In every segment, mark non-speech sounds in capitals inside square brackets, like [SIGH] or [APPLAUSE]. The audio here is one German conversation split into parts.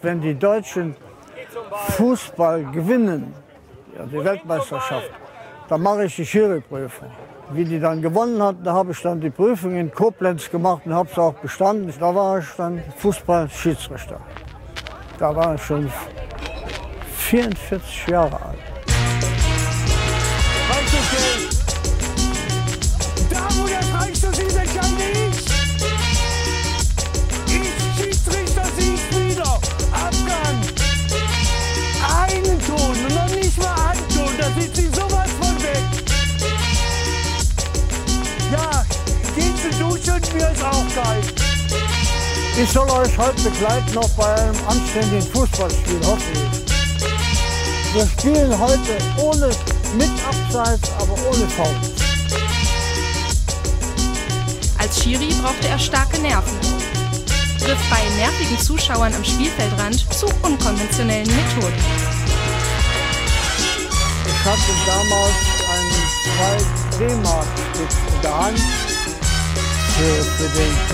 Wenn die Deutschen Fußball gewinnen, ja, die Weltmeisterschaft, dann mache ich die Schiri-Prüfung. Wie die dann gewonnen hat, da habe ich dann die Prüfung in Koblenz gemacht und habe es auch bestanden. Da war ich dann Fußball-Schiedsrichter. Da war ich schon 44 Jahre alt. Ich soll euch heute begleiten noch bei einem anständigen Fußballspiel, hoffe ich. Wir spielen heute ohne mit Abseits, aber ohne Foul. Als Schiri brauchte er starke Nerven. Griff bei nervigen Zuschauern am Spielfeldrand zu unkonventionellen Methoden. Ich hatte damals einen 2 D-Mark-Stück in der Hand für, für den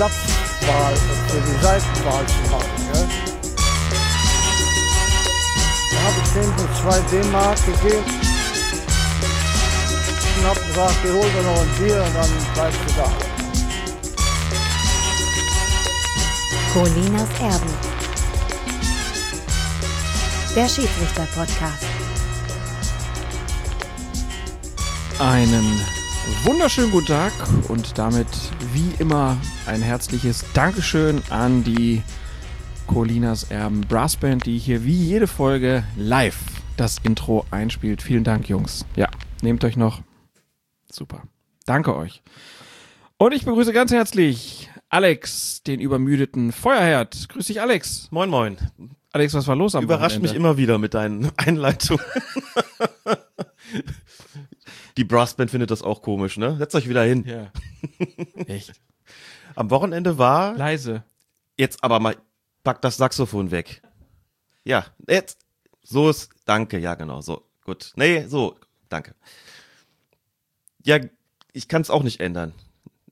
Platzwahl, für die Seitenwahl zu machen. Gell? Da habe ich dem so 2 D-Mark gegeben und habe gesagt, ich hol dir noch ein Bier und dann bleibst du da. Colinas Erben. Der Schiedsrichter-Podcast. Einen wunderschönen guten Tag und damit wie immer ein herzliches Dankeschön an die Colinas Erben Brassband, die hier wie jede Folge live das Intro einspielt. Vielen Dank, Jungs. Ja, nehmt euch noch. Super. Danke euch. Und ich begrüße ganz herzlich Alex, den übermüdeten Feuerherd. Grüß dich, Alex. Moin, moin. Alex, was war los am Überrascht mich Wochenende? immer wieder mit deinen [LAUGHS] Einleitungen. [LAUGHS] Die Brassband findet das auch komisch, ne? Setzt euch wieder hin. Ja. [LAUGHS] Echt. Am Wochenende war, Leise. jetzt aber mal, pack das Saxophon weg. Ja, jetzt. So ist, danke, ja genau, so, gut. Nee, so, danke. Ja, ich kann es auch nicht ändern.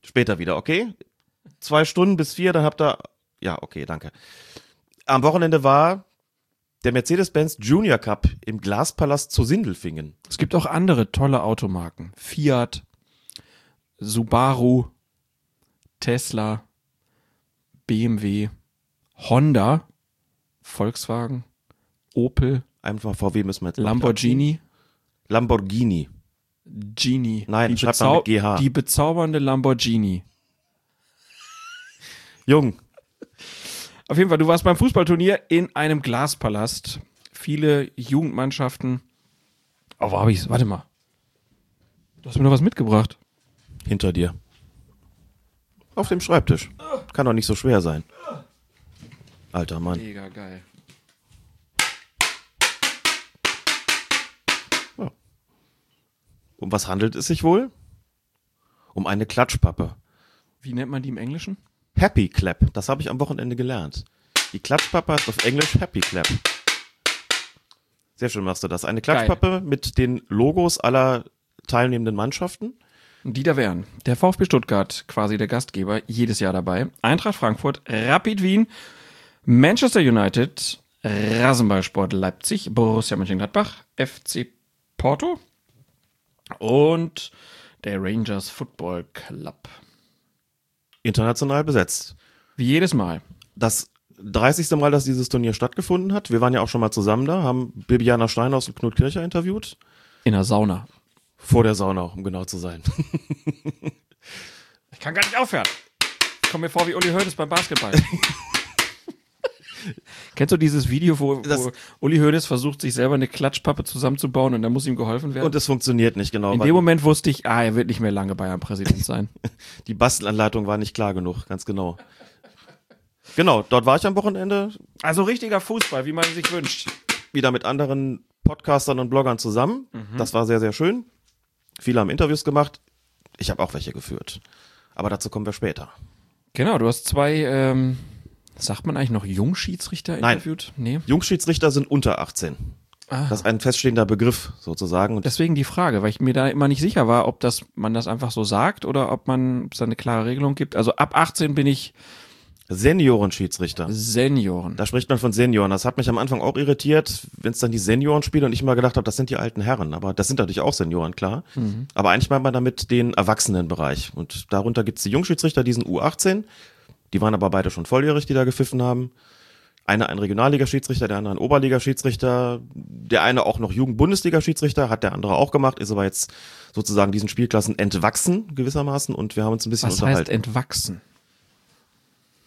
Später wieder, okay? Zwei Stunden bis vier, dann habt ihr, ja, okay, danke. Am Wochenende war der Mercedes-Benz Junior Cup im Glaspalast zu Sindelfingen. Es gibt auch andere tolle Automarken. Fiat, Subaru, Tesla, BMW, Honda, Volkswagen, Opel, Einfach VW müssen wir jetzt mal Lamborghini. Lamborghini. Genie. Nein, die, GH. die bezaubernde Lamborghini. Jung, Auf jeden Fall, du warst beim Fußballturnier in einem Glaspalast. Viele Jugendmannschaften. Oh, wo hab ich's? Warte mal. Du hast mir noch was mitgebracht. hinter dir. Auf dem Schreibtisch. Kann doch nicht so schwer sein. Alter Mann. Mega geil. Um was handelt es sich wohl? Um eine Klatschpappe. Wie nennt man die im Englischen? Happy Clap. Das habe ich am Wochenende gelernt. Die Klatschpappe heißt auf Englisch Happy Clap. Sehr schön machst du das. Eine Klatschpappe mit den Logos aller teilnehmenden Mannschaften. Die da wären. Der VfB Stuttgart, quasi der Gastgeber, jedes Jahr dabei. Eintracht Frankfurt, Rapid Wien, Manchester United, Rasenballsport Leipzig, Borussia Mönchengladbach, FC Porto und der Rangers Football Club. International besetzt. Wie jedes Mal. Das 30. Mal, dass dieses Turnier stattgefunden hat. Wir waren ja auch schon mal zusammen da, haben Bibiana Steinhaus und Knut Kircher interviewt. In der Sauna. Vor der Sauna, um genau zu sein. Ich kann gar nicht aufhören. Ich komme mir vor wie Uli Hoeneß beim Basketball. [LAUGHS] [LAUGHS] Kennst du dieses Video, wo, wo Uli Hoeneß versucht, sich selber eine Klatschpappe zusammenzubauen und dann muss ihm geholfen werden? Und es funktioniert nicht genau. In dem Moment wusste ich, ah, er wird nicht mehr lange Bayern-Präsident sein. [LAUGHS] Die Bastelanleitung war nicht klar genug, ganz genau. Genau, dort war ich am Wochenende Also richtiger Fußball, wie man sich wünscht. wieder mit anderen Podcastern und Bloggern zusammen. Das war sehr, sehr schön. Viele haben Interviews gemacht. Ich habe auch welche geführt. Aber dazu kommen wir später. Genau, du hast zwei, ähm, sagt man eigentlich noch Jungschiedsrichter Nein. interviewt? Nee. Jungschiedsrichter sind unter 18. Das ist ein feststehender Begriff sozusagen. Und Deswegen die Frage, weil ich mir da immer nicht sicher war, ob das, man das einfach so sagt oder ob man ob es da eine klare Regelung gibt. Also ab 18 bin ich Seniorenschiedsrichter. Senioren. Da spricht man von Senioren. Das hat mich am Anfang auch irritiert, wenn es dann die Senioren spielen und ich immer gedacht habe, das sind die alten Herren. Aber das sind natürlich auch Senioren, klar. Aber eigentlich meint man damit den Erwachsenenbereich. Und darunter gibt's die Jungschiedsrichter, die sind U18. Die waren aber beide schon volljährig, die da gepfiffen haben. Einer ein Regionalliga-Schiedsrichter, der andere ein Oberliga-Schiedsrichter. Der eine auch noch Jugend-Bundesliga-Schiedsrichter, hat der andere auch gemacht, ist aber jetzt sozusagen diesen Spielklassen entwachsen gewissermaßen und wir haben uns ein bisschen Was heißt unterhalten. entwachsen?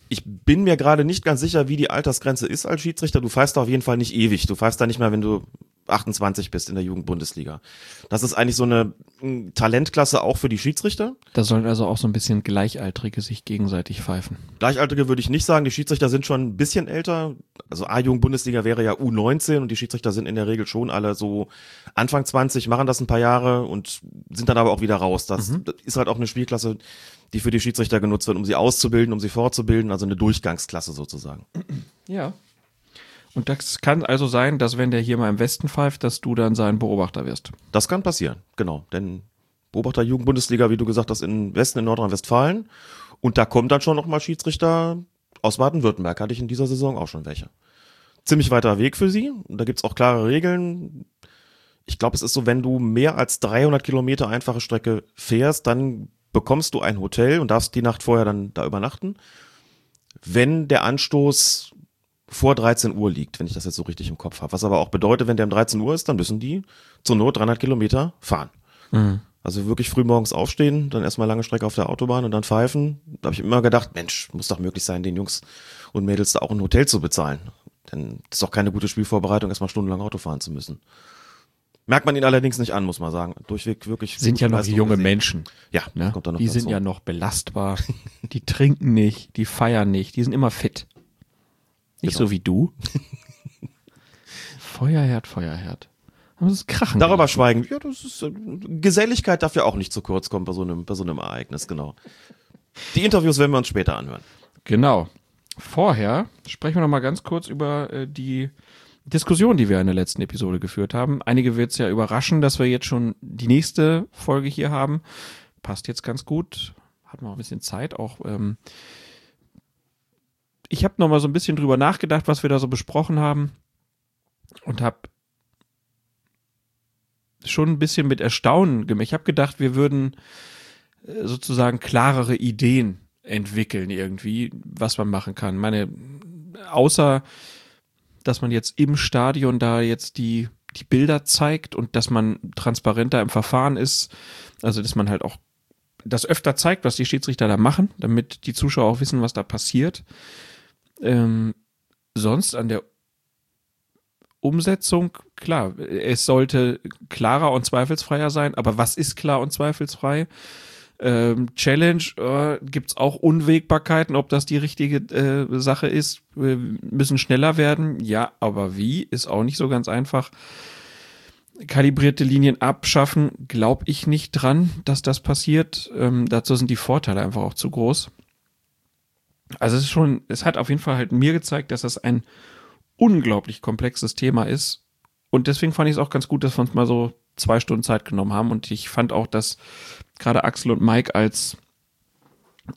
Ich bin mir gerade nicht ganz sicher, wie die Altersgrenze ist als Schiedsrichter. Du pfeifst da auf jeden Fall nicht ewig. Du pfeifst da nicht mehr, wenn du 28 bist in der Jugendbundesliga. Das ist eigentlich so eine mm, Talentklasse auch für die Schiedsrichter. Da sollen also auch so ein bisschen Gleichaltrige sich gegenseitig pfeifen. Gleichaltrige würde ich nicht sagen. Die Schiedsrichter sind schon ein bisschen älter. Also A-Jugend-Bundesliga wäre ja U19 und die Schiedsrichter sind in der Regel schon alle so Anfang 20, machen das ein paar Jahre und sind dann aber auch wieder raus. Das, das ist halt auch eine Spielklasse, die für die Schiedsrichter genutzt wird, um sie auszubilden, um sie fortzubilden. Also eine Durchgangsklasse sozusagen. Ja. Und das kann also sein, dass wenn der hier mal im Westen pfeift, dass du dann sein Beobachter wirst. Das kann passieren, genau. Denn Beobachter Jugendbundesliga, wie du gesagt hast, im Westen in Nordrhein-Westfalen. Und da kommt dann schon noch mal Schiedsrichter aus Baden-Württemberg. Hatte ich in dieser Saison auch schon welche. Ziemlich weiter Weg für sie. Und da gibt's auch klare Regeln. Ich glaube, es ist so, wenn du mehr als 300 Kilometer einfache Strecke fährst, dann bekommst du ein Hotel und darfst die Nacht vorher dann da übernachten. Wenn der Anstoß vor 13 Uhr liegt, wenn ich das jetzt so richtig im Kopf habe. Was aber auch bedeutet, wenn der um 13 Uhr ist, dann müssen die zur Not 300 Kilometer fahren. Also wirklich früh morgens aufstehen, dann erstmal lange Strecke auf der Autobahn und dann pfeifen. Da habe ich immer gedacht, Mensch, muss doch möglich sein, den Jungs und Mädels da auch ein Hotel zu bezahlen. Denn das ist doch keine gute Spielvorbereitung, erstmal stundenlang Auto fahren zu müssen. Merkt man ihnen allerdings nicht an, muss man sagen. Durchweg wirklich. Sind ja noch Leistung junge gesehen. Menschen. Ja, Ne? kommt da noch die dazu. sind ja noch belastbar. die trinken nicht, die feiern nicht, die sind immer fit. Nicht Genau. so wie du. [LAUGHS] Feuerherd, Feuerherd. Aber das ist Krachen. Darüber schweigen. Ja, das ist äh, Geselligkeit darf ja auch nicht zu kurz kommen bei so einem, bei so einem Ereignis, genau. Die Interviews werden wir uns später anhören. Genau. Vorher sprechen wir noch mal ganz kurz über äh, die Diskussion, die wir in der letzten Episode geführt haben. Einige wird es ja überraschen, dass wir jetzt schon die nächste Folge hier haben. Passt jetzt ganz gut. Hat man auch ein bisschen Zeit. Auch ähm, ich habe noch mal so ein bisschen drüber nachgedacht, was wir da so besprochen haben und habe schon ein bisschen mit Erstaunen gemacht. Ich habe gedacht, wir würden äh, sozusagen klarere Ideen entwickeln irgendwie, was man machen kann. Meine, außer dass man jetzt im Stadion da jetzt die, die Bilder zeigt und dass man transparenter im Verfahren ist, also dass man halt auch das öfter zeigt, was die Schiedsrichter da machen, damit die Zuschauer auch wissen, was da passiert. Ähm, sonst an der Umsetzung, klar, es sollte klarer und zweifelsfreier sein, aber was ist klar und zweifelsfrei? Ähm, Challenge äh, gibt's auch Unwägbarkeiten, ob das die richtige äh, Sache ist. Wir müssen schneller werden, ja, aber wie ist auch nicht so ganz einfach. Kalibrierte Linien abschaffen, glaube ich nicht dran, dass das passiert. Ähm, dazu sind die Vorteile einfach auch zu groß. Also es ist schon, es hat auf jeden Fall halt mir gezeigt, dass das ein unglaublich komplexes Thema ist. Und deswegen fand ich es auch ganz gut, dass wir uns mal so zwei Stunden Zeit genommen haben. Und ich fand auch, dass gerade Axel und Mike als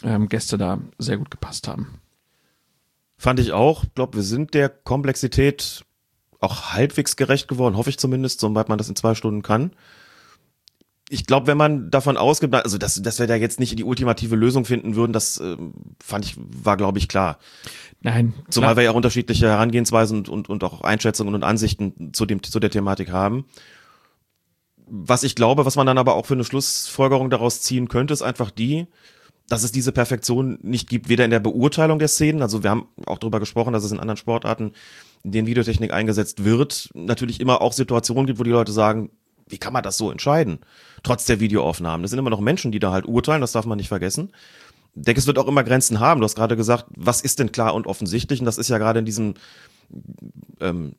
ähm, Gäste da sehr gut gepasst haben. Fand ich auch. Ich glaube, wir sind der Komplexität auch halbwegs gerecht geworden, hoffe ich zumindest, soweit man das in zwei Stunden kann. Ich glaube, wenn man davon ausgeht, also dass, dass wir da jetzt nicht die ultimative Lösung finden würden, das ähm, fand ich, war, glaube ich, klar. Nein, Zumal klar. wir ja auch unterschiedliche Herangehensweisen und, und, und auch Einschätzungen und Ansichten zu, dem, zu der Thematik haben. Was ich glaube, was man dann aber auch für eine Schlussfolgerung daraus ziehen könnte, ist einfach die, dass es diese Perfektion nicht gibt, weder in der Beurteilung der Szenen, also wir haben auch darüber gesprochen, dass es in anderen Sportarten, in denen Videotechnik eingesetzt wird, natürlich immer auch Situationen gibt, wo die Leute sagen, wie kann man das so entscheiden? Trotz der Videoaufnahmen. Das sind immer noch Menschen, die da halt urteilen, das darf man nicht vergessen. Ich denke, es wird auch immer Grenzen haben. Du hast gerade gesagt, was ist denn klar und offensichtlich? Und das ist ja gerade in diesem, ähm,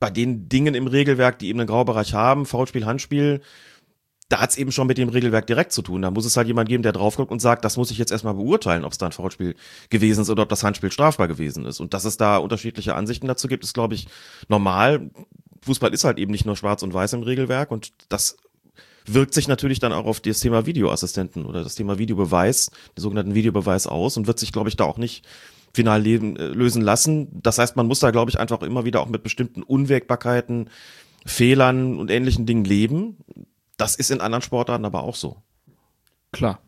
bei den Dingen im Regelwerk, die eben einen Graubereich haben, Foulspiel, Handspiel, da hat's eben schon mit dem Regelwerk direkt zu tun. Da muss es halt jemand geben, der drauf guckt und sagt, das muss ich jetzt erstmal beurteilen, ob es da ein Foulspiel gewesen ist oder ob das Handspiel strafbar gewesen ist. Und dass es da unterschiedliche Ansichten dazu gibt, ist, glaube ich, normal. Fußball ist halt eben nicht nur schwarz und weiß im Regelwerk und das wirkt sich natürlich dann auch auf das Thema Videoassistenten oder das Thema Videobeweis, den sogenannten Videobeweis aus und wird sich, glaube ich, da auch nicht final leben, äh, lösen lassen. Das heißt, man muss da, glaube ich, einfach immer wieder auch mit bestimmten Unwägbarkeiten, Fehlern und ähnlichen Dingen leben. Das ist in anderen Sportarten aber auch so. Klar.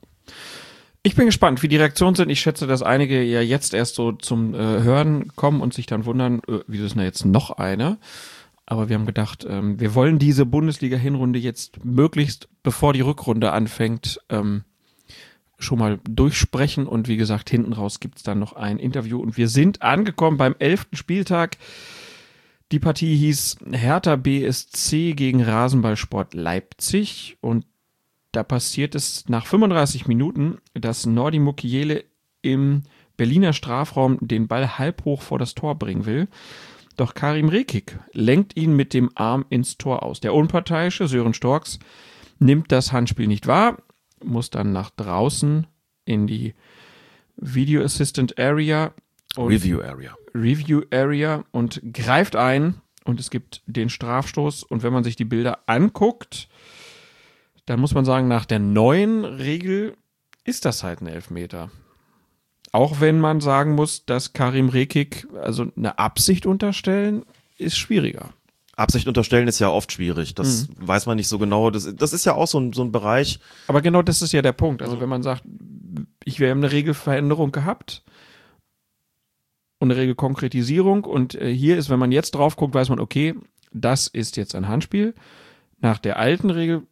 Ich bin gespannt, wie die Reaktionen sind. Ich schätze, dass einige ja jetzt erst so zum äh, Hören kommen und sich dann wundern, äh, wieso ist denn da jetzt noch einer? Aber wir haben gedacht, ähm, wir wollen diese Bundesliga-Hinrunde jetzt möglichst, bevor die Rückrunde anfängt, ähm, schon mal durchsprechen. Und wie gesagt, hinten raus gibt's dann noch ein Interview. Und wir sind angekommen beim elften Spieltag. Die Partie hieß Hertha BSC gegen Rasenballsport Leipzig. Und da passiert es nach 35 Minuten, dass Nordi Mukiele im Berliner Strafraum den Ball halb hoch vor das Tor bringen will. Doch Karim Rekik lenkt ihn mit dem Arm ins Tor aus. Der unparteiische Sören Storks nimmt das Handspiel nicht wahr, muss dann nach draußen in die Video Assistant Area und Review Area. Review Area und greift ein und es gibt den Strafstoß und wenn man sich die Bilder anguckt, dann muss man sagen, nach der neuen Regel ist das halt ein Elfmeter. Auch wenn man sagen muss, dass Karim Rekik also eine Absicht unterstellen, ist schwieriger. Absicht unterstellen ist ja oft schwierig. Das weiß man nicht so genau. Das, das ist ja auch so ein, so ein Bereich. Aber genau das ist ja der Punkt. Also wenn man sagt, ich wäre eine Regelveränderung gehabt und eine Regelkonkretisierung und äh, hier ist, wenn man jetzt drauf guckt, weiß man, okay, das ist jetzt ein Handspiel. Nach der alten Regel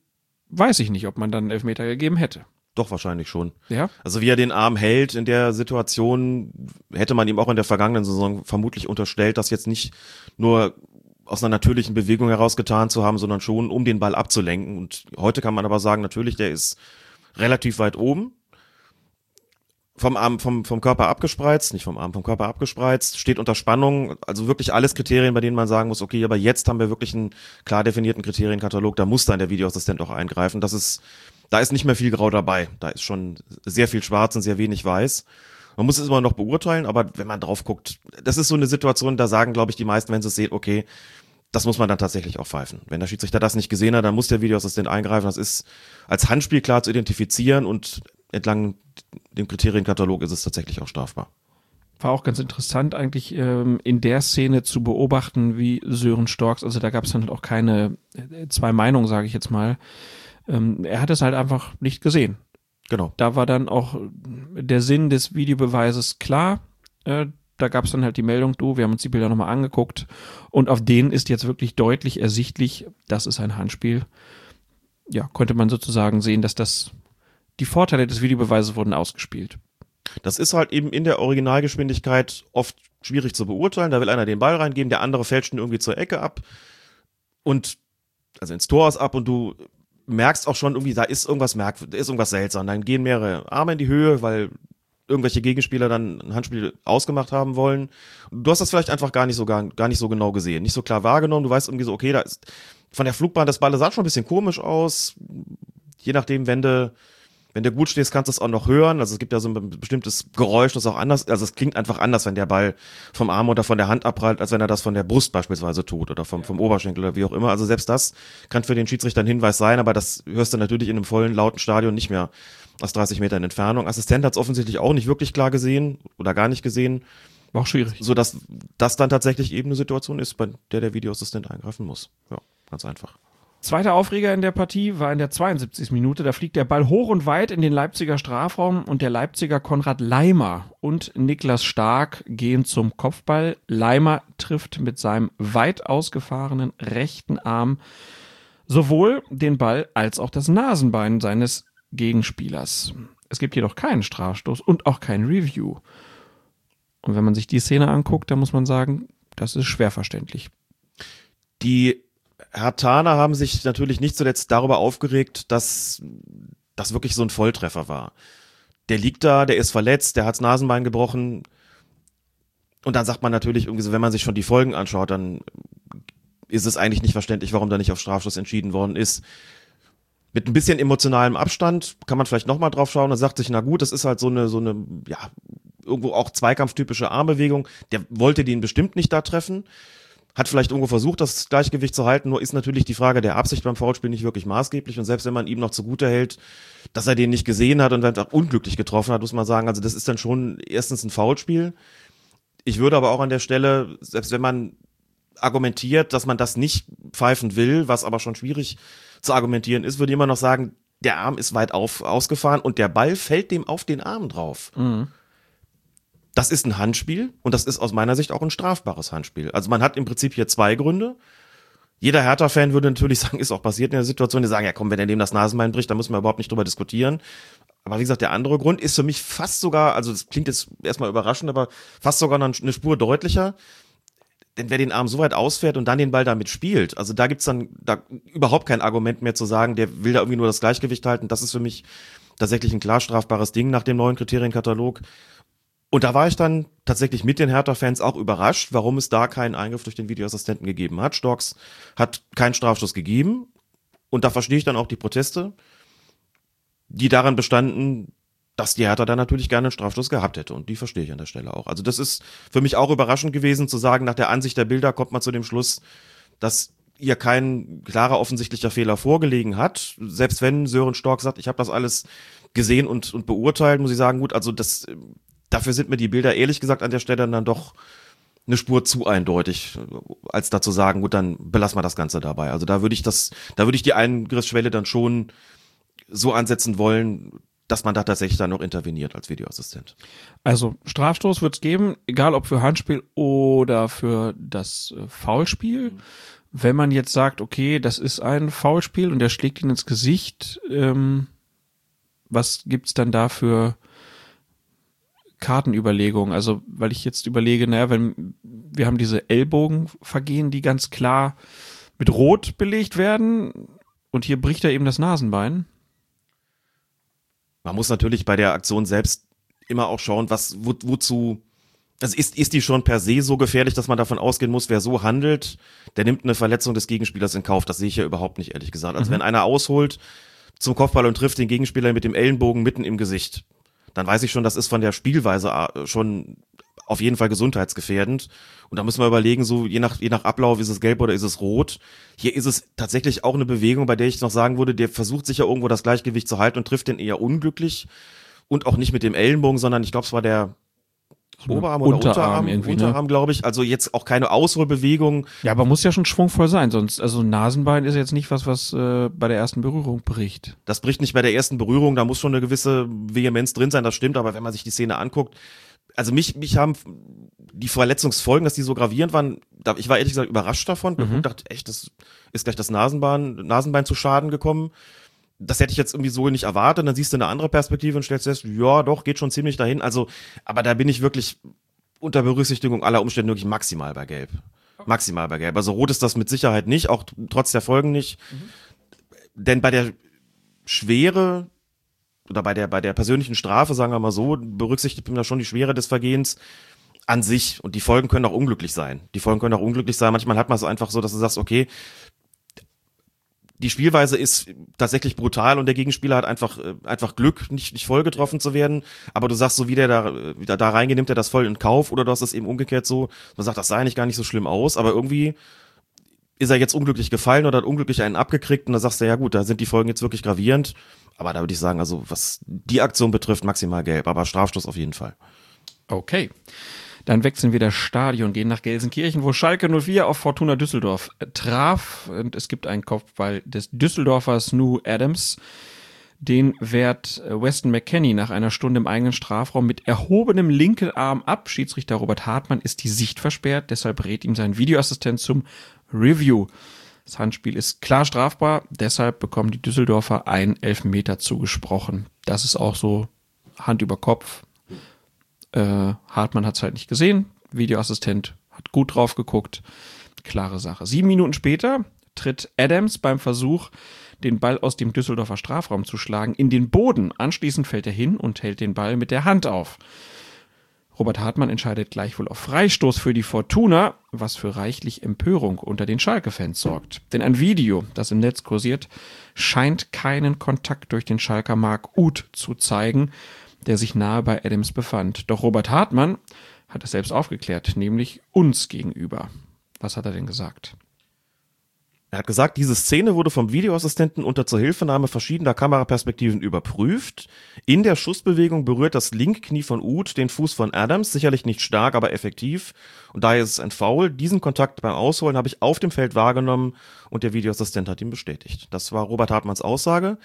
weiß ich nicht, ob man dann einen Elfmeter gegeben hätte. Doch wahrscheinlich schon. Ja? Also wie er den Arm hält in der Situation, hätte man ihm auch in der vergangenen Saison vermutlich unterstellt, das jetzt nicht nur aus einer natürlichen Bewegung heraus getan zu haben, sondern schon um den Ball abzulenken. Und heute kann man aber sagen, natürlich, der ist relativ weit oben. Vom Arm, vom, vom Körper abgespreizt, nicht vom Arm, vom Körper abgespreizt, steht unter Spannung, also wirklich alles Kriterien, bei denen man sagen muss, okay, aber jetzt haben wir wirklich einen klar definierten Kriterienkatalog, da muss dann der Videoassistent auch eingreifen. Das ist, da ist nicht mehr viel Grau dabei. Da ist schon sehr viel Schwarz und sehr wenig Weiß. Man muss es immer noch beurteilen, aber wenn man drauf guckt, das ist so eine Situation, da sagen, glaube ich, die meisten, wenn sie es sehen, okay, das muss man dann tatsächlich auch pfeifen. Wenn der Schiedsrichter das nicht gesehen hat, dann muss der Videoassistent eingreifen. Das ist als Handspiel klar zu identifizieren und entlang dem Kriterienkatalog ist es tatsächlich auch strafbar. War auch ganz interessant eigentlich ähm, in der Szene zu beobachten, wie Sören Storks, also da gab es dann halt auch keine äh, zwei Meinungen, sage ich jetzt mal. Ähm, er hat es halt einfach nicht gesehen. Genau. Da war dann auch der Sinn des Videobeweises klar. Äh, da gab es dann halt die Meldung, du, wir haben uns die Bilder nochmal angeguckt und auf denen ist jetzt wirklich deutlich ersichtlich, das ist ein Handspiel. Ja, konnte man sozusagen sehen, dass das die Vorteile des Videobeweises wurden ausgespielt. Das ist halt eben in der Originalgeschwindigkeit oft schwierig zu beurteilen. Da will einer den Ball reingeben, der andere fälscht ihn irgendwie zur Ecke ab und also ins Tor ist ab und du merkst auch schon irgendwie, da ist irgendwas merkwürdig, ist irgendwas seltsam. Dann gehen mehrere Arme in die Höhe, weil irgendwelche Gegenspieler dann ein Handspiel ausgemacht haben wollen. Du hast das vielleicht einfach gar nicht so gar, gar nicht so genau gesehen, nicht so klar wahrgenommen. Du weißt irgendwie so, okay, da ist von der Flugbahn das Ball sah schon ein bisschen komisch aus. Je nachdem, wenn du wenn du gut stehst, kannst du es auch noch hören. Also es gibt ja so ein bestimmtes Geräusch, das auch anders, also es klingt einfach anders, wenn der Ball vom Arm oder von der Hand abprallt, als wenn er das von der Brust beispielsweise tut oder vom, vom Oberschenkel oder wie auch immer. Also selbst das kann für den Schiedsrichter ein Hinweis sein, aber das hörst du natürlich in einem vollen, lauten Stadion nicht mehr aus 30 Metern Entfernung. Assistent hat es offensichtlich auch nicht wirklich klar gesehen oder gar nicht gesehen, War auch schwierig. so dass das dann tatsächlich eben eine Situation ist, bei der der Videoassistent eingreifen muss. Ja, ganz einfach. Zweiter Aufreger in der Partie war in der 72. Minute. Da fliegt der Ball hoch und weit in den Leipziger Strafraum und der Leipziger Konrad Leimer und Niklas Stark gehen zum Kopfball. Leimer trifft mit seinem weit ausgefahrenen rechten Arm sowohl den Ball als auch das Nasenbein seines Gegenspielers. Es gibt jedoch keinen Strafstoß und auch kein Review. Und wenn man sich die Szene anguckt, dann muss man sagen, das ist schwer verständlich. Die Hertaner haben sich natürlich nicht zuletzt darüber aufgeregt, dass das wirklich so ein Volltreffer war. Der liegt da, der ist verletzt, der hat's Nasenbein gebrochen. Und dann sagt man natürlich irgendwie so, wenn man sich schon die Folgen anschaut, dann ist es eigentlich nicht verständlich, warum da nicht auf Strafschuss entschieden worden ist. Mit ein bisschen emotionalem Abstand kann man vielleicht nochmal drauf schauen und sagt sich, na gut, das ist halt so eine, so eine, ja, irgendwo auch zweikampftypische Armbewegung. Der wollte den bestimmt nicht da treffen. Hat vielleicht irgendwo versucht, das Gleichgewicht zu halten, nur ist natürlich die Frage der Absicht beim Foulspiel nicht wirklich maßgeblich und selbst wenn man ihm noch zugute hält, dass er den nicht gesehen hat und dann auch unglücklich getroffen hat, muss man sagen, also das ist dann schon erstens ein Foulspiel. Ich würde aber auch an der Stelle, selbst wenn man argumentiert, dass man das nicht pfeifen will, was aber schon schwierig zu argumentieren ist, würde ich immer noch sagen, der Arm ist weit auf, ausgefahren und der Ball fällt dem auf den Arm drauf. Mhm. Das ist ein Handspiel und das ist aus meiner Sicht auch ein strafbares Handspiel. Also man hat im Prinzip hier zwei Gründe. Jeder Hertha-Fan würde natürlich [LAUGHS] sagen, ist auch passiert in der Situation, die sagen, ja komm, wenn er dem das Nasenbein bricht, dann müssen wir überhaupt nicht drüber diskutieren. Aber wie gesagt, der andere Grund ist für mich fast sogar, also das klingt jetzt erstmal überraschend, aber fast sogar noch eine Spur deutlicher. Denn wer den Arm so weit ausfährt und dann den Ball damit spielt, also da gibt's dann da überhaupt kein Argument mehr zu sagen, der will da irgendwie nur das Gleichgewicht halten. Das ist für mich tatsächlich ein klar strafbares Ding nach dem neuen Kriterienkatalog. Und da war ich dann tatsächlich mit den Hertha-Fans auch überrascht, warum es da keinen Eingriff durch den Videoassistenten gegeben hat. Storks hat keinen Strafstoß gegeben. Und da verstehe ich dann auch die Proteste, die daran bestanden, dass die Hertha da natürlich gerne einen Strafstoß gehabt hätte. Und die verstehe ich an der Stelle auch. Also das ist für mich auch überraschend gewesen zu sagen, nach der Ansicht der Bilder kommt man zu dem Schluss, dass ihr kein klarer offensichtlicher Fehler vorgelegen hat. Selbst wenn Sören Stork sagt, ich habe das alles gesehen und, und beurteilt, muss ich sagen, gut, also das dafür sind mir die Bilder ehrlich gesagt an der Stelle dann doch eine Spur zu eindeutig, als dazu sagen, gut, dann belassen wir das Ganze dabei. Also da würde ich das, da würde ich die Eingriffsschwelle dann schon so ansetzen wollen, dass man da tatsächlich dann noch interveniert als Videoassistent. Also Strafstoß wird es geben, egal ob für Handspiel oder für das äh, Foulspiel. Wenn man jetzt sagt, okay, das ist ein Foulspiel und der schlägt ihn ins Gesicht, ähm, was gibt's dann da für Kartenüberlegung. Also, weil ich jetzt überlege, naja, wenn wir haben diese Ellbogenvergehen, die ganz klar mit Rot belegt werden und hier bricht er eben das Nasenbein. Man muss natürlich bei der Aktion selbst immer auch schauen, was, wo, wozu, also ist, ist die schon per se so gefährlich, dass man davon ausgehen muss, wer so handelt, der nimmt eine Verletzung des Gegenspielers in Kauf. Das sehe ich ja überhaupt nicht, ehrlich gesagt. Also mhm. wenn einer ausholt zum Kopfball und trifft den Gegenspieler mit dem Ellenbogen mitten im Gesicht, dann weiß ich schon, das ist von der Spielweise äh, schon auf jeden Fall gesundheitsgefährdend. Und da müssen wir überlegen, so je nach, je nach Ablauf ist es gelb oder ist es rot. Hier ist es tatsächlich auch eine Bewegung, bei der ich noch sagen würde, der versucht sich ja irgendwo das Gleichgewicht zu halten und trifft den eher unglücklich. Und auch nicht mit dem Ellenbogen, sondern ich glaube, es war der, Oberarm oder Unterarm, Unterarm, irgendwie, ne? Unterarm, ne? glaube ich. Also jetzt auch keine Ausholbewegung. Ja, aber muss ja schon schwungvoll sein, sonst, also Nasenbein ist jetzt nicht was, was äh, bei der ersten Berührung bricht. Das bricht nicht bei der ersten Berührung, da muss schon eine gewisse Vehemenz drin sein, das stimmt, aber wenn man sich die Szene anguckt, also mich, mich haben die Verletzungsfolgen, dass die so gravierend waren, da, ich war ehrlich gesagt überrascht davon mhm. und dachte, echt, das ist gleich das Nasenbein, Nasenbein zu Schaden gekommen das hätte ich jetzt irgendwie so nicht erwartet. Dann siehst du eine andere Perspektive und stellst fest, ja, doch, geht schon ziemlich dahin. Also, aber da bin ich wirklich unter Berücksichtigung aller Umstände wirklich maximal bei Gelb. Maximal bei Gelb. Also rot ist das mit Sicherheit nicht, auch trotz der Folgen nicht. Mhm. Denn bei der Schwere oder bei der, bei der persönlichen Strafe, sagen wir mal so, berücksichtigt man da schon die Schwere des Vergehens an sich. Und die Folgen können auch unglücklich sein. Die Folgen können auch unglücklich sein. Manchmal hat man es einfach so, dass du sagst, okay, die Spielweise ist tatsächlich brutal und der Gegenspieler hat einfach, äh, einfach Glück, nicht, nicht voll getroffen zu werden. Aber du sagst so, wie der da, wieder da reingeht, nimmt er das voll in Kauf oder du hast es eben umgekehrt so, man sagt, das sah eigentlich gar nicht so schlimm aus, aber irgendwie ist er jetzt unglücklich gefallen oder hat unglücklich einen abgekriegt und da sagst du, ja gut, da sind die Folgen jetzt wirklich gravierend. Aber da würde ich sagen, also was die Aktion betrifft, maximal gelb, aber Strafstoß auf jeden Fall. Okay. Dann wechseln wir das Stadion, gehen nach Gelsenkirchen, wo Schalke 04 auf Fortuna Düsseldorf traf. Und es gibt einen Kopfball des Düsseldorfers Nu Adams. Den wehrt Weston McKenney nach einer Stunde im eigenen Strafraum mit erhobenem linken Arm ab. Schiedsrichter Robert Hartmann ist die Sicht versperrt, deshalb rät ihm sein Videoassistent zum Review. Das Handspiel ist klar strafbar, deshalb bekommen die Düsseldorfer einen Elfmeter zugesprochen. Das ist auch so Hand über Kopf, äh, Hartmann hat es halt nicht gesehen. Videoassistent hat gut drauf geguckt. Klare Sache. Sieben Minuten später tritt Adams beim Versuch, den Ball aus dem Düsseldorfer Strafraum zu schlagen, in den Boden. Anschließend fällt er hin und hält den Ball mit der Hand auf. Robert Hartmann entscheidet gleichwohl auf Freistoß für die Fortuna, was für reichlich Empörung unter den Schalke-Fans sorgt. Denn ein Video, das im Netz kursiert, scheint keinen Kontakt durch den Schalker Mark Uth zu zeigen, der sich nahe bei Adams befand. Doch Robert Hartmann hat es selbst aufgeklärt, nämlich uns gegenüber. Was hat er denn gesagt? Er hat gesagt, diese Szene wurde vom Videoassistenten unter Zuhilfenahme verschiedener Kameraperspektiven überprüft. In der Schussbewegung berührt das Linkknie von Uth den Fuß von Adams, sicherlich nicht stark, aber effektiv. Und daher ist es ein Foul. Diesen Kontakt beim Ausholen habe ich auf dem Feld wahrgenommen und der Videoassistent hat ihn bestätigt. Das war Robert Hartmanns Aussage.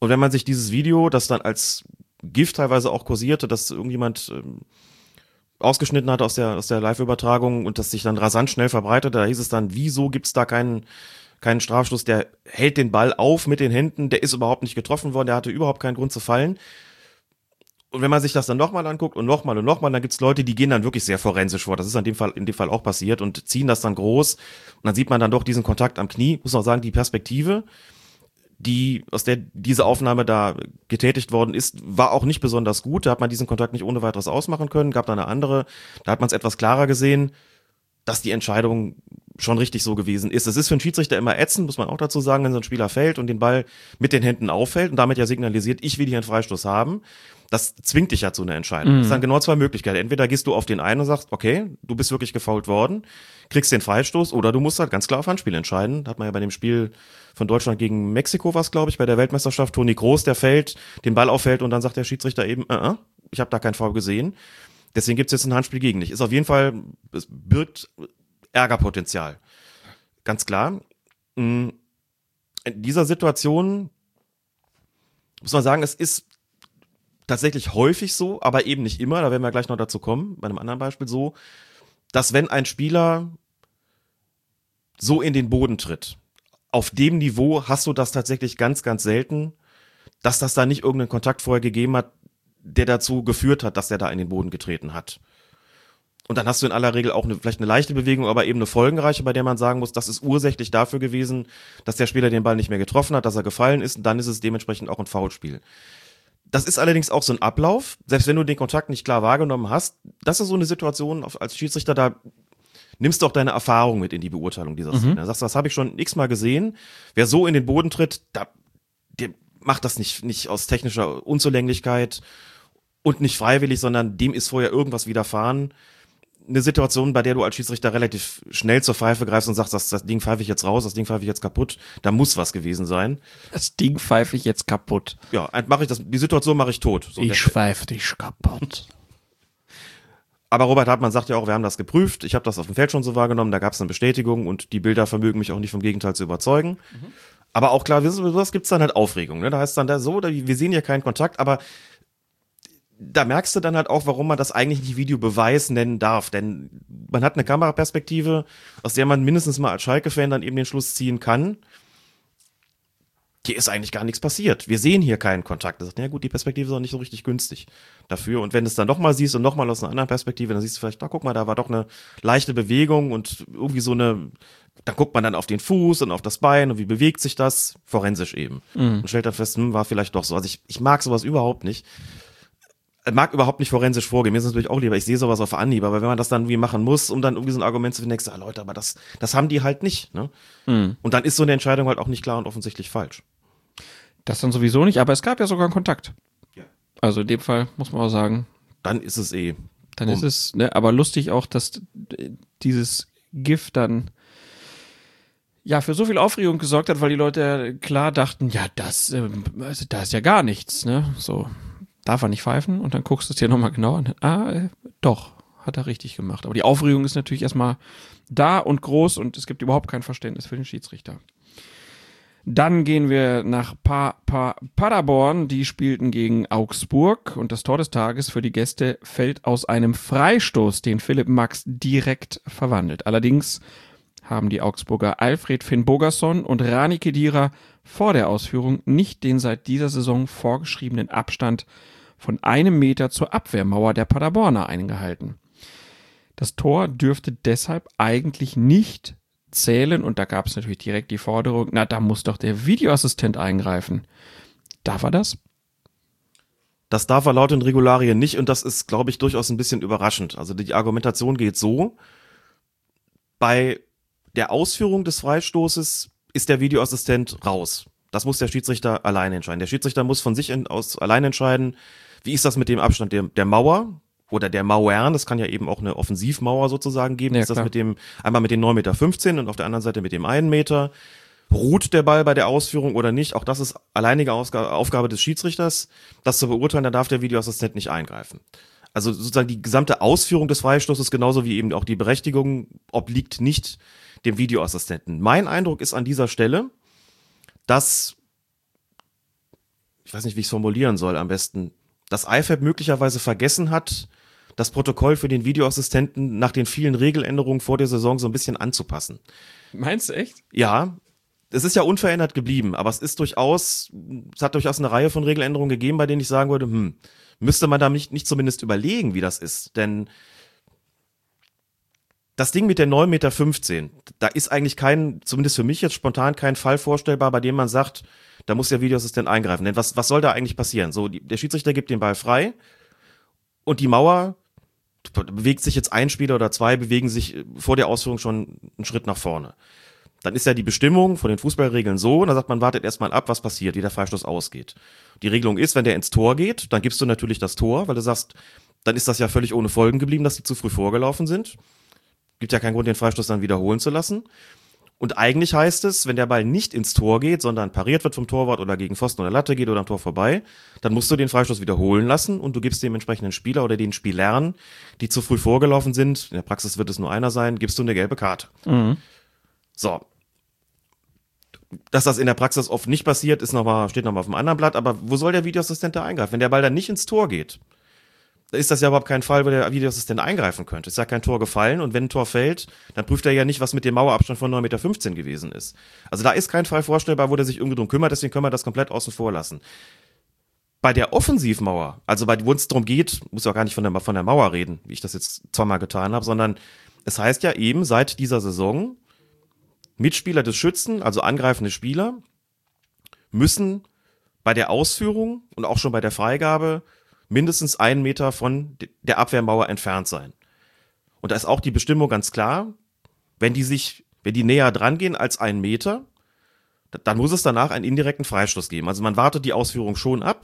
Und wenn man sich dieses Video, das dann als GIF teilweise auch kursierte, dass irgendjemand ähm, ausgeschnitten hat aus der, aus der Live-Übertragung und das sich dann rasant schnell verbreitet, da hieß es dann, wieso gibt's da keinen keinen Strafschluss, der hält den Ball auf mit den Händen, der ist überhaupt nicht getroffen worden, der hatte überhaupt keinen Grund zu fallen. Und wenn man sich das dann nochmal anguckt und nochmal und nochmal, dann gibt's Leute, die gehen dann wirklich sehr forensisch vor. Das ist in dem Fall, in dem Fall auch passiert und ziehen das dann groß. Und dann sieht man dann doch diesen Kontakt am Knie. Muss auch sagen, die Perspektive, die, aus der diese Aufnahme da getätigt worden ist, war auch nicht besonders gut. Da hat man diesen Kontakt nicht ohne weiteres ausmachen können. Gab da eine andere, da hat man es etwas klarer gesehen, dass die Entscheidung schon richtig so gewesen ist. Es ist für einen Schiedsrichter immer ätzend, muss man auch dazu sagen, wenn so ein Spieler fällt und den Ball mit den Händen auffällt und damit ja signalisiert, ich will hier einen Freistoß haben. Das zwingt dich ja zu einer Entscheidung. Mhm. Das sind dann genau zwei Möglichkeiten. Entweder gehst du auf den einen und sagst, okay, du bist wirklich gefault worden, kriegst den Freistoß, oder du musst halt ganz klar auf Handspiel entscheiden. Da hat man ja bei dem Spiel von Deutschland gegen Mexiko was, glaube ich, bei der Weltmeisterschaft. Toni Groß, der fällt, den Ball auffällt und dann sagt der Schiedsrichter eben, uh -uh, ich habe da keinen Foul gesehen. Deswegen gibt's jetzt ein Handspiel gegen dich. Ist auf jeden Fall, es birgt Ärgerpotenzial. Ganz klar. Mm, in dieser Situation muss man sagen, es ist tatsächlich häufig so, aber eben nicht immer, da werden wir gleich noch dazu kommen, bei einem anderen Beispiel so, dass wenn ein Spieler so in den Boden tritt, auf dem Niveau hast du das tatsächlich ganz, ganz selten, dass das da nicht irgendeinen Kontakt vorher gegeben hat, der dazu geführt hat, dass er da in den Boden getreten hat. Und dann hast du in aller Regel auch eine, vielleicht eine leichte Bewegung, aber eben eine folgenreiche, bei der man sagen muss, das ist ursächlich dafür gewesen, dass der Spieler den Ball nicht mehr getroffen hat, dass er gefallen ist und dann ist es dementsprechend auch ein Foulspiel. Das ist allerdings auch so ein Ablauf, selbst wenn du den Kontakt nicht klar wahrgenommen hast, das ist so eine Situation als Schiedsrichter, da nimmst du auch deine Erfahrung mit in die Beurteilung dieser Szene. Mhm. Da sagst du, das habe ich schon x-mal gesehen. Wer so in den Boden tritt, da, der macht das nicht, nicht aus technischer Unzulänglichkeit und nicht freiwillig, sondern dem ist vorher irgendwas widerfahren eine Situation, bei der du als Schiedsrichter relativ schnell zur Pfeife greifst und sagst, das, das Ding pfeife ich jetzt raus, das Ding pfeife ich jetzt kaputt, da muss was gewesen sein. Das Ding pfeife ich jetzt kaputt. Ja, mache ich das, die Situation mache ich tot. So ich pfeife dich kaputt. [LAUGHS] Aber Robert Hartmann sagt ja auch, wir haben das geprüft, ich habe das auf dem Feld schon so wahrgenommen, da gab es eine Bestätigung und die Bilder vermögen mich auch nicht vom Gegenteil zu überzeugen. Mhm. Aber auch klar, was gibt's dann halt Aufregung. Ne? Da heißt dann da so, wir sehen hier keinen Kontakt, aber da merkst du dann halt auch, warum man das eigentlich nicht Videobeweis nennen darf. Denn man hat eine Kameraperspektive, aus der man mindestens mal als Schalke-Fan dann eben den Schluss ziehen kann. Hier ist eigentlich gar nichts passiert. Wir sehen hier keinen Kontakt. Das sagt, ja gut, die Perspektive ist auch nicht so richtig günstig dafür. Und wenn du es dann nochmal siehst und nochmal aus einer anderen Perspektive, dann siehst du vielleicht, da guck mal, da war doch eine leichte Bewegung und irgendwie so eine, dann guckt man dann auf den Fuß und auf das Bein und wie bewegt sich das, forensisch eben. Mhm. Und stellt dann fest, hm, war vielleicht doch so. Also ich, ich mag sowas überhaupt nicht mag überhaupt nicht forensisch vorgehen. Mir ist es natürlich auch lieber, ich sehe sowas auf Anhieb, aber wenn man das dann irgendwie machen muss, um dann irgendwie so ein Argument zu finden, denkst du, ah, Leute, aber das, das haben die halt nicht. Ne? Mhm. Und dann ist so eine Entscheidung halt auch nicht klar und offensichtlich falsch. Das dann sowieso nicht, aber es gab ja sogar einen Kontakt. Ja. Also in dem Fall muss man auch sagen. Dann ist es eh. Dann um. ist es, ne, aber lustig auch, dass dieses Gift dann ja für so viel Aufregung gesorgt hat, weil die Leute klar dachten, ja, das, äh, also da ist ja gar nichts, ne? So darf er nicht pfeifen und dann guckst du es dir nochmal genau an. Ah, äh, doch, hat er richtig gemacht. Aber die Aufregung ist natürlich erstmal da und groß und es gibt überhaupt kein Verständnis für den Schiedsrichter. Dann gehen wir nach pa pa Paderborn. Die spielten gegen Augsburg und das Tor des Tages für die Gäste fällt aus einem Freistoß, den Philipp Max direkt verwandelt. Allerdings haben die Augsburger Alfred Finn Bogerson und Rani Kedira vor der Ausführung nicht den seit dieser Saison vorgeschriebenen Abstand von einem Meter zur Abwehrmauer der Paderborner eingehalten. Das Tor dürfte deshalb eigentlich nicht zählen und da gab es natürlich direkt die Forderung, na, da muss doch der Videoassistent eingreifen. Darf er das? Das darf er laut den Regularien nicht und das ist, glaube ich, durchaus ein bisschen überraschend. Also die Argumentation geht so, bei der Ausführung des Freistoßes ist der Videoassistent raus. Das muss der Schiedsrichter allein entscheiden. Der Schiedsrichter muss von sich aus allein entscheiden, wie ist das mit dem Abstand der, der Mauer oder der Mauern, das kann ja eben auch eine Offensivmauer sozusagen geben, Ja, ist das klar. mit dem, einmal mit den 9,15 Meter und auf der anderen Seite mit dem einen Meter. Ruht der Ball bei der Ausführung oder nicht? Auch das ist alleinige Ausga Aufgabe des Schiedsrichters, das zu beurteilen, da darf der Videoassistent nicht eingreifen. Also sozusagen die gesamte Ausführung des Freistoßes, genauso wie eben auch die Berechtigung, obliegt nicht dem Videoassistenten. Mein Eindruck ist an dieser Stelle, dass, ich weiß nicht, wie ich es formulieren soll am besten, das IFAB möglicherweise vergessen hat, das Protokoll für den Videoassistenten nach den vielen Regeländerungen vor der Saison so ein bisschen anzupassen. Meinst du echt? Ja, es ist ja unverändert geblieben, aber es ist durchaus, es hat durchaus eine Reihe von Regeländerungen gegeben, bei denen ich sagen würde, hm, müsste man da nicht, nicht zumindest überlegen, wie das ist. Denn das Ding mit der 9,15 Meter, da ist eigentlich kein, zumindest für mich jetzt spontan kein Fall vorstellbar, bei dem man sagt, da muss der Videoassistent eingreifen. Denn was, was soll da eigentlich passieren? So, die, der Schiedsrichter gibt den Ball frei und die Mauer bewegt sich jetzt ein Spieler oder zwei, bewegen sich äh, vor der Ausführung schon einen Schritt nach vorne. Dann ist ja die Bestimmung von den Fußballregeln so, und da sagt man, wartet erstmal ab, was passiert, wie der Freistoß ausgeht. Die Regelung ist, wenn der ins Tor geht, dann gibst du natürlich das Tor, weil du sagst, dann ist das ja völlig ohne Folgen geblieben, dass die zu früh vorgelaufen sind. Gibt ja keinen Grund, den Freistoß dann wiederholen zu lassen. Und eigentlich heißt es, wenn der Ball nicht ins Tor geht, sondern pariert wird vom Torwart oder gegen Pfosten oder Latte geht oder am Tor vorbei, dann musst du den Freistoß wiederholen lassen und du gibst dem entsprechenden Spieler oder den Spielern, die zu früh vorgelaufen sind, in der Praxis wird es nur einer sein, gibst du eine gelbe Karte. So. Dass das in der Praxis oft nicht passiert, ist noch mal, steht nochmal auf dem anderen Blatt, aber wo soll der Videoassistent da eingreifen? Wenn der Ball dann nicht ins Tor geht, ist das ja überhaupt kein Fall, wo der Videoassistent eingreifen könnte. Ist ja kein Tor gefallen und wenn ein Tor fällt, dann prüft er ja nicht, was mit dem Mauerabstand von 9,15 Meter gewesen ist. Also da ist kein Fall vorstellbar, wo der sich irgendwie drum kümmert, deswegen können wir das komplett außen vor lassen. Bei der Offensivmauer, also bei wo es darum geht, muss ja auch gar nicht von der, von der Mauer reden, wie ich das jetzt zweimal getan habe, sondern es heißt ja eben seit dieser Saison, Mitspieler des Schützen, also angreifende Spieler, müssen bei der Ausführung und auch schon bei der Freigabe mindestens einen Meter von de- der Abwehrmauer entfernt sein. Und da ist auch die Bestimmung ganz klar, wenn die sich, wenn die näher dran gehen als einen Meter, da- dann muss es danach einen indirekten Freistoß geben. Also man wartet die Ausführung schon ab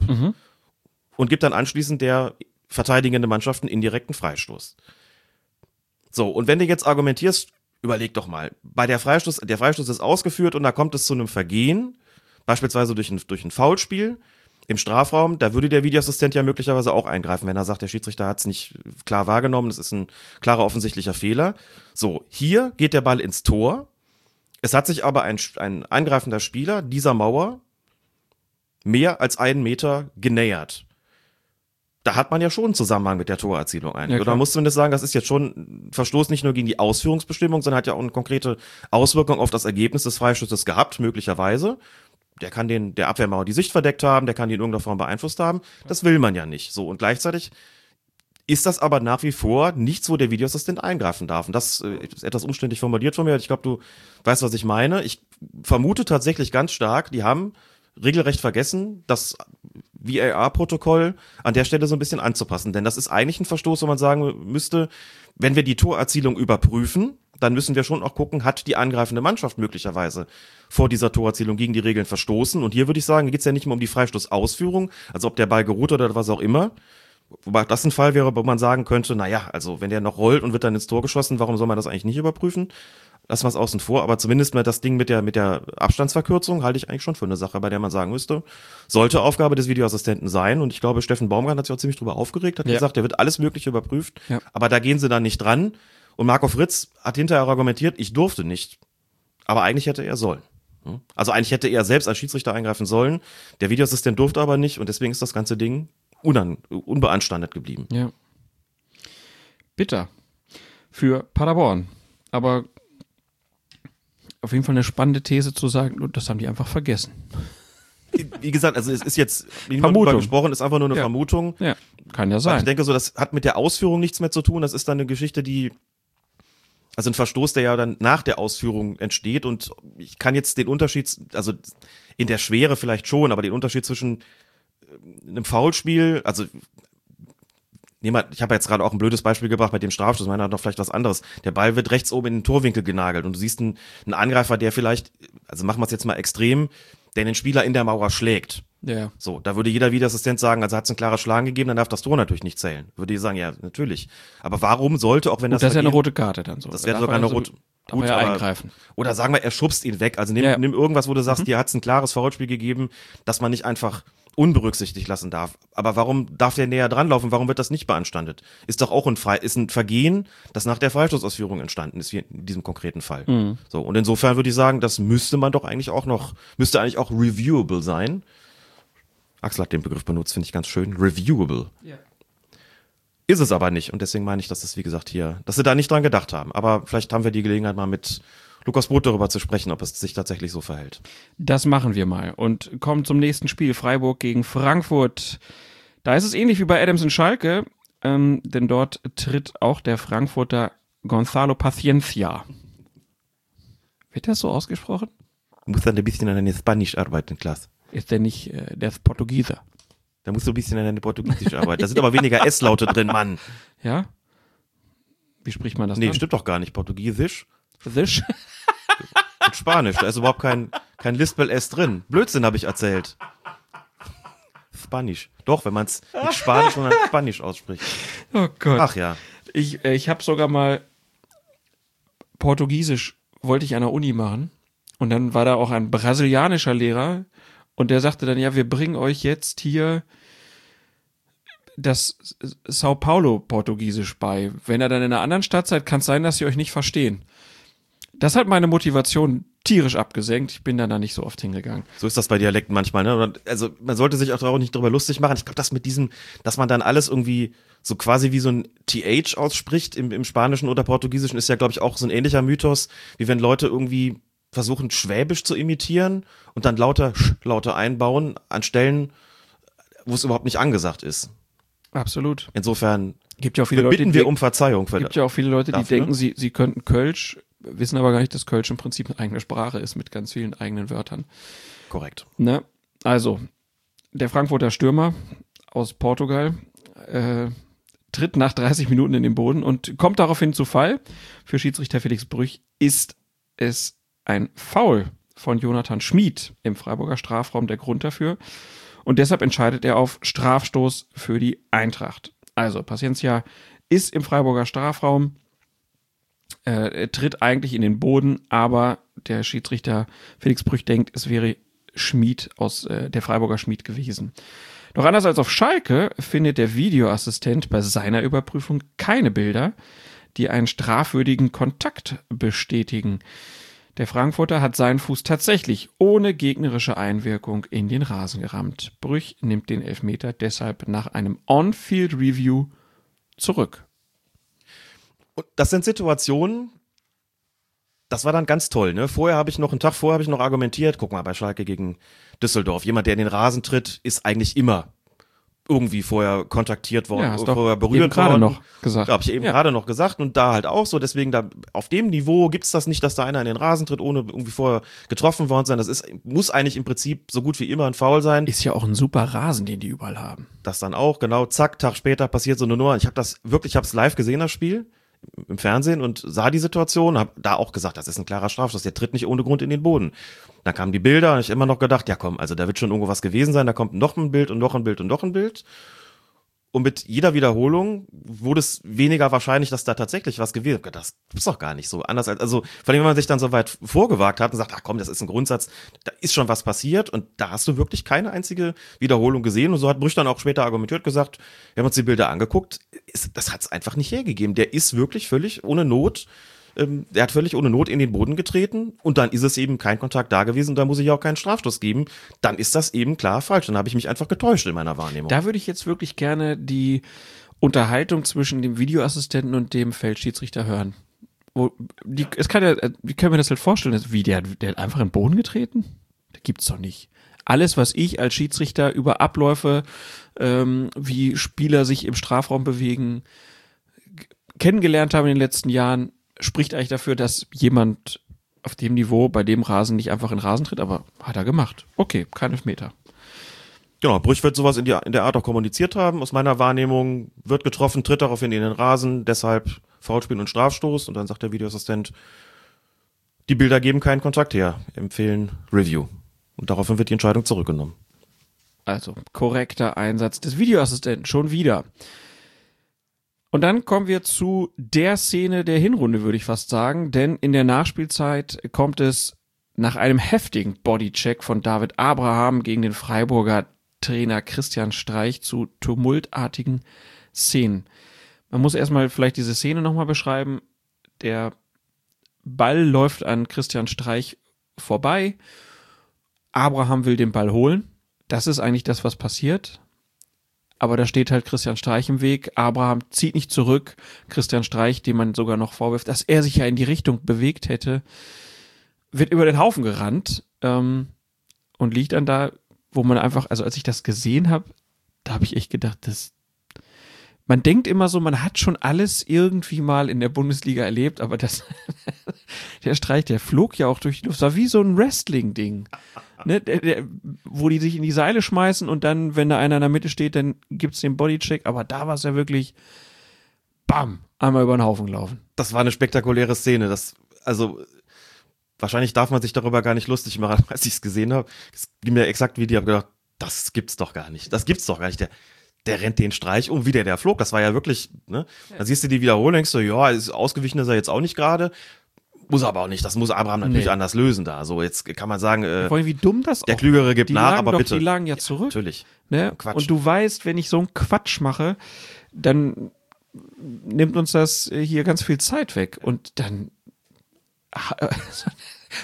und gibt dann anschließend der verteidigende Mannschaft einen indirekten Freistoß. So, und wenn du jetzt argumentierst, überleg doch mal, bei der Freistoß, der Freistoß ist ausgeführt und da kommt es zu einem Vergehen, beispielsweise durch ein, durch ein Foulspiel im Strafraum, da würde der Videoassistent ja möglicherweise auch eingreifen, wenn er sagt, der Schiedsrichter hat es nicht klar wahrgenommen, das ist ein klarer offensichtlicher Fehler. So, hier geht der Ball ins Tor. Es hat sich aber ein, ein eingreifender Spieler dieser Mauer mehr als einen Meter genähert. Da hat man ja schon einen Zusammenhang mit der Torerzielung eigentlich. Ja, Oder klar. muss zumindest sagen, das ist jetzt schon ein Verstoß nicht nur gegen die Ausführungsbestimmung, sondern hat ja auch eine konkrete Auswirkung auf das Ergebnis des Freischusses gehabt, möglicherweise. Der kann den, der Abwehrmauer die Sicht verdeckt haben, der kann die in irgendeiner Form beeinflusst haben. Das will man ja nicht. So, und gleichzeitig ist das aber nach wie vor nichts, wo der Videoassistent eingreifen darf. Und das äh, ist etwas umständlich formuliert von mir. Ich glaube, du weißt, was ich meine. Ich vermute tatsächlich ganz stark, die haben regelrecht vergessen, das VAR-Protokoll an der Stelle so ein bisschen anzupassen. Denn das ist eigentlich ein Verstoß, wo man sagen müsste, wenn wir die Torerzielung überprüfen, dann müssen wir schon auch gucken, hat die angreifende Mannschaft möglicherweise vor dieser Torerzielung gegen die Regeln verstoßen. Und hier würde ich sagen, geht es ja nicht mehr um die Freistoßausführung, also ob der Ball geruht oder was auch immer. Wobei das ein Fall wäre, wo man sagen könnte, naja, also wenn der noch rollt und wird dann ins Tor geschossen, warum soll man das eigentlich nicht überprüfen? Lassen wir es außen vor, aber zumindest mal das Ding mit der, mit der Abstandsverkürzung halte ich eigentlich schon für eine Sache, bei der man sagen müsste, sollte Aufgabe des Videoassistenten sein. Und ich glaube, Steffen Baumgart hat sich auch ziemlich drüber aufgeregt, hat Ja. gesagt, der wird alles Mögliche überprüft, Ja. aber da gehen sie dann nicht dran. Und Marco Fritz hat hinterher argumentiert, ich durfte nicht. Aber eigentlich hätte er sollen. Hm? Also eigentlich hätte er selbst als Schiedsrichter eingreifen sollen. Der Videoassistent durfte aber nicht und deswegen ist das ganze Ding unbeanstandet geblieben. Ja. Bitter. Für Paderborn. Aber auf jeden Fall eine spannende These zu sagen, das haben die einfach vergessen. Wie gesagt, also es ist jetzt wie Vermutung. gesprochen, ist einfach nur eine Ja. Vermutung. Ja, kann ja Weil Ich sein. denke so, das hat mit der Ausführung nichts mehr zu tun. Das ist dann eine Geschichte, die also ein Verstoß, der ja dann nach der Ausführung entsteht und ich kann jetzt den Unterschied, also in der Schwere vielleicht schon, aber den Unterschied zwischen äh, einem Foulspiel, also Jemand, ich habe jetzt gerade auch ein blödes Beispiel gebracht mit dem Strafstoß, meiner hat noch vielleicht was anderes. Der Ball wird rechts oben in den Torwinkel genagelt und du siehst einen, einen Angreifer, der vielleicht, also machen wir es jetzt mal extrem, der den Spieler in der Mauer schlägt. Ja. So, da würde jeder Videoassistent sagen, also hat es ein klares Schlagen gegeben, dann darf das Tor natürlich nicht zählen. Würde ich sagen, ja, natürlich. Aber warum sollte, auch wenn Das, das das ist ja eine rote Karte dann so. Das Da wäre sogar eine so- rote. Er ja eingreifen. Oder sagen wir, er schubst ihn weg. Also nimm, Ja. Mhm. nimm irgendwas, wo du sagst, dir hat es ein klares Foulspiel gegeben, das man nicht einfach unberücksichtigt lassen darf. Aber warum darf der näher dran laufen? Warum wird das nicht beanstandet? Ist doch auch ein, Frei ist ein Vergehen, das nach der Freistoßausführung entstanden ist, wie in diesem konkreten Fall. Mhm. So, und insofern würde ich sagen, das müsste man doch eigentlich auch noch, müsste eigentlich auch reviewable sein. Axel hat den Begriff benutzt, finde ich ganz schön. Reviewable. Ist es aber nicht. Und deswegen meine ich, dass das, wie gesagt, hier, dass sie da nicht dran gedacht haben. Aber vielleicht haben wir die Gelegenheit, mal mit Lukas Boot darüber zu sprechen, ob es sich tatsächlich so verhält. Das machen wir mal und kommen zum nächsten Spiel. Freiburg gegen Frankfurt. Da ist es ähnlich wie bei Adams und Schalke, ähm, denn dort tritt auch der Frankfurter Gonzalo Paciencia. Wird das so ausgesprochen? Du musst dann ein bisschen an deine Spanisch arbeiten, Klaas. Ist der nicht, äh, der ist Portugieser. Da musst du ein bisschen an deine Portugiesisch [LAUGHS] arbeiten. Da sind aber weniger S-Laute drin, Mann. Ja? Wie spricht man das Nee, dann? stimmt doch gar nicht. Portugiesisch Sisch? Und Spanisch. Da ist überhaupt kein, kein Lispel-S drin. Blödsinn habe ich erzählt. Spanisch. Doch, wenn man es nicht Spanisch, sondern Spanisch ausspricht. Oh Gott. Ach ja. Ich, äh, ich habe sogar mal Portugiesisch wollte ich an der Uni machen und dann war da auch ein brasilianischer Lehrer und der sagte dann, ja, wir bringen euch jetzt hier das Sao Paulo Portugiesisch bei. Wenn ihr dann in einer anderen Stadt seid, kann es sein, dass sie euch nicht verstehen. Das hat meine Motivation tierisch abgesenkt. Ich bin dann da nicht so oft hingegangen. So ist das bei Dialekten manchmal, ne? Also man sollte sich auch auch nicht drüber lustig machen. Ich glaube, das mit diesem, dass man dann alles irgendwie so quasi wie so ein TH ausspricht im, im Spanischen oder Portugiesischen, ist ja, glaube ich, auch so ein ähnlicher Mythos, wie wenn Leute irgendwie versuchen, Schwäbisch zu imitieren und dann lauter Sch Laute einbauen an Stellen, wo es überhaupt nicht angesagt ist. Absolut. Insofern Gibt ja auch viele Leute, bitten wir um Verzeihung für gibt ja auch viele Leute, die dafür. denken, sie, sie könnten Kölsch, wissen aber gar nicht, dass Kölsch im Prinzip eine eigene Sprache ist mit ganz vielen eigenen Wörtern. Korrekt. Ne? Also, der Frankfurter Stürmer aus Portugal äh, tritt nach 30 Minuten in den Boden und kommt daraufhin zu Fall. Für Schiedsrichter Felix Brüch ist es ein Foul von Jonathan Schmid im Freiburger Strafraum der Grund dafür. Und deshalb entscheidet er auf Strafstoß für die Eintracht. Also, Paciencia ist im Freiburger Strafraum, äh, tritt eigentlich in den Boden, aber der Schiedsrichter Felix Brüch denkt, es wäre Schmied aus äh, der Freiburger Schmied gewesen. Doch anders als auf Schalke findet der Videoassistent bei seiner Überprüfung keine Bilder, die einen strafwürdigen Kontakt bestätigen. Der Frankfurter hat seinen Fuß tatsächlich ohne gegnerische Einwirkung in den Rasen gerammt. Brüch nimmt den Elfmeter deshalb nach einem On-Field-Review zurück. Und das sind Situationen, das war dann ganz toll, ne? Vorher habe ich noch, einen Tag vorher habe ich noch argumentiert, guck mal, bei Schalke gegen Düsseldorf, jemand, der in den Rasen tritt, ist eigentlich immer irgendwie vorher kontaktiert worden, Ja, vorher berührt worden. noch gesagt. Habe ich eben Ja. gerade noch gesagt und da halt auch so, deswegen da auf dem Niveau gibt's das nicht, dass da einer in den Rasen tritt, ohne irgendwie vorher getroffen worden sein. Das ist, muss eigentlich im Prinzip so gut wie immer ein Foul sein. Ist ja auch ein super Rasen, den die überall haben. das dann auch, genau, zack, Tag später passiert so eine Nummer. Ich habe das wirklich, ich habe es live gesehen, das Spiel im Fernsehen und sah die Situation, habe da auch gesagt, das ist ein klarer Strafstoß, der tritt nicht ohne Grund in den Boden. Dann kamen die Bilder und ich immer noch gedacht, ja komm, also da wird schon irgendwo was gewesen sein, da kommt noch ein Bild und noch ein Bild und noch ein Bild. Und mit jeder Wiederholung wurde es weniger wahrscheinlich, dass da tatsächlich was gewesen ist. Das ist doch gar nicht so. Anders als, also, vor allem, wenn man sich dann so weit vorgewagt hat und sagt, ach komm, das ist ein Grundsatz, da ist schon was passiert und da hast du wirklich keine einzige Wiederholung gesehen. Und so hat Brüch dann auch später argumentiert gesagt, wir haben uns die Bilder angeguckt, ist, das hat es einfach nicht hergegeben. Der ist wirklich völlig ohne Not, ähm, der hat völlig ohne Not in den Boden getreten und dann ist es eben kein Kontakt da gewesen da muss ich auch keinen Strafstoß geben. Dann ist das eben klar falsch. Dann habe ich mich einfach getäuscht in meiner Wahrnehmung. Da würde ich jetzt wirklich gerne die Unterhaltung zwischen dem Videoassistenten und dem Feldschiedsrichter hören. Wo, die, es kann ja, äh, wie können wir das halt vorstellen? Also Wie, der, der hat einfach in den Boden getreten? Das gibt's doch nicht. Alles, was ich als Schiedsrichter über Abläufe, ähm, wie Spieler sich im Strafraum bewegen, kennengelernt habe in den letzten Jahren, spricht eigentlich dafür, dass jemand auf dem Niveau bei dem Rasen nicht einfach in Rasen tritt, aber hat er gemacht. Okay, kein Elfmeter. Genau, Brüch wird sowas in, die, in der Art auch kommuniziert haben. Aus meiner Wahrnehmung wird getroffen, tritt daraufhin in den Rasen, deshalb Foulspiel und Strafstoß. Und dann sagt der Videoassistent, die Bilder geben keinen Kontakt her, empfehlen Review. Und daraufhin wird die Entscheidung zurückgenommen. Also korrekter Einsatz des Videoassistenten schon wieder. Und dann kommen wir zu der Szene der Hinrunde, würde ich fast sagen, denn in der Nachspielzeit kommt es nach einem heftigen Bodycheck von David Abraham gegen den Freiburger Trainer Christian Streich zu tumultartigen Szenen. Man muss erstmal vielleicht diese Szene nochmal beschreiben. Der Ball läuft an Christian Streich vorbei. Abraham will den Ball holen. Das ist eigentlich das, was passiert. Aber da steht halt Christian Streich im Weg. Abraham zieht nicht zurück. Christian Streich, dem man sogar noch vorwirft, dass er sich ja in die Richtung bewegt hätte, wird über den Haufen gerannt ähm, und liegt dann da, wo man einfach, also als ich das gesehen habe, da habe ich echt gedacht, das, man denkt immer so, man hat schon alles irgendwie mal in der Bundesliga erlebt, aber das, [LAUGHS] der Streich, der flog ja auch durch die Luft. War wie so ein Wrestling-Ding. Ne, der, der, wo die sich in die Seile schmeißen und dann, wenn da einer in der Mitte steht, dann gibt's den Bodycheck. Aber da war es ja wirklich, bam, einmal über den Haufen gelaufen. Das war eine spektakuläre Szene. Das, also, wahrscheinlich darf man sich darüber gar nicht lustig machen, [LAUGHS] als ich es gesehen habe. Es ging mir exakt wie die, habe gedacht, das gibt's doch gar nicht. Das gibt's doch gar nicht. Der, der rennt den Streich um, wie der, der flog. Das war ja wirklich, ne? Da siehst du die wiederholen, denkst du, ja, ist ausgewichen ist er jetzt auch nicht gerade. Muss aber auch nicht. Das muss Abraham natürlich Nee. anders lösen da. So, jetzt kann man sagen, äh, allem, wie dumm das der Klügere gibt die nach, aber doch, bitte. Die lagen ja zurück. Natürlich. Ne? Quatsch. Und du weißt, wenn ich so einen Quatsch mache, dann nimmt uns das äh, hier ganz viel Zeit weg. Und dann. [LAUGHS]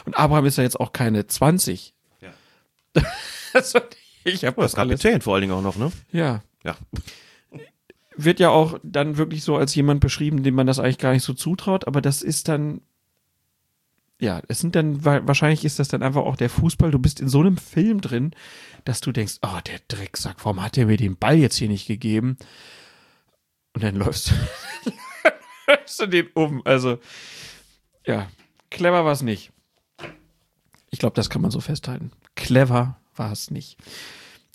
Und Abraham ist ja jetzt auch keine 20. Ja. [LAUGHS] also, ich habe Das alles. Kapitän vor allen Dingen auch noch, ne? Ja. Ja. Wird ja auch dann wirklich so als jemand beschrieben, dem man das eigentlich gar nicht so zutraut, aber das ist dann. Ja, es sind dann, wa- wahrscheinlich ist das dann einfach auch der Fußball. Du bist in so einem Film drin, dass du denkst, oh, der Drecksack, warum hat der mir den Ball jetzt hier nicht gegeben? Und dann läufst du, [LAUGHS] läufst du den um. Also, ja, clever war es nicht. Ich glaube, das kann man so festhalten. Clever war es nicht.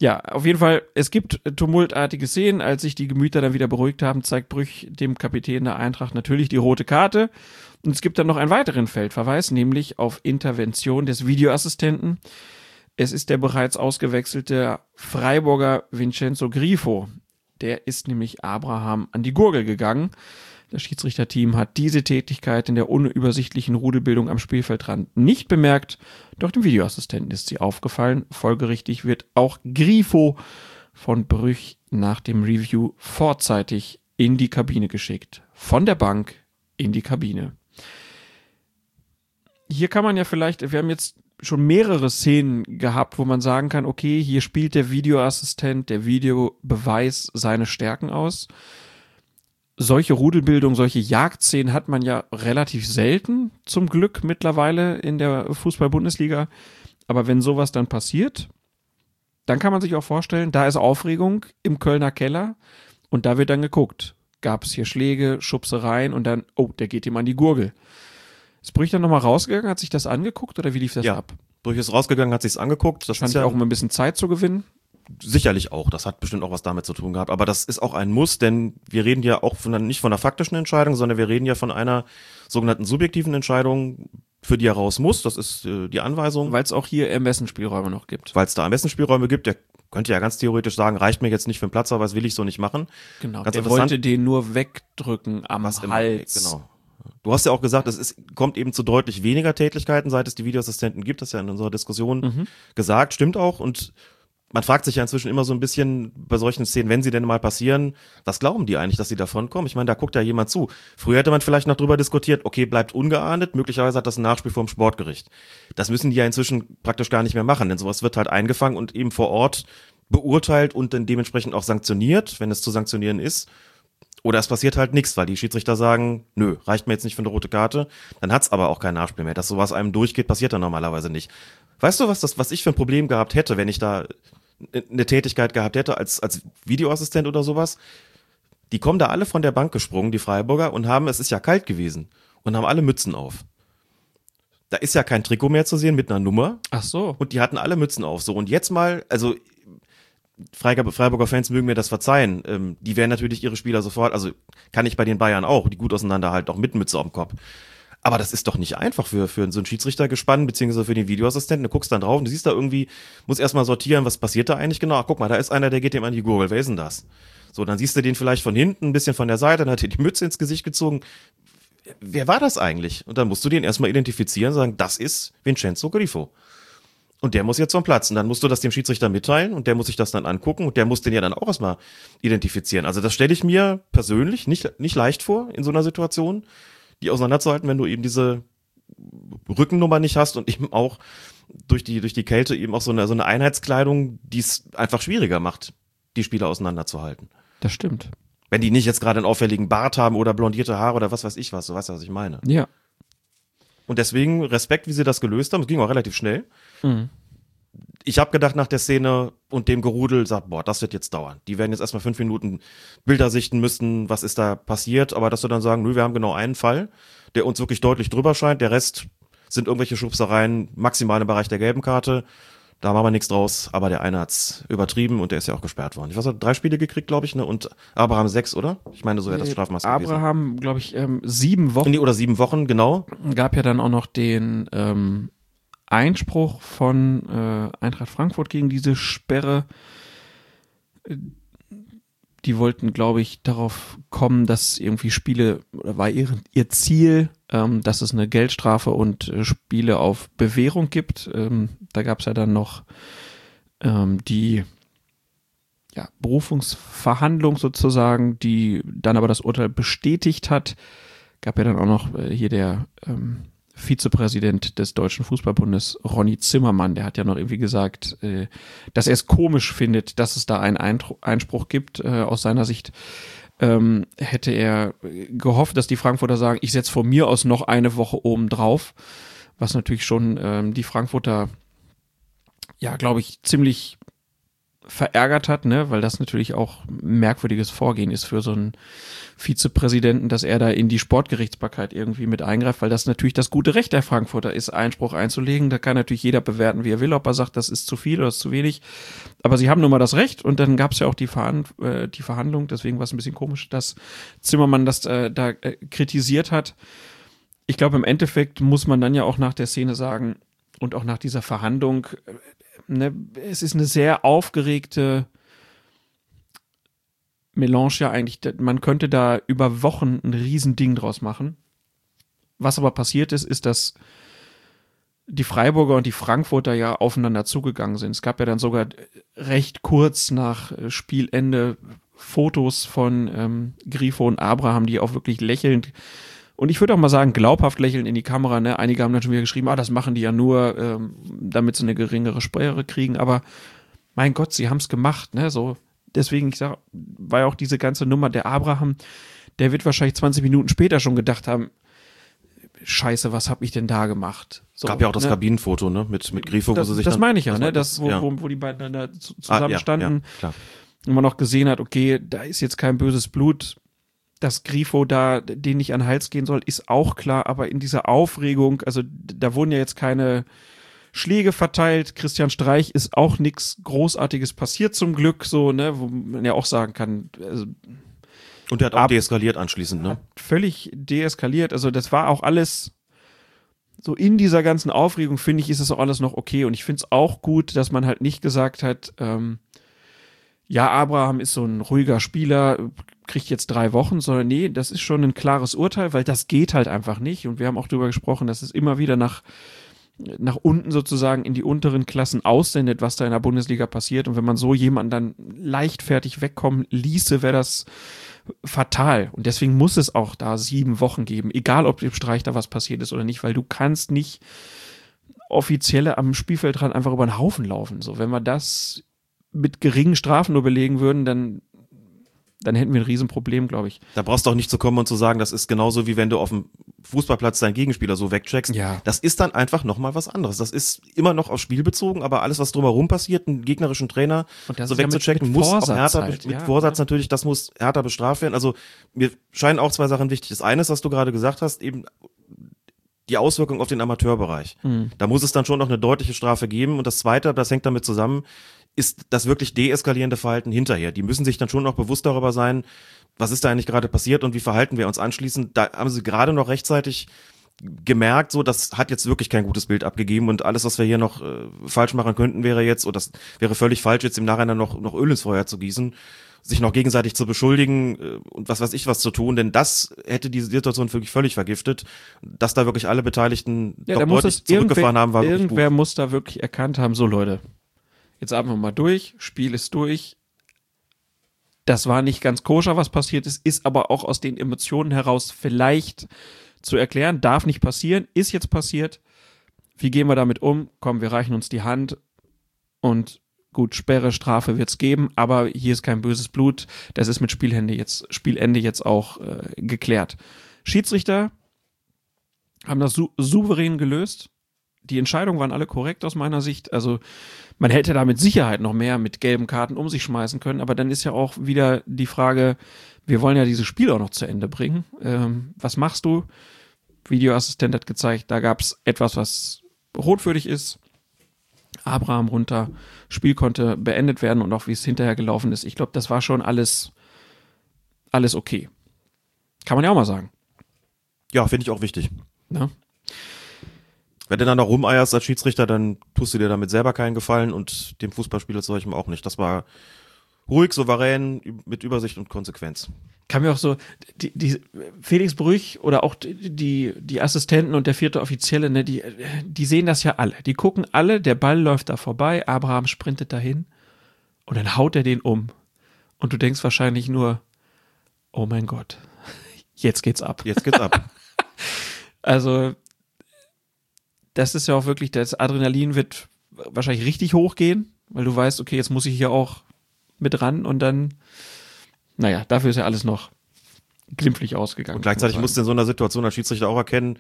Ja, auf jeden Fall, es gibt tumultartige Szenen. Als sich die Gemüter dann wieder beruhigt haben, zeigt Brüch dem Kapitän der Eintracht natürlich die rote Karte. Und es gibt dann noch einen weiteren Feldverweis, nämlich auf Intervention des Videoassistenten. Es ist der bereits ausgewechselte Freiburger Vincenzo Grifo. Der ist nämlich Abraham an die Gurgel gegangen. Das Schiedsrichterteam hat diese Tätigkeit in der unübersichtlichen Rudelbildung am Spielfeldrand nicht bemerkt, doch dem Videoassistenten ist sie aufgefallen. Folgerichtig wird auch Grifo von Brüch nach dem Review vorzeitig in die Kabine geschickt. Von der Bank in die Kabine. Hier kann man ja vielleicht, wir haben jetzt schon mehrere Szenen gehabt, wo man sagen kann, okay, hier spielt der Videoassistent, der Videobeweis seine Stärken aus. Solche Rudelbildung, solche Jagdszenen hat man ja relativ selten, zum Glück mittlerweile in der Fußball-Bundesliga. Aber wenn sowas dann passiert, dann kann man sich auch vorstellen, da ist Aufregung im Kölner Keller und da wird dann geguckt. Gab es hier Schläge, Schubsereien und dann, oh, der geht ihm an die Gurgel. Ist Brüch dann nochmal rausgegangen, hat sich das angeguckt oder wie lief das Ja. ab? Brüch ist rausgegangen, hat sich's angeguckt. Das Fand ist ich ja auch um ein bisschen Zeit zu gewinnen. sicherlich auch. Das hat bestimmt auch was damit zu tun gehabt. Aber das ist auch ein Muss, denn wir reden ja auch von, nicht von einer faktischen Entscheidung, sondern wir reden ja von einer sogenannten subjektiven Entscheidung, für die er raus muss. Das ist äh, die Anweisung. Weil es auch hier Ermessensspielräume noch gibt. Weil es da am besten Spielräume gibt, der könnte ja ganz theoretisch sagen, reicht mir jetzt nicht für den Platz, aber das will ich so nicht machen. Genau. Ganz der wollte den nur wegdrücken am Was. Hals. Genau. Du hast ja auch gesagt, es ist, kommt eben zu deutlich weniger Tätigkeiten, seit es die Videoassistenten gibt. Das ist ja in unserer Diskussion Mhm. gesagt, stimmt auch. Und man fragt sich ja inzwischen immer so ein bisschen bei solchen Szenen, wenn sie denn mal passieren, was glauben die eigentlich, dass sie davon kommen? Ich meine, da guckt ja jemand zu. Früher hätte man vielleicht noch drüber diskutiert, okay, bleibt ungeahndet, möglicherweise hat das ein Nachspiel vom Sportgericht. Das müssen die ja inzwischen praktisch gar nicht mehr machen, denn sowas wird halt eingefangen und eben vor Ort beurteilt und dann dementsprechend auch sanktioniert, wenn es zu sanktionieren ist. Oder es passiert halt nichts, weil die Schiedsrichter sagen, nö, reicht mir jetzt nicht für eine rote Karte. Dann hat's aber auch kein Nachspiel mehr. Dass sowas einem durchgeht, passiert dann normalerweise nicht. Weißt du, was das, was ich für ein Problem gehabt hätte, wenn ich da eine Tätigkeit gehabt hätte als, als Videoassistent oder sowas? Die kommen da alle von der Bank gesprungen, die Freiburger, und haben, es ist ja kalt gewesen, und haben alle Mützen auf. Da ist ja kein Trikot mehr zu sehen mit einer Nummer. Ach so. Und die hatten alle Mützen auf. So, und jetzt mal, also Freiburger, Fans mögen mir das verzeihen. Ähm, die werden natürlich ihre Spieler sofort, also kann ich bei den Bayern auch, die gut auseinander halt, auch mit Mütze dem Kopf. Aber das ist doch nicht einfach für, für so einen Schiedsrichter gespannt, beziehungsweise für den Videoassistenten. Du guckst dann drauf und du siehst da irgendwie, muss erstmal sortieren, was passiert da eigentlich genau. Ach, guck mal, da ist einer, der geht dem an die Gurgel. Wer ist denn das? So, dann siehst du den vielleicht von hinten, ein bisschen von der Seite, dann hat er die Mütze ins Gesicht gezogen. Wer war das eigentlich? Und dann musst du den erstmal identifizieren, sagen, das ist Vincenzo Grifo. Und der muss jetzt zum Platz. Und dann musst du das dem Schiedsrichter mitteilen und der muss sich das dann angucken und der muss den ja dann auch erstmal identifizieren. Also das stelle ich mir persönlich nicht, nicht leicht vor in so einer Situation, die auseinanderzuhalten, wenn du eben diese Rückennummer nicht hast und eben auch durch die, durch die Kälte eben auch so eine, so eine Einheitskleidung, die es einfach schwieriger macht, die Spieler auseinanderzuhalten. Das stimmt. Wenn die nicht jetzt gerade einen auffälligen Bart haben oder blondierte Haare oder was weiß ich was, du weißt ja, was ich meine. Ja. Und deswegen Respekt, wie sie das gelöst haben. Es ging auch relativ schnell. Mhm. Ich habe gedacht, nach der Szene und dem Gerudel, sagt, boah, das wird jetzt dauern. Die werden jetzt erstmal fünf Minuten Bilder sichten müssen, was ist da passiert. Aber dass wir dann sagen, nö, wir haben genau einen Fall, der uns wirklich deutlich drüber scheint. Der Rest sind irgendwelche Schubsereien, maximal im Bereich der gelben Karte. Da machen wir nichts draus, aber der eine hat's übertrieben und der ist ja auch gesperrt worden. Ich weiß, er hat drei Spiele gekriegt, glaube ich, ne? Und Abraham sechs, oder? Ich meine, so wäre das Strafmaß gewesen. Abraham, glaube ich, ähm, sieben Wochen. Nee, oder sieben Wochen, genau. Gab ja dann auch noch den ähm, Einspruch von äh, Eintracht Frankfurt gegen diese Sperre. Die wollten, glaube ich, darauf kommen, dass irgendwie Spiele, oder war ihr, ihr Ziel, ähm, dass es eine Geldstrafe und äh, Spiele auf Bewährung gibt. Ähm, da gab es ja dann noch ähm, die ja, Berufungsverhandlung sozusagen, die dann aber das Urteil bestätigt hat. Gab ja dann auch noch äh, hier der ähm, Vizepräsident des Deutschen Fußballbundes, Ronny Zimmermann, der hat ja noch irgendwie gesagt, äh, dass er es komisch findet, dass es da einen Einspruch gibt. Äh, aus seiner Sicht ähm, hätte er gehofft, dass die Frankfurter sagen, ich setze von mir aus noch eine Woche oben drauf, was natürlich schon ähm, die Frankfurter, ja, glaube ich, ziemlich verärgert hat, ne, weil das natürlich auch merkwürdiges Vorgehen ist für so einen Vizepräsidenten, dass er da in die Sportgerichtsbarkeit irgendwie mit eingreift, weil das natürlich das gute Recht der Frankfurter ist, Einspruch einzulegen. Da kann natürlich jeder bewerten, wie er will, ob er sagt, das ist zu viel oder ist zu wenig. Aber sie haben nun mal das Recht und dann gab es ja auch die, Verhand äh, die Verhandlung, deswegen war es ein bisschen komisch, dass Zimmermann das äh, da äh, kritisiert hat. Ich glaube, im Endeffekt muss man dann ja auch nach der Szene sagen und auch nach dieser Verhandlung, äh, ne, es ist eine sehr aufgeregte Melange ja eigentlich, man könnte da über Wochen ein Riesending draus machen. Was aber passiert ist, ist, dass die Freiburger und die Frankfurter ja aufeinander zugegangen sind. Es gab ja dann sogar recht kurz nach Spielende Fotos von ähm, Grifo und Abraham, die auch wirklich lächelnd und ich würde auch mal sagen, glaubhaft lächeln in die Kamera. Ne? Einige haben dann schon wieder geschrieben, ah, das machen die ja nur, ähm, damit sie eine geringere Sperre kriegen. Aber mein Gott, sie haben es gemacht. Ne? So, deswegen, ich sag, war ja auch diese ganze Nummer der Abraham, der wird wahrscheinlich 20 Minuten später schon gedacht haben, Scheiße, was habe ich denn da gemacht? So, Gab ja auch das ne? Kabinenfoto, ne, mit, mit Grifo, das, wo sie sich Das dann, meine ich ja, das ne, das, wo, ja. wo, wo die beiden da zu- zusammen Ah, ja, standen. Ja, klar. und man noch gesehen hat, okay, da ist jetzt kein böses Blut, dass Grifo da den nicht an den Hals gehen soll, ist auch klar, aber in dieser Aufregung, also da wurden ja jetzt keine Schläge verteilt, Christian Streich ist auch nichts Großartiges passiert zum Glück, so, ne, wo man ja auch sagen kann, also Und der hat auch Ab- deeskaliert anschließend, ne? völlig deeskaliert, also das war auch alles so in dieser ganzen Aufregung, finde ich, ist es auch alles noch okay. Und ich finde es auch gut, dass man halt nicht gesagt hat, ähm, ja, Abraham ist so ein ruhiger Spieler, kriegt jetzt drei Wochen, sondern nee, das ist schon ein klares Urteil, weil das geht halt einfach nicht. Und wir haben auch darüber gesprochen, dass es immer wieder nach, nach unten sozusagen in die unteren Klassen aussendet, was da in der Bundesliga passiert. Und wenn man so jemanden dann leichtfertig wegkommen ließe, wäre das fatal. Und deswegen muss es auch da sieben Wochen geben, egal ob dem Streich da was passiert ist oder nicht, weil du kannst nicht Offizielle am Spielfeldrand einfach über den Haufen laufen. So, wenn wir das mit geringen Strafen nur belegen würden, dann, dann hätten wir ein Riesenproblem, glaube ich. Da brauchst du auch nicht zu kommen und zu sagen, das ist genauso wie wenn du auf dem Fußballplatz deinen Gegenspieler so wegcheckst. Ja. Das ist dann einfach nochmal was anderes. Das ist immer noch aufs Spiel bezogen, aber alles, was drumherum passiert, einen gegnerischen Trainer so ist ja mit- wegzuchecken, mit muss auch härter, halt, mit ja, Vorsatz ja. natürlich, das muss härter bestraft werden. Also mir scheinen auch zwei Sachen wichtig. Das eine ist, was du gerade gesagt hast, eben die Auswirkung auf den Amateurbereich. Mhm. Da muss es dann schon noch eine deutliche Strafe geben. Und das Zweite, das hängt damit zusammen, ist das wirklich deeskalierende Verhalten hinterher. Die müssen sich dann schon noch bewusst darüber sein, was ist da eigentlich gerade passiert und wie verhalten wir uns anschließend. Da haben sie gerade noch rechtzeitig gemerkt, so, das hat jetzt wirklich kein gutes Bild abgegeben und alles, was wir hier noch äh, falsch machen könnten, wäre jetzt, oder das wäre völlig falsch, jetzt im Nachhinein noch, noch Öl ins Feuer zu gießen, sich noch gegenseitig zu beschuldigen äh, und was weiß ich was zu tun, denn das hätte diese Situation wirklich völlig vergiftet. Dass da wirklich alle Beteiligten Ja, doch deutlich zurückgefahren haben, war wirklich irgendwer muss da wirklich erkannt haben, so Leute, jetzt atmen wir mal durch, Spiel ist durch. Das war nicht ganz koscher, was passiert ist, ist aber auch aus den Emotionen heraus vielleicht zu erklären, darf nicht passieren, ist jetzt passiert. Wie gehen wir damit um? Komm, wir reichen uns die Hand und gut, Sperre, Strafe wird's geben, aber hier ist kein böses Blut. Das ist mit Spielende jetzt, Spielende jetzt auch äh, geklärt. Schiedsrichter haben das sou souverän gelöst. Die Entscheidungen waren alle korrekt aus meiner Sicht. Also man hätte da mit Sicherheit noch mehr mit gelben Karten um sich schmeißen können, aber dann ist ja auch wieder die Frage, wir wollen ja dieses Spiel auch noch zu Ende bringen. Ähm, was machst du? Videoassistent hat gezeigt, da gab es etwas, was rotwürdig ist. Abraham runter, Spiel konnte beendet werden und auch wie es hinterher gelaufen ist. Ich glaube, das war schon alles, alles okay. Kann man ja auch mal sagen. Ja, finde ich auch wichtig. Ne? Wenn du dann noch rumeierst als Schiedsrichter, dann tust du dir damit selber keinen Gefallen und dem Fußballspieler zu solchem auch nicht. Das war ruhig, souverän, mit Übersicht und Konsequenz. Kann mir auch so, die, die Felix Brüch oder auch die, die, die Assistenten und der vierte Offizielle, ne, die, die sehen das ja alle. Die gucken alle, der Ball läuft da vorbei, Abraham sprintet dahin und dann haut er den um. Und du denkst wahrscheinlich nur, oh mein Gott, [LAUGHS] jetzt geht's ab. Jetzt geht's ab. [LAUGHS] Also, das ist ja auch wirklich, das Adrenalin wird wahrscheinlich richtig hochgehen, weil du weißt, okay, jetzt muss ich hier auch mit ran und dann, naja, dafür ist ja alles noch glimpflich ausgegangen. Und gleichzeitig muss musst du in so einer Situation als Schiedsrichter auch erkennen,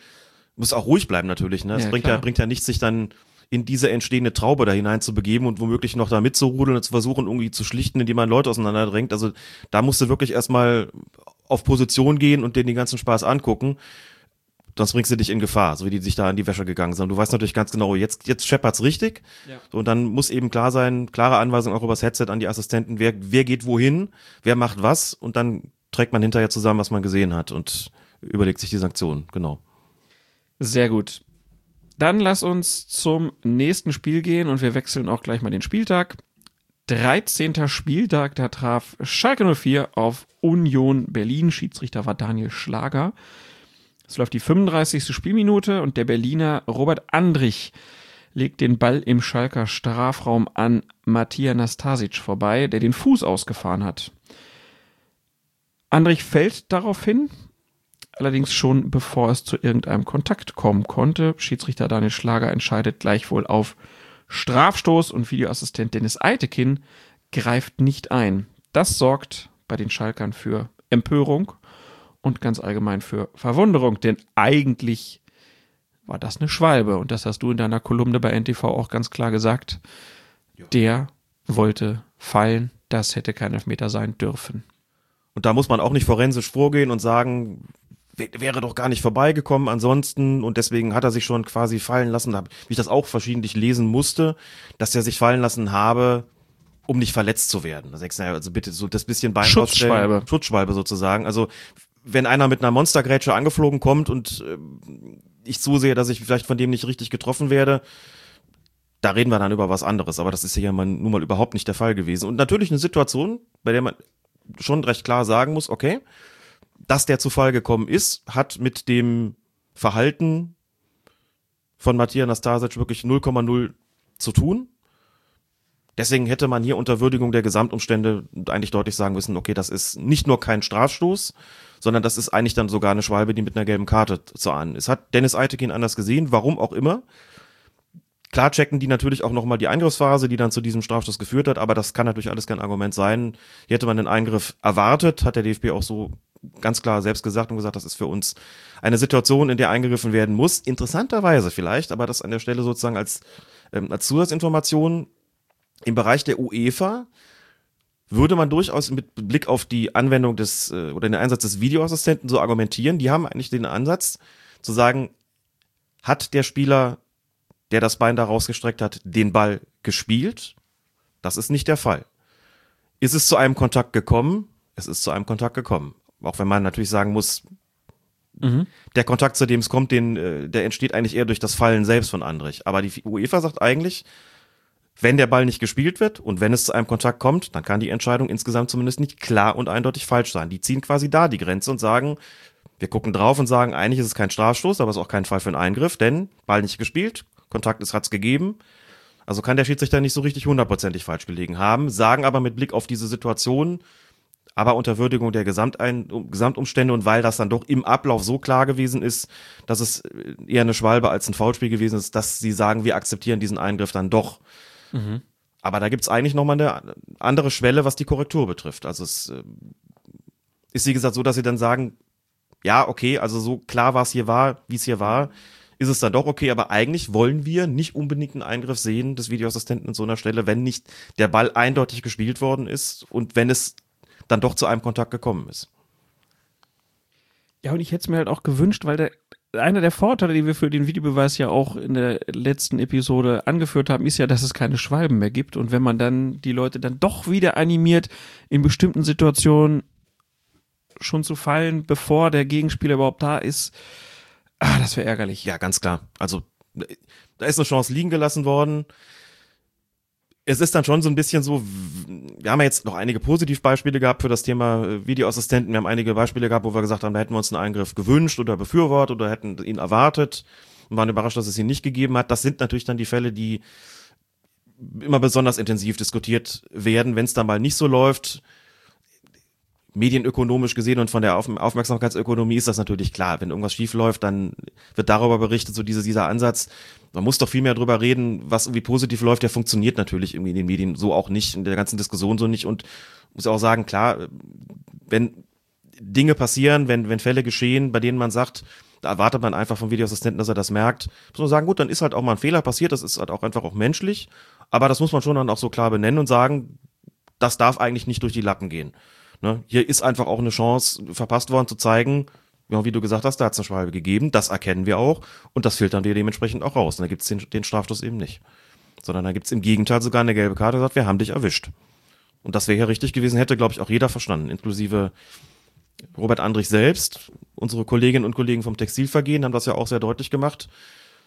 muss auch ruhig bleiben natürlich. Ne? Es Ja, bringt, klar. ja, bringt ja nichts, sich dann in diese entstehende Traube da hinein zu begeben und womöglich noch da mitzurudeln und zu versuchen, irgendwie zu schlichten, indem man Leute auseinanderdrängt. Also da musst du wirklich erstmal auf Position gehen und dir den ganzen Spaß angucken. Sonst bringst du dich in Gefahr, so wie die sich da in die Wäsche gegangen sind. Du weißt natürlich ganz genau, jetzt, jetzt scheppert's richtig. Ja. So, und dann muss eben klar sein, klare Anweisung auch übers Headset an die Assistenten, wer, wer geht wohin, wer macht was und dann trägt man hinterher zusammen, was man gesehen hat und überlegt sich die Sanktionen, genau. Sehr gut. Dann lass uns zum nächsten Spiel gehen und wir wechseln auch gleich mal den Spieltag. 13. Spieltag, da traf Schalke 04 auf Union Berlin. Schiedsrichter war Daniel Schlager. Es läuft die 35. Spielminute und der Berliner Robert Andrich legt den Ball im Schalker Strafraum an Matthias Nastasic vorbei, der den Fuß ausgefahren hat. Andrich fällt daraufhin, allerdings schon bevor es zu irgendeinem Kontakt kommen konnte. Schiedsrichter Daniel Schlager entscheidet gleichwohl auf Strafstoß und Videoassistent Dennis Eitekin greift nicht ein. Das sorgt bei den Schalkern für Empörung und ganz allgemein für Verwunderung, denn eigentlich war das eine Schwalbe und das hast du in deiner Kolumne bei NTV auch ganz klar gesagt. Der wollte fallen, das hätte kein Elfmeter sein dürfen. Und da muss man auch nicht forensisch vorgehen und sagen, wäre doch gar nicht vorbeigekommen ansonsten und deswegen hat er sich schon quasi fallen lassen, wie ich das auch verschiedentlich lesen musste, dass er sich fallen lassen habe, um nicht verletzt zu werden. Also bitte so das bisschen Bein Schutzschwalbe. Schutzschwalbe sozusagen. Also wenn einer mit einer Monstergrätsche angeflogen kommt und ähm, ich zusehe, dass ich vielleicht von dem nicht richtig getroffen werde, da reden wir dann über was anderes. Aber das ist hier mal, nun mal überhaupt nicht der Fall gewesen. Und natürlich eine Situation, bei der man schon recht klar sagen muss, okay, dass der zu Fall gekommen ist, hat mit dem Verhalten von Matthias Nastasic wirklich 0,0 zu tun. Deswegen hätte man hier unter Würdigung der Gesamtumstände eigentlich deutlich sagen müssen, okay, das ist nicht nur kein Strafstoß, sondern das ist eigentlich dann sogar eine Schwalbe, die mit einer gelben Karte zu ahnen ist. Hat Dennis Eitekin anders gesehen, warum auch immer. Klar checken die natürlich auch nochmal die Eingriffsphase, die dann zu diesem Strafstoß geführt hat, aber das kann natürlich alles kein Argument sein. Hier hätte man den Eingriff erwartet, hat der DFB auch so ganz klar selbst gesagt und gesagt, das ist für uns eine Situation, in der eingegriffen werden muss. Interessanterweise vielleicht, aber das an der Stelle sozusagen als, ähm, als Zusatzinformation im Bereich der UEFA würde man durchaus mit Blick auf die Anwendung des äh, oder den Einsatz des Videoassistenten so argumentieren. Die haben eigentlich den Ansatz zu sagen, hat der Spieler, der das Bein da rausgestreckt hat, den Ball gespielt? Das ist nicht der Fall. Ist es zu einem Kontakt gekommen? Es ist zu einem Kontakt gekommen. Auch wenn man natürlich sagen muss, Der Kontakt, zu dem es kommt, den, äh, der entsteht eigentlich eher durch das Fallen selbst von Andrich. Aber die UEFA sagt eigentlich, wenn der Ball nicht gespielt wird und wenn es zu einem Kontakt kommt, dann kann die Entscheidung insgesamt zumindest nicht klar und eindeutig falsch sein. Die ziehen quasi da die Grenze und sagen, wir gucken drauf und sagen, eigentlich ist es kein Strafstoß, aber es ist auch kein Fall für einen Eingriff, denn Ball nicht gespielt, Kontakt ist hat's gegeben. Also kann der Schiedsrichter nicht so richtig hundertprozentig falsch gelegen haben, sagen aber mit Blick auf diese Situation, aber unter Würdigung der Gesamtein Gesamtumstände und weil das dann doch im Ablauf so klar gewesen ist, dass es eher eine Schwalbe als ein Foulspiel gewesen ist, dass sie sagen, wir akzeptieren diesen Eingriff dann doch. Aber da gibt's eigentlich nochmal eine andere Schwelle, was die Korrektur betrifft. Also es äh, ist, wie gesagt, so, dass sie dann sagen, ja, okay, also so klar war es hier war, wie es hier war, ist es dann doch okay, aber eigentlich wollen wir nicht unbedingt einen Eingriff sehen des Videoassistenten an so einer Stelle, wenn nicht der Ball eindeutig gespielt worden ist und wenn es dann doch zu einem Kontakt gekommen ist. Ja, und ich hätte es mir halt auch gewünscht, weil der, einer der Vorteile, die wir für den Videobeweis ja auch in der letzten Episode angeführt haben, ist ja, dass es keine Schwalben mehr gibt. Und wenn man dann die Leute dann doch wieder animiert, in bestimmten Situationen schon zu fallen, bevor der Gegenspieler überhaupt da ist, ah, das wäre ärgerlich. Ja, ganz klar. Also da ist eine Chance liegen gelassen worden. Es ist dann schon so ein bisschen so, wir haben ja jetzt noch einige Positivbeispiele gehabt für das Thema äh, Videoassistenten. Wir haben einige Beispiele gehabt, wo wir gesagt haben, da hätten wir uns einen Eingriff gewünscht oder befürwortet oder hätten ihn erwartet und waren überrascht, dass es ihn nicht gegeben hat. Das sind natürlich dann die Fälle, die immer besonders intensiv diskutiert werden, wenn es dann mal nicht so läuft medienökonomisch gesehen und von der Auf Aufmerksamkeitsökonomie ist das natürlich klar. Wenn irgendwas schief läuft, dann wird darüber berichtet, so diese, dieser Ansatz. Man muss doch viel mehr drüber reden, was irgendwie positiv läuft, der funktioniert natürlich irgendwie in den Medien so auch nicht, in der ganzen Diskussion so nicht und muss auch sagen, klar, wenn Dinge passieren, wenn, wenn Fälle geschehen, bei denen man sagt, da erwartet man einfach vom Videoassistenten, dass er das merkt, muss man sagen, gut, dann ist halt auch mal ein Fehler passiert, das ist halt auch einfach auch menschlich, aber das muss man schon dann auch so klar benennen und sagen, das darf eigentlich nicht durch die Lappen gehen. Ne? Hier ist einfach auch eine Chance verpasst worden zu zeigen, ja, wie du gesagt hast, da hat es eine Schwalbe gegeben, das erkennen wir auch und das filtern wir dementsprechend auch raus. Und da gibt es den, den Strafstoß eben nicht. Sondern da gibt es im Gegenteil sogar eine gelbe Karte, sagt, wir haben dich erwischt. Und das wäre ja richtig gewesen, hätte, glaube ich, auch jeder verstanden, inklusive Robert Andrich selbst. Unsere Kolleginnen und Kollegen vom Textilvergehen haben das ja auch sehr deutlich gemacht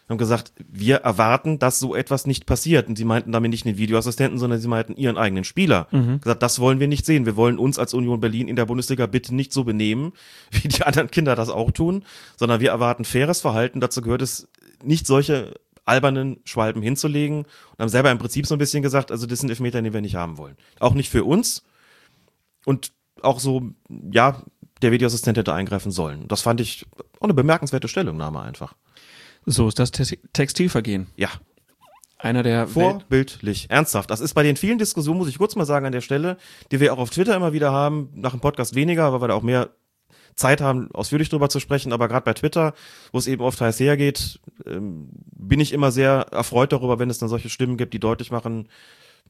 haben gesagt, wir erwarten, dass so etwas nicht passiert. Und sie meinten damit nicht den Videoassistenten, sondern sie meinten ihren eigenen Spieler. Mhm. Gesagt, das wollen wir nicht sehen. Wir wollen uns als Union Berlin in der Bundesliga bitte nicht so benehmen, [LAUGHS] wie die anderen Kinder das auch tun, sondern wir erwarten faires Verhalten. Dazu gehört es, nicht solche albernen Schwalben hinzulegen und haben selber im Prinzip so ein bisschen gesagt, also das sind Elfmeter, die wir nicht haben wollen. Auch nicht für uns. Und auch so, ja, der Videoassistent hätte eingreifen sollen. Das fand ich auch eine bemerkenswerte Stellungnahme einfach. So ist das Te Textilvergehen. Ja. Einer der Vorbildlich, ernsthaft. Das ist bei den vielen Diskussionen, muss ich kurz mal sagen an der Stelle, die wir auch auf Twitter immer wieder haben, nach dem Podcast weniger, weil wir da auch mehr Zeit haben, ausführlich drüber zu sprechen, aber gerade bei Twitter, wo es eben oft heiß hergeht, ähm, bin ich immer sehr erfreut darüber, wenn es dann solche Stimmen gibt, die deutlich machen,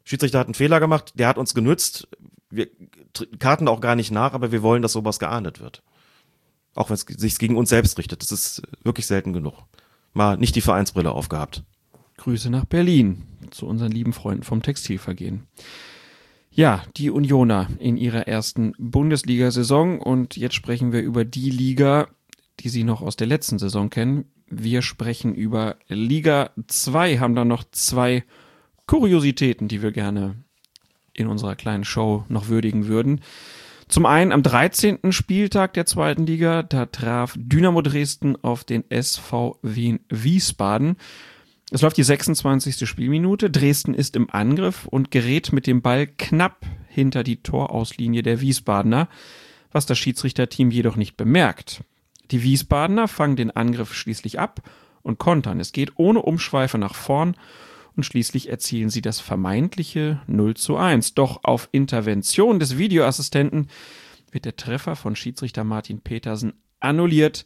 Schiedsrichter hat einen Fehler gemacht, der hat uns genützt, wir karten auch gar nicht nach, aber wir wollen, dass sowas geahndet wird. Auch wenn es sich gegen uns selbst richtet. Das ist wirklich selten genug mal nicht die Vereinsbrille aufgehabt. Grüße nach Berlin zu unseren lieben Freunden vom Textilvergehen. Ja, die Unioner in ihrer ersten Bundesliga-Saison und jetzt sprechen wir über die Liga, die Sie noch aus der letzten Saison kennen. Wir sprechen über Liga 2, haben da noch zwei Kuriositäten, die wir gerne in unserer kleinen Show noch würdigen würden. Zum einen am 13. Spieltag der zweiten Liga, da traf Dynamo Dresden auf den SV Wien Wiesbaden. Es läuft die 26. Spielminute. Dresden ist im Angriff und gerät mit dem Ball knapp hinter die Torauslinie der Wiesbadener, was das Schiedsrichterteam jedoch nicht bemerkt. Die Wiesbadener fangen den Angriff schließlich ab und kontern. Es geht ohne Umschweife nach vorn und schließlich erzielen sie das vermeintliche 0 zu 1. Doch auf Intervention des Videoassistenten wird der Treffer von Schiedsrichter Martin Petersen annulliert,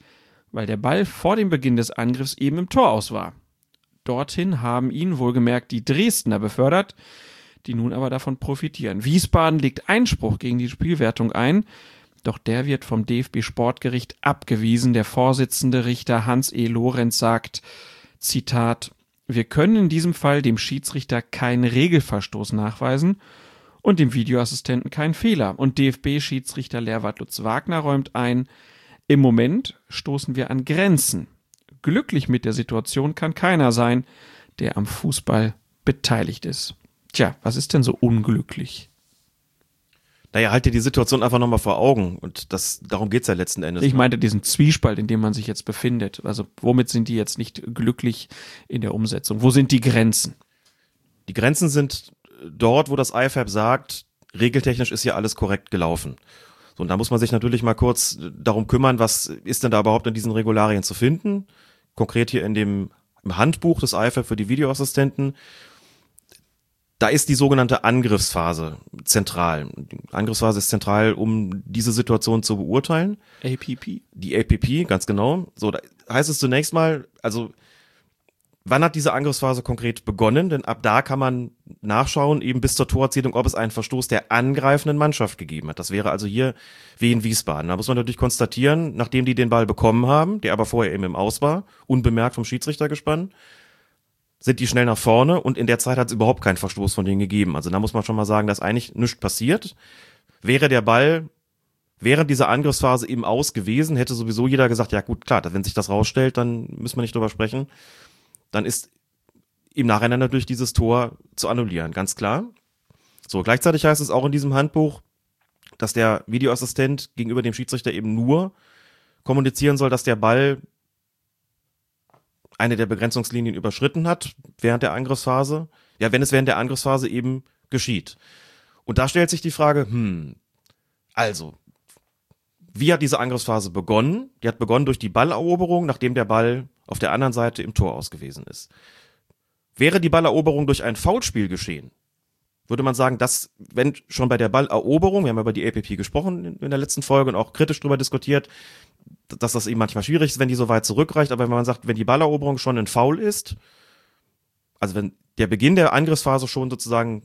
weil der Ball vor dem Beginn des Angriffs eben im Tor aus war. Dorthin haben ihn wohlgemerkt die Dresdner befördert, die nun aber davon profitieren. Wiesbaden legt Einspruch gegen die Spielwertung ein, doch der wird vom DFB Sportgericht abgewiesen. Der Vorsitzende Richter Hans E. Lorenz sagt, Zitat, wir können in diesem Fall dem Schiedsrichter keinen Regelverstoß nachweisen und dem Videoassistenten keinen Fehler. Und DFB-Schiedsrichter Lehrwart Lutz Wagner räumt ein, Im Moment stoßen wir an Grenzen. Glücklich mit der Situation kann keiner sein, der am Fußball beteiligt ist. Tja, was ist denn so unglücklich? Naja, halt dir die Situation einfach nochmal vor Augen. Und das, darum geht's ja letzten Endes. Ich meinte diesen Zwiespalt, in dem man sich jetzt befindet. Also womit sind die jetzt nicht glücklich in der Umsetzung? Wo sind die Grenzen? Die Grenzen sind dort, wo das IFAB sagt, regeltechnisch ist hier alles korrekt gelaufen. So, und da muss man sich natürlich mal kurz darum kümmern, was ist denn da überhaupt in diesen Regularien zu finden? Konkret hier in dem im Handbuch des IFAB für die Videoassistenten da ist die sogenannte Angriffsphase zentral. Die Angriffsphase ist zentral, um diese Situation zu beurteilen. APP. Die APP, ganz genau. So, da heißt es zunächst mal, also wann hat diese Angriffsphase konkret begonnen? Denn ab da kann man nachschauen, eben bis zur Torerzielung, ob es einen Verstoß der angreifenden Mannschaft gegeben hat. Das wäre also hier wie in Wiesbaden. Da muss man natürlich konstatieren, nachdem die den Ball bekommen haben, der aber vorher eben im Aus war, unbemerkt vom Schiedsrichter gespannt, sind die schnell nach vorne und in der Zeit hat es überhaupt keinen Verstoß von denen gegeben. Also da muss man schon mal sagen, dass eigentlich nichts passiert. Wäre der Ball während dieser Angriffsphase eben aus gewesen, hätte sowieso jeder gesagt, ja gut, klar, wenn sich das rausstellt, dann müssen wir nicht drüber sprechen. Dann ist im Nachhinein natürlich dieses Tor zu annullieren, ganz klar. So, gleichzeitig heißt es auch in diesem Handbuch, dass der Videoassistent gegenüber dem Schiedsrichter eben nur kommunizieren soll, dass der Ball eine der Begrenzungslinien überschritten hat während der Angriffsphase. Ja, wenn es während der Angriffsphase eben geschieht. Und da stellt sich die Frage, hm, also, wie hat diese Angriffsphase begonnen? Die hat begonnen durch die Balleroberung, nachdem der Ball auf der anderen Seite im Tor ausgewiesen ist. Wäre die Balleroberung durch ein Foulspiel geschehen, würde man sagen, dass, wenn schon bei der Balleroberung, wir haben über die APP gesprochen in der letzten Folge und auch kritisch darüber diskutiert, dass das eben manchmal schwierig ist, wenn die so weit zurückreicht, aber wenn man sagt, wenn die Balleroberung schon ein Foul ist, also wenn der Beginn der Angriffsphase schon sozusagen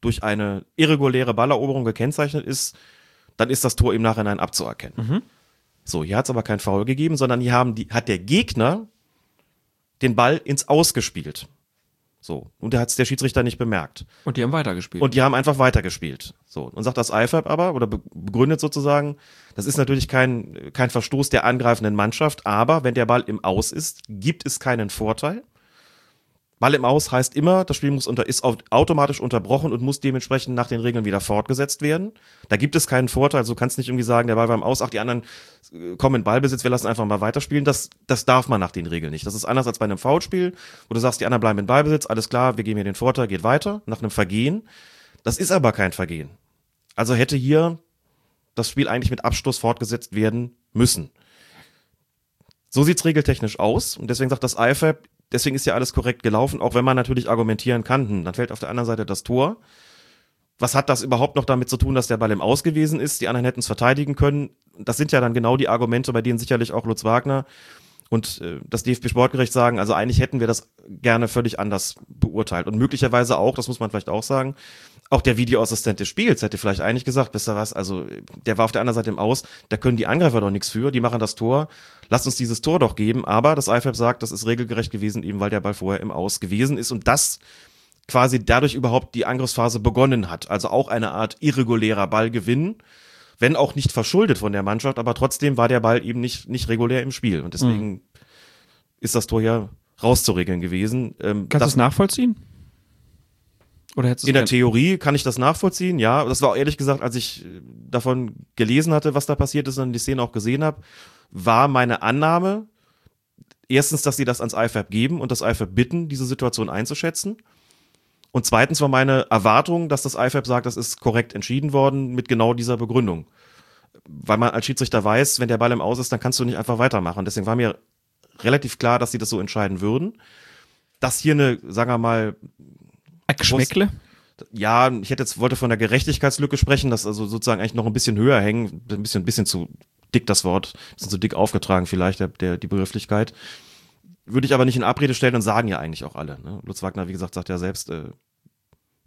durch eine irreguläre Balleroberung gekennzeichnet ist, dann ist das Tor im Nachhinein abzuerkennen. Mhm. So, hier hat es aber kein Foul gegeben, sondern hier haben die, hat der Gegner den Ball ins Ausgespielt. So. Und der hat es der Schiedsrichter nicht bemerkt. Und die haben weitergespielt. Und die haben einfach weitergespielt. So. Und sagt das IFAB aber, oder begründet sozusagen, das ist natürlich kein, kein Verstoß der angreifenden Mannschaft, aber wenn der Ball im Aus ist, gibt es keinen Vorteil. Ball im Aus heißt immer, das Spiel muss unter, ist automatisch unterbrochen und muss dementsprechend nach den Regeln wieder fortgesetzt werden. Da gibt es keinen Vorteil. Du kannst nicht irgendwie sagen, der Ball war im Aus, ach, die anderen äh, kommen in Ballbesitz, wir lassen einfach mal weiterspielen. Das, das darf man nach den Regeln nicht. Das ist anders als bei einem Foulspiel, wo du sagst, die anderen bleiben in Ballbesitz, alles klar, wir geben hier den Vorteil, geht weiter, nach einem Vergehen. Das ist aber kein Vergehen. Also hätte hier das Spiel eigentlich mit Abschluss fortgesetzt werden müssen. So sieht's regeltechnisch aus und deswegen sagt das IFAB, Deswegen ist ja alles korrekt gelaufen, auch wenn man natürlich argumentieren kann, hm, dann fällt auf der anderen Seite das Tor. Was hat das überhaupt noch damit zu tun, dass der Ball im Aus gewesen ist? Die anderen hätten es verteidigen können. Das sind ja dann genau die Argumente, bei denen sicherlich auch Lutz Wagner und äh, das DFB Sportgericht sagen, also eigentlich hätten wir das gerne völlig anders beurteilt. Und möglicherweise auch, das muss man vielleicht auch sagen, auch der Videoassistent des Spiels hätte vielleicht eigentlich gesagt, wisst ihr was, also der war auf der anderen Seite im Aus, da können die Angreifer doch nichts für, die machen das Tor, lasst uns dieses Tor doch geben, aber das IFAB sagt, das ist regelgerecht gewesen, eben weil der Ball vorher im Aus gewesen ist und das quasi dadurch überhaupt die Angriffsphase begonnen hat. Also auch eine Art irregulärer Ballgewinn, wenn auch nicht verschuldet von der Mannschaft, aber trotzdem war der Ball eben nicht, nicht regulär im Spiel und deswegen mhm. ist das Tor ja rauszuregeln gewesen. Ähm, Kannst du es nachvollziehen? In der Theorie kann ich das nachvollziehen, ja. Das war auch ehrlich gesagt, als ich äh, davon gelesen hatte, was da passiert ist und die Szene auch gesehen habe, war meine Annahme, erstens, dass sie das ans IFAB geben und das IFAB bitten, diese Situation einzuschätzen. Und zweitens war meine Erwartung, dass das IFAB sagt, das ist korrekt entschieden worden mit genau dieser Begründung. Weil man als Schiedsrichter weiß, wenn der Ball im Aus ist, dann kannst du nicht einfach weitermachen. Deswegen war mir relativ klar, dass sie das so entscheiden würden. Dass hier eine, sagen wir mal, Geschmäckle? Ja, ich hätte jetzt wollte von der Gerechtigkeitslücke sprechen, das also sozusagen eigentlich noch ein bisschen höher hängen, ein bisschen, ein bisschen zu dick das Wort, ein bisschen zu dick aufgetragen vielleicht der, der die Begrifflichkeit. Würde ich aber nicht in Abrede stellen und sagen ja eigentlich auch alle. Ne? Lutz Wagner, wie gesagt, sagt ja selbst, äh,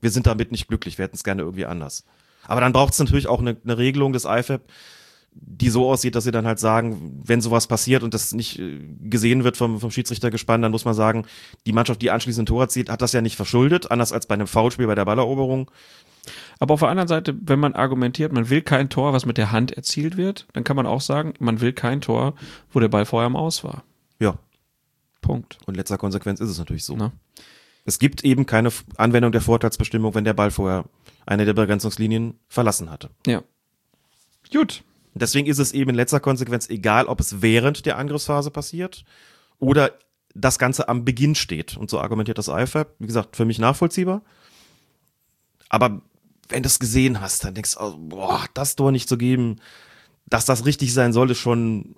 wir sind damit nicht glücklich, wir hätten es gerne irgendwie anders. Aber dann braucht es natürlich auch eine, eine Regelung des IFAB, die so aussieht, dass sie dann halt sagen, wenn sowas passiert und das nicht äh, gesehen wird vom, vom Schiedsrichter gespannt, dann muss man sagen, die Mannschaft, die anschließend ein Tor zieht, hat das ja nicht verschuldet, anders als bei einem Foulspiel bei der Balleroberung. Aber auf der anderen Seite, wenn man argumentiert, man will kein Tor, was mit der Hand erzielt wird, dann kann man auch sagen, man will kein Tor, wo der Ball vorher am Aus war. Ja. Punkt. Und letzter Konsequenz ist es natürlich so. Na? Es gibt eben keine Anwendung der Vorteilsbestimmung, wenn der Ball vorher eine der Begrenzungslinien verlassen hatte. Ja. Gut. Deswegen ist es eben in letzter Konsequenz egal, ob es während der Angriffsphase passiert oder das Ganze am Beginn steht. Und so argumentiert das IFAB. Wie gesagt, für mich nachvollziehbar. Aber wenn du es gesehen hast, dann denkst du, oh, boah, das Tor nicht zu geben, dass das richtig sein soll, ist schon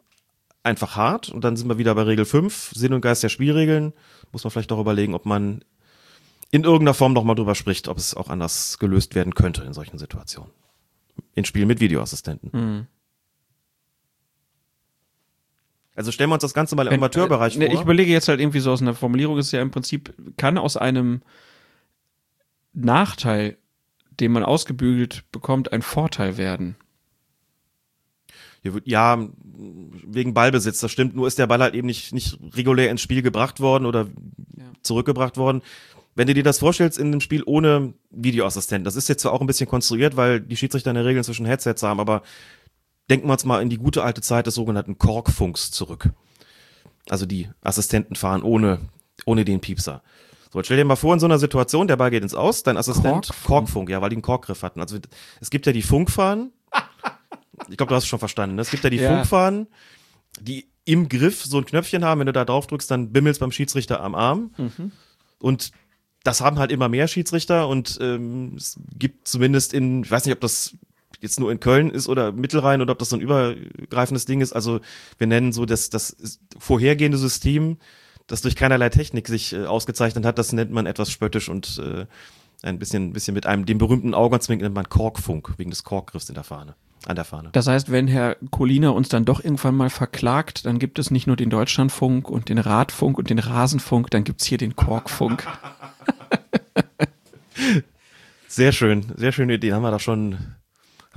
einfach hart. Und dann sind wir wieder bei Regel 5, Sinn und Geist der Spielregeln. Muss man vielleicht auch überlegen, ob man in irgendeiner Form noch mal drüber spricht, ob es auch anders gelöst werden könnte in solchen Situationen. In Spielen mit Videoassistenten. Also stellen wir uns das Ganze mal im Wenn- Amateurbereich äh, ne, vor. Ich überlege jetzt halt irgendwie so aus einer Formulierung, ist ja im Prinzip, kann aus einem Nachteil, den man ausgebügelt bekommt, ein Vorteil werden. Ja, wegen Ballbesitz, das stimmt. Nur ist der Ball halt eben nicht, nicht regulär ins Spiel gebracht worden oder zurückgebracht worden. Wenn du dir das vorstellst in einem Spiel ohne Videoassistenten, das ist jetzt zwar auch ein bisschen konstruiert, weil die Schiedsrichter in der Regel inzwischen Headsets haben, aber denken wir uns mal in die gute alte Zeit des sogenannten Korkfunks zurück. Also die Assistenten fahren ohne, ohne den Piepser. So, jetzt stell dir mal vor, in so einer Situation, der Ball geht ins Aus, dein Assistent, Korkfunk? Korkfunk, ja, weil die einen Korkgriff hatten. Also es gibt ja die Funkfahnen, [LAUGHS] ich glaube, du hast es schon verstanden. ne? Es gibt ja die Ja. Funkfahnen, die im Griff so ein Knöpfchen haben. Wenn du da drauf drückst, dann bimmelst beim Schiedsrichter am Arm. Und das haben halt immer mehr Schiedsrichter und ähm, es gibt zumindest in, ich weiß nicht, ob das jetzt nur in Köln ist oder Mittelrhein oder ob das so ein übergreifendes Ding ist. Also wir nennen so das, das vorhergehende System, das durch keinerlei Technik sich äh, ausgezeichnet hat, das nennt man etwas spöttisch und äh, ein bisschen, bisschen mit einem, dem berühmten Augenzwink nennt man Korkfunk, wegen des Korkgriffs in der Fahne, an der Fahne. Das heißt, wenn Herr Koliner uns dann doch irgendwann mal verklagt, dann gibt es nicht nur den Deutschlandfunk und den Radfunk und den Rasenfunk, dann gibt's hier den Korkfunk. [LAUGHS] Sehr schön, sehr schöne Ideen. Haben wir da schon,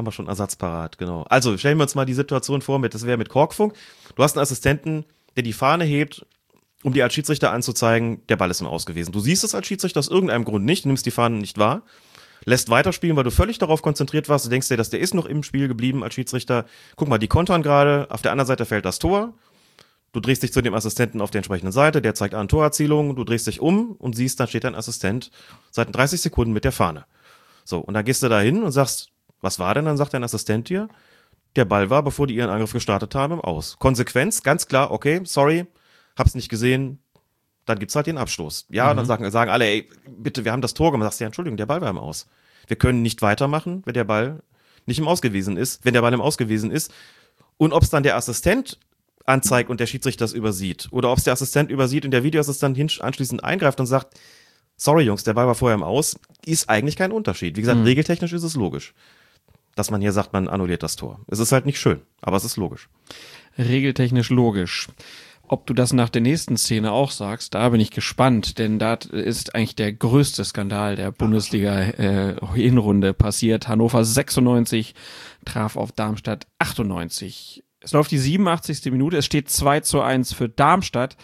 haben wir schon Ersatz parat, genau. Also stellen wir uns mal die Situation vor mit, das wäre mit Korkfunk. Du hast einen Assistenten, der die Fahne hebt, um dir als Schiedsrichter anzuzeigen, der Ball ist im Aus gewesen. Du siehst es als Schiedsrichter aus irgendeinem Grund nicht, nimmst die Fahne nicht wahr, lässt weiterspielen, weil du völlig darauf konzentriert warst. Du denkst dir, dass der ist noch im Spiel geblieben als Schiedsrichter. Guck mal, die kontern gerade, auf der anderen Seite fällt das Tor. Du drehst dich zu dem Assistenten auf der entsprechenden Seite, der zeigt an Torerzielung, du drehst dich um und siehst, dann steht dein Assistent seit 30 Sekunden mit der Fahne. So, und dann gehst du da hin und sagst, was war denn? Dann sagt dein Assistent dir, der Ball war, bevor die ihren Angriff gestartet haben, im Aus. Konsequenz, ganz klar, okay, sorry, hab's nicht gesehen, dann gibt's halt den Abstoß. Ja, und dann sagen, sagen alle, ey, bitte, wir haben das Tor gemacht. Sagst du, ja, Entschuldigung, der Ball war im Aus. Wir können nicht weitermachen, wenn der Ball nicht im Aus gewesen ist, wenn der Ball im Aus gewesen ist. Und ob's dann der Assistent anzeigt und der Schiedsrichter das übersieht, oder ob's der Assistent übersieht und der Videoassistent anschließend eingreift und sagt, sorry Jungs, der Ball war vorher im Aus, ist eigentlich kein Unterschied. Wie gesagt, regeltechnisch ist es logisch, dass man hier sagt, man annulliert das Tor. Es ist halt nicht schön, aber es ist logisch. Regeltechnisch logisch. Ob du das nach der nächsten Szene auch sagst, da bin ich gespannt, denn da ist eigentlich der größte Skandal der Bundesliga-Hinrunde passiert. Hannover 96 traf auf Darmstadt 98. Es läuft die 87. Minute, es steht 2 zu 1 für Darmstadt,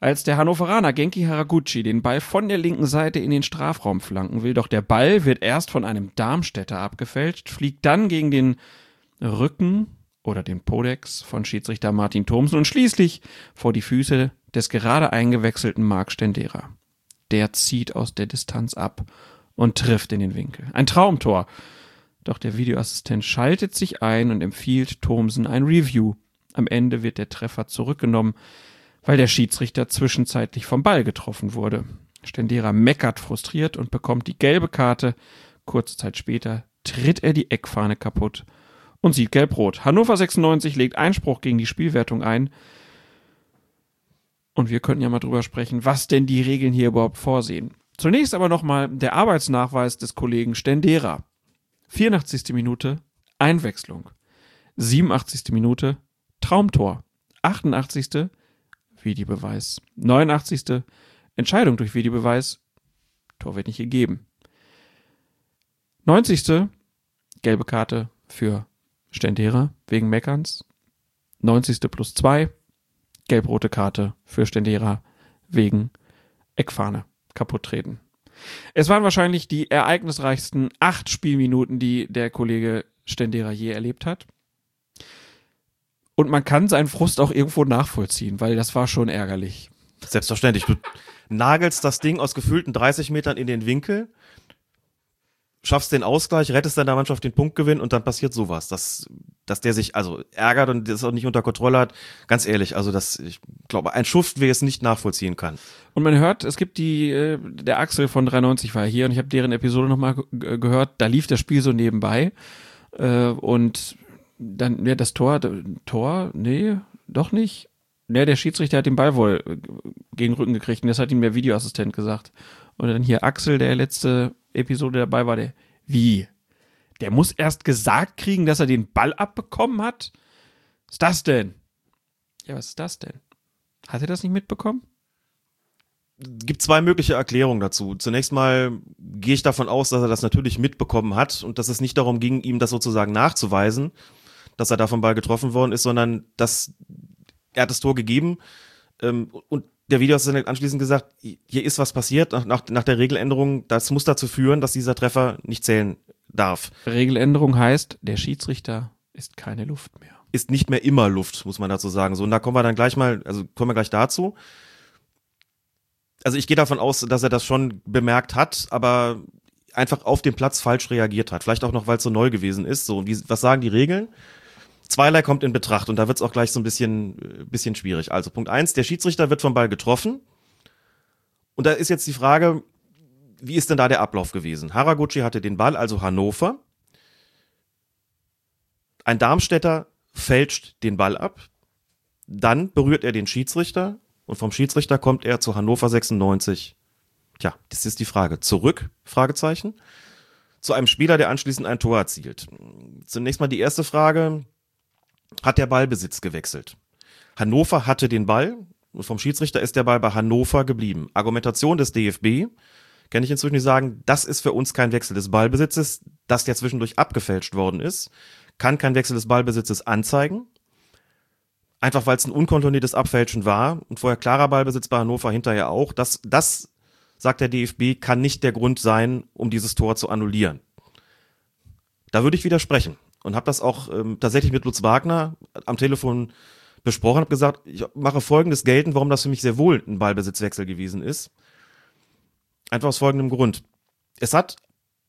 als der Hannoveraner Genki Haraguchi den Ball von der linken Seite in den Strafraum flanken will. Doch der Ball wird erst von einem Darmstädter abgefälscht, fliegt dann gegen den Rücken oder den Podex von Schiedsrichter Martin Thomsen und schließlich vor die Füße des gerade eingewechselten Marc Stendera. Der zieht aus der Distanz ab und trifft in den Winkel. Ein Traumtor. Doch der Videoassistent schaltet sich ein und empfiehlt Thomsen ein Review. Am Ende wird der Treffer zurückgenommen, weil der Schiedsrichter zwischenzeitlich vom Ball getroffen wurde. Stendera meckert frustriert und bekommt die gelbe Karte. Kurze Zeit später tritt er die Eckfahne kaputt und sieht gelb-rot. Hannover 96 legt Einspruch gegen die Spielwertung ein. Und wir könnten ja mal drüber sprechen, was denn die Regeln hier überhaupt vorsehen. Zunächst aber nochmal der Arbeitsnachweis des Kollegen Stendera. 84. Minute Einwechslung. 87. Minute Traumtor. 88. Videobeweis. 89. Entscheidung durch Videobeweis. Tor wird nicht gegeben. 90. Gelbe Karte für Stendera wegen Meckerns. 90. plus 2. Gelb-rote Karte für Stendera wegen Eckfahne kaputt treten. Es waren wahrscheinlich die ereignisreichsten acht Spielminuten, die der Kollege Stendera je erlebt hat. Und man kann seinen Frust auch irgendwo nachvollziehen, weil das war schon ärgerlich. Selbstverständlich. Du nagelst das Ding aus gefühlten 30 Metern in den Winkel, schaffst den Ausgleich, rettest deiner Mannschaft den Punktgewinn und dann passiert sowas. Dass, dass der sich also ärgert und das auch nicht unter Kontrolle hat. Ganz ehrlich, also das, ich glaube, ein Schuft, wer es nicht nachvollziehen kann. Und man hört, es gibt die, äh, der Axel von 93 war hier und ich habe deren Episode nochmal gehört, da lief das Spiel so nebenbei. Äh, und dann, ja, das Tor, Tor, nee, doch nicht. Nee, der Schiedsrichter hat den Ball wohl äh, gegen den Rücken gekriegt und das hat ihm der Videoassistent gesagt. Und dann hier Axel, der letzte Episode dabei war, der, wie? Der muss erst gesagt kriegen, dass er den Ball abbekommen hat? Was ist das denn? Ja, was ist das denn? Hat er das nicht mitbekommen? gibt zwei mögliche Erklärungen dazu. Zunächst mal gehe ich davon aus, dass er das natürlich mitbekommen hat und dass es nicht darum ging, ihm das sozusagen nachzuweisen, dass er da vom Ball getroffen worden ist, sondern dass er hat das Tor gegeben ähm, und der Videoassistent anschließend gesagt, hier ist was passiert nach, nach, nach der Regeländerung, das muss dazu führen, dass dieser Treffer nicht zählen darf. Regeländerung heißt, der Schiedsrichter ist keine Luft mehr. Ist nicht mehr immer Luft, muss man dazu sagen. So, und da kommen wir dann gleich mal, also kommen wir gleich dazu. Also ich gehe davon aus, dass er das schon bemerkt hat, aber einfach auf dem Platz falsch reagiert hat. Vielleicht auch noch, weil es so neu gewesen ist. So, wie, was sagen die Regeln? Zweierlei kommt in Betracht und da wird es auch gleich so ein bisschen, äh, bisschen schwierig. Also Punkt eins, der Schiedsrichter wird vom Ball getroffen. Und da ist jetzt die Frage, wie ist denn da der Ablauf gewesen? Haraguchi hatte den Ball, also Hannover. Ein Darmstädter fälscht den Ball ab. Dann berührt er den Schiedsrichter und vom Schiedsrichter kommt er zu Hannover 96. Tja, das ist die Frage. Zurück? Fragezeichen. Zu einem Spieler, der anschließend ein Tor erzielt. Zunächst mal die erste Frage hat der Ballbesitz gewechselt. Hannover hatte den Ball vom Schiedsrichter ist der Ball bei Hannover geblieben. Argumentation des DFB kann ich inzwischen sagen, das ist für uns kein Wechsel des Ballbesitzes, dass der zwischendurch abgefälscht worden ist, kann kein Wechsel des Ballbesitzes anzeigen. Einfach weil es ein unkontrolliertes Abfälschen war und vorher klarer Ballbesitz bei Hannover hinterher auch. Das, das, sagt der DFB, kann nicht der Grund sein, um dieses Tor zu annullieren. Da würde ich widersprechen und habe das auch ähm, tatsächlich mit Lutz Wagner am Telefon besprochen, habe gesagt, ich mache folgendes geltend, warum das für mich sehr wohl ein Ballbesitzwechsel gewesen ist. Einfach aus folgendem Grund. Es hat,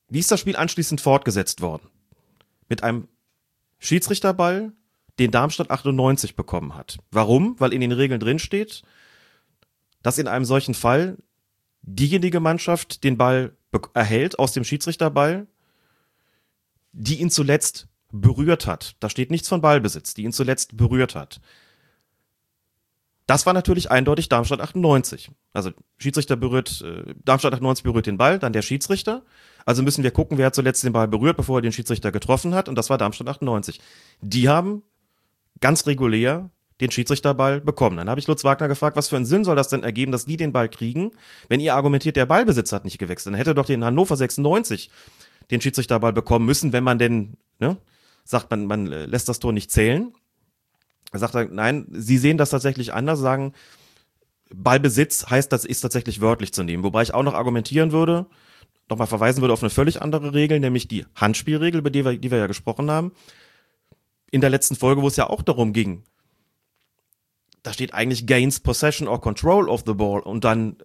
wie ist das Spiel anschließend fortgesetzt worden? Mit einem Schiedsrichterball, den Darmstadt 98 bekommen hat. Warum? Weil in den Regeln drin steht, dass in einem solchen Fall diejenige Mannschaft den Ball erhält aus dem Schiedsrichterball, die ihn zuletzt berührt hat. Da steht nichts von Ballbesitz, die ihn zuletzt berührt hat. Das war natürlich eindeutig Darmstadt 98. Also Schiedsrichter berührt, äh, Darmstadt 98 berührt den Ball, dann der Schiedsrichter. Also müssen wir gucken, wer hat zuletzt den Ball berührt, bevor er den Schiedsrichter getroffen hat. Und das war Darmstadt 98. Die haben ganz regulär den Schiedsrichterball bekommen. Dann habe ich Lutz Wagner gefragt, was für einen Sinn soll das denn ergeben, dass die den Ball kriegen, wenn ihr argumentiert, der Ballbesitz hat nicht gewechselt. Dann hätte doch den Hannover 96 den Schiedsrichterball bekommen müssen, wenn man denn, ne, sagt man, man lässt das Tor nicht zählen. Er sagt er, nein, sie sehen das tatsächlich anders, sagen, Ballbesitz heißt, das ist tatsächlich wörtlich zu nehmen. Wobei ich auch noch argumentieren würde, nochmal verweisen würde auf eine völlig andere Regel, nämlich die Handspielregel, über die wir, die wir ja gesprochen haben. In der letzten Folge, wo es ja auch darum ging, da steht eigentlich gains possession or control of the ball und dann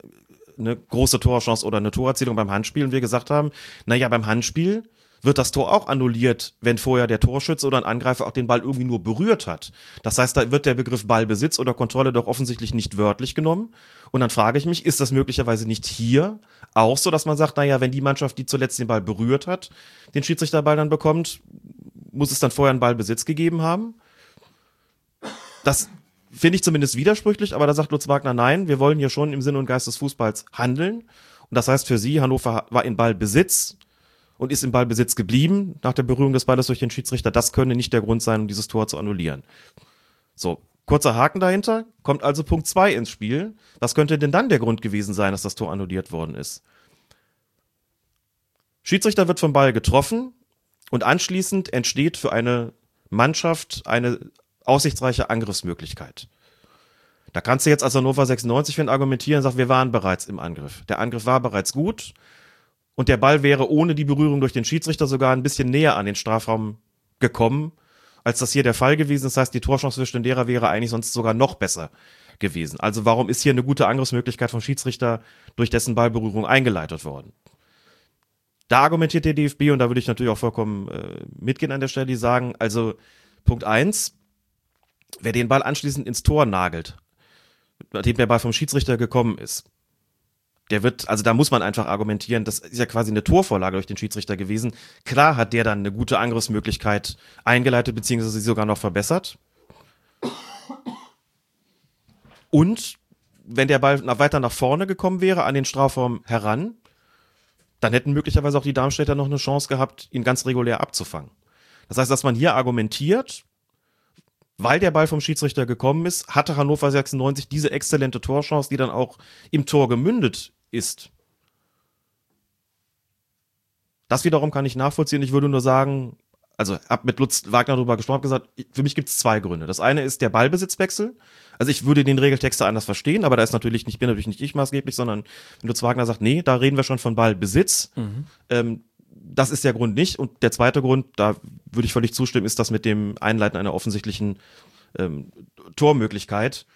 eine große Torchance oder eine Torerzielung beim Handspiel und wir gesagt haben, naja, beim Handspiel wird das Tor auch annulliert, wenn vorher der Torschütze oder ein Angreifer auch den Ball irgendwie nur berührt hat. Das heißt, da wird der Begriff Ballbesitz oder Kontrolle doch offensichtlich nicht wörtlich genommen. Und dann frage ich mich, ist das möglicherweise nicht hier auch so, dass man sagt, naja, wenn die Mannschaft, die zuletzt den Ball berührt hat, den Schiedsrichterball dann bekommt, muss es dann vorher einen Ballbesitz gegeben haben? Das finde ich zumindest widersprüchlich, aber da sagt Lutz Wagner, nein, wir wollen hier schon im Sinne und Geist des Fußballs handeln. Und das heißt für sie, Hannover war in Ballbesitz und ist im Ballbesitz geblieben nach der Berührung des Balles durch den Schiedsrichter. Das könne nicht der Grund sein, um dieses Tor zu annullieren. So, kurzer Haken dahinter, kommt also Punkt zwei ins Spiel. Was könnte denn dann der Grund gewesen sein, dass das Tor annulliert worden ist? Schiedsrichter wird vom Ball getroffen und anschließend entsteht für eine Mannschaft eine aussichtsreiche Angriffsmöglichkeit. Da kannst du jetzt als Hannover 96 Fan argumentieren und sagen, wir waren bereits im Angriff. Der Angriff war bereits gut und der Ball wäre ohne die Berührung durch den Schiedsrichter sogar ein bisschen näher an den Strafraum gekommen, als das hier der Fall gewesen. Das heißt, die Torchance für Stendera wäre eigentlich sonst sogar noch besser gewesen. Also warum ist hier eine gute Angriffsmöglichkeit vom Schiedsrichter durch dessen Ballberührung eingeleitet worden? Da argumentiert der DFB und da würde ich natürlich auch vollkommen äh, mitgehen an der Stelle, die sagen, also Punkt eins, wer den Ball anschließend ins Tor nagelt, nachdem der Ball vom Schiedsrichter gekommen ist, der wird, also da muss man einfach argumentieren, das ist ja quasi eine Torvorlage durch den Schiedsrichter gewesen. Klar hat der dann eine gute Angriffsmöglichkeit eingeleitet, beziehungsweise sie sogar noch verbessert. Und wenn der Ball weiter nach vorne gekommen wäre, an den Strafraum heran, dann hätten möglicherweise auch die Darmstädter noch eine Chance gehabt, ihn ganz regulär abzufangen. Das heißt, dass man hier argumentiert, weil der Ball vom Schiedsrichter gekommen ist, hatte Hannover 96 diese exzellente Torchance, die dann auch im Tor gemündet ist. Das wiederum kann ich nachvollziehen. Ich würde nur sagen, also hab mit Lutz Wagner darüber gesprochen, gesagt, für mich gibt es zwei Gründe. Das eine ist der Ballbesitzwechsel. Also ich würde den Regeltext anders verstehen, aber da ist natürlich nicht, bin natürlich nicht ich maßgeblich, sondern wenn Lutz Wagner sagt, nee, da reden wir schon von Ballbesitz. Mhm. Ähm, das ist der Grund nicht. Und der zweite Grund, da würde ich völlig zustimmen, ist das mit dem Einleiten einer offensichtlichen ähm, Tormöglichkeit.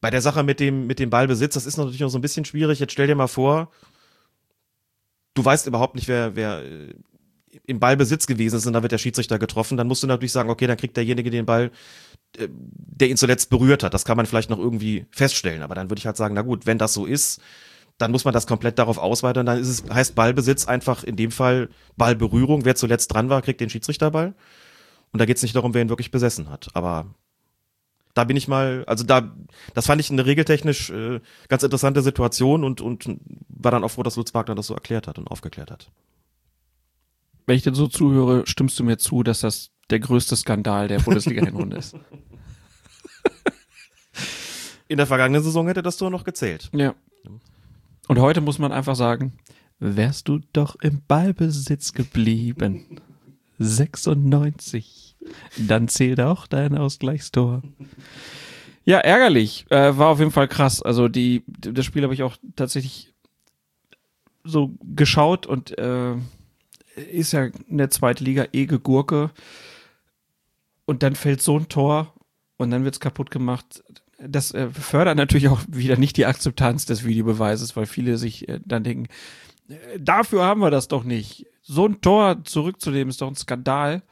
Bei der Sache mit dem, mit dem Ballbesitz, das ist natürlich noch so ein bisschen schwierig. Jetzt stell dir mal vor, du weißt überhaupt nicht, wer, wer äh, im Ballbesitz gewesen ist und da wird der Schiedsrichter getroffen, dann musst du natürlich sagen, okay, dann kriegt derjenige den Ball, äh, der ihn zuletzt berührt hat. Das kann man vielleicht noch irgendwie feststellen. Aber dann würde ich halt sagen, na gut, wenn das so ist, dann muss man das komplett darauf ausweiten. Dann ist es, heißt Ballbesitz einfach in dem Fall Ballberührung. Wer zuletzt dran war, kriegt den Schiedsrichterball. Und da geht es nicht darum, wer ihn wirklich besessen hat. Aber da bin ich mal, also da, das fand ich eine regeltechnisch äh, ganz interessante Situation und, und war dann auch froh, dass Lutz Wagner das so erklärt hat und aufgeklärt hat. Wenn ich dir so zuhöre, stimmst du mir zu, dass das der größte Skandal der Bundesliga-Hinrunde ist. In der vergangenen Saison hätte das Tor noch gezählt. Ja. Und heute muss man einfach sagen, wärst du doch im Ballbesitz geblieben. 96. Dann zählt auch dein Ausgleichstor. Ja, ärgerlich. Äh, war auf jeden Fall krass. Also die, das Spiel habe ich auch tatsächlich so geschaut und äh, ist ja in der zweiten Liga eh Gegurke. Und dann fällt so ein Tor und dann wird's kaputt gemacht das äh, fördert natürlich auch wieder nicht die Akzeptanz des Videobeweises, weil viele sich äh, dann denken, äh, dafür haben wir das doch nicht. So ein Tor zurückzunehmen ist doch ein Skandal.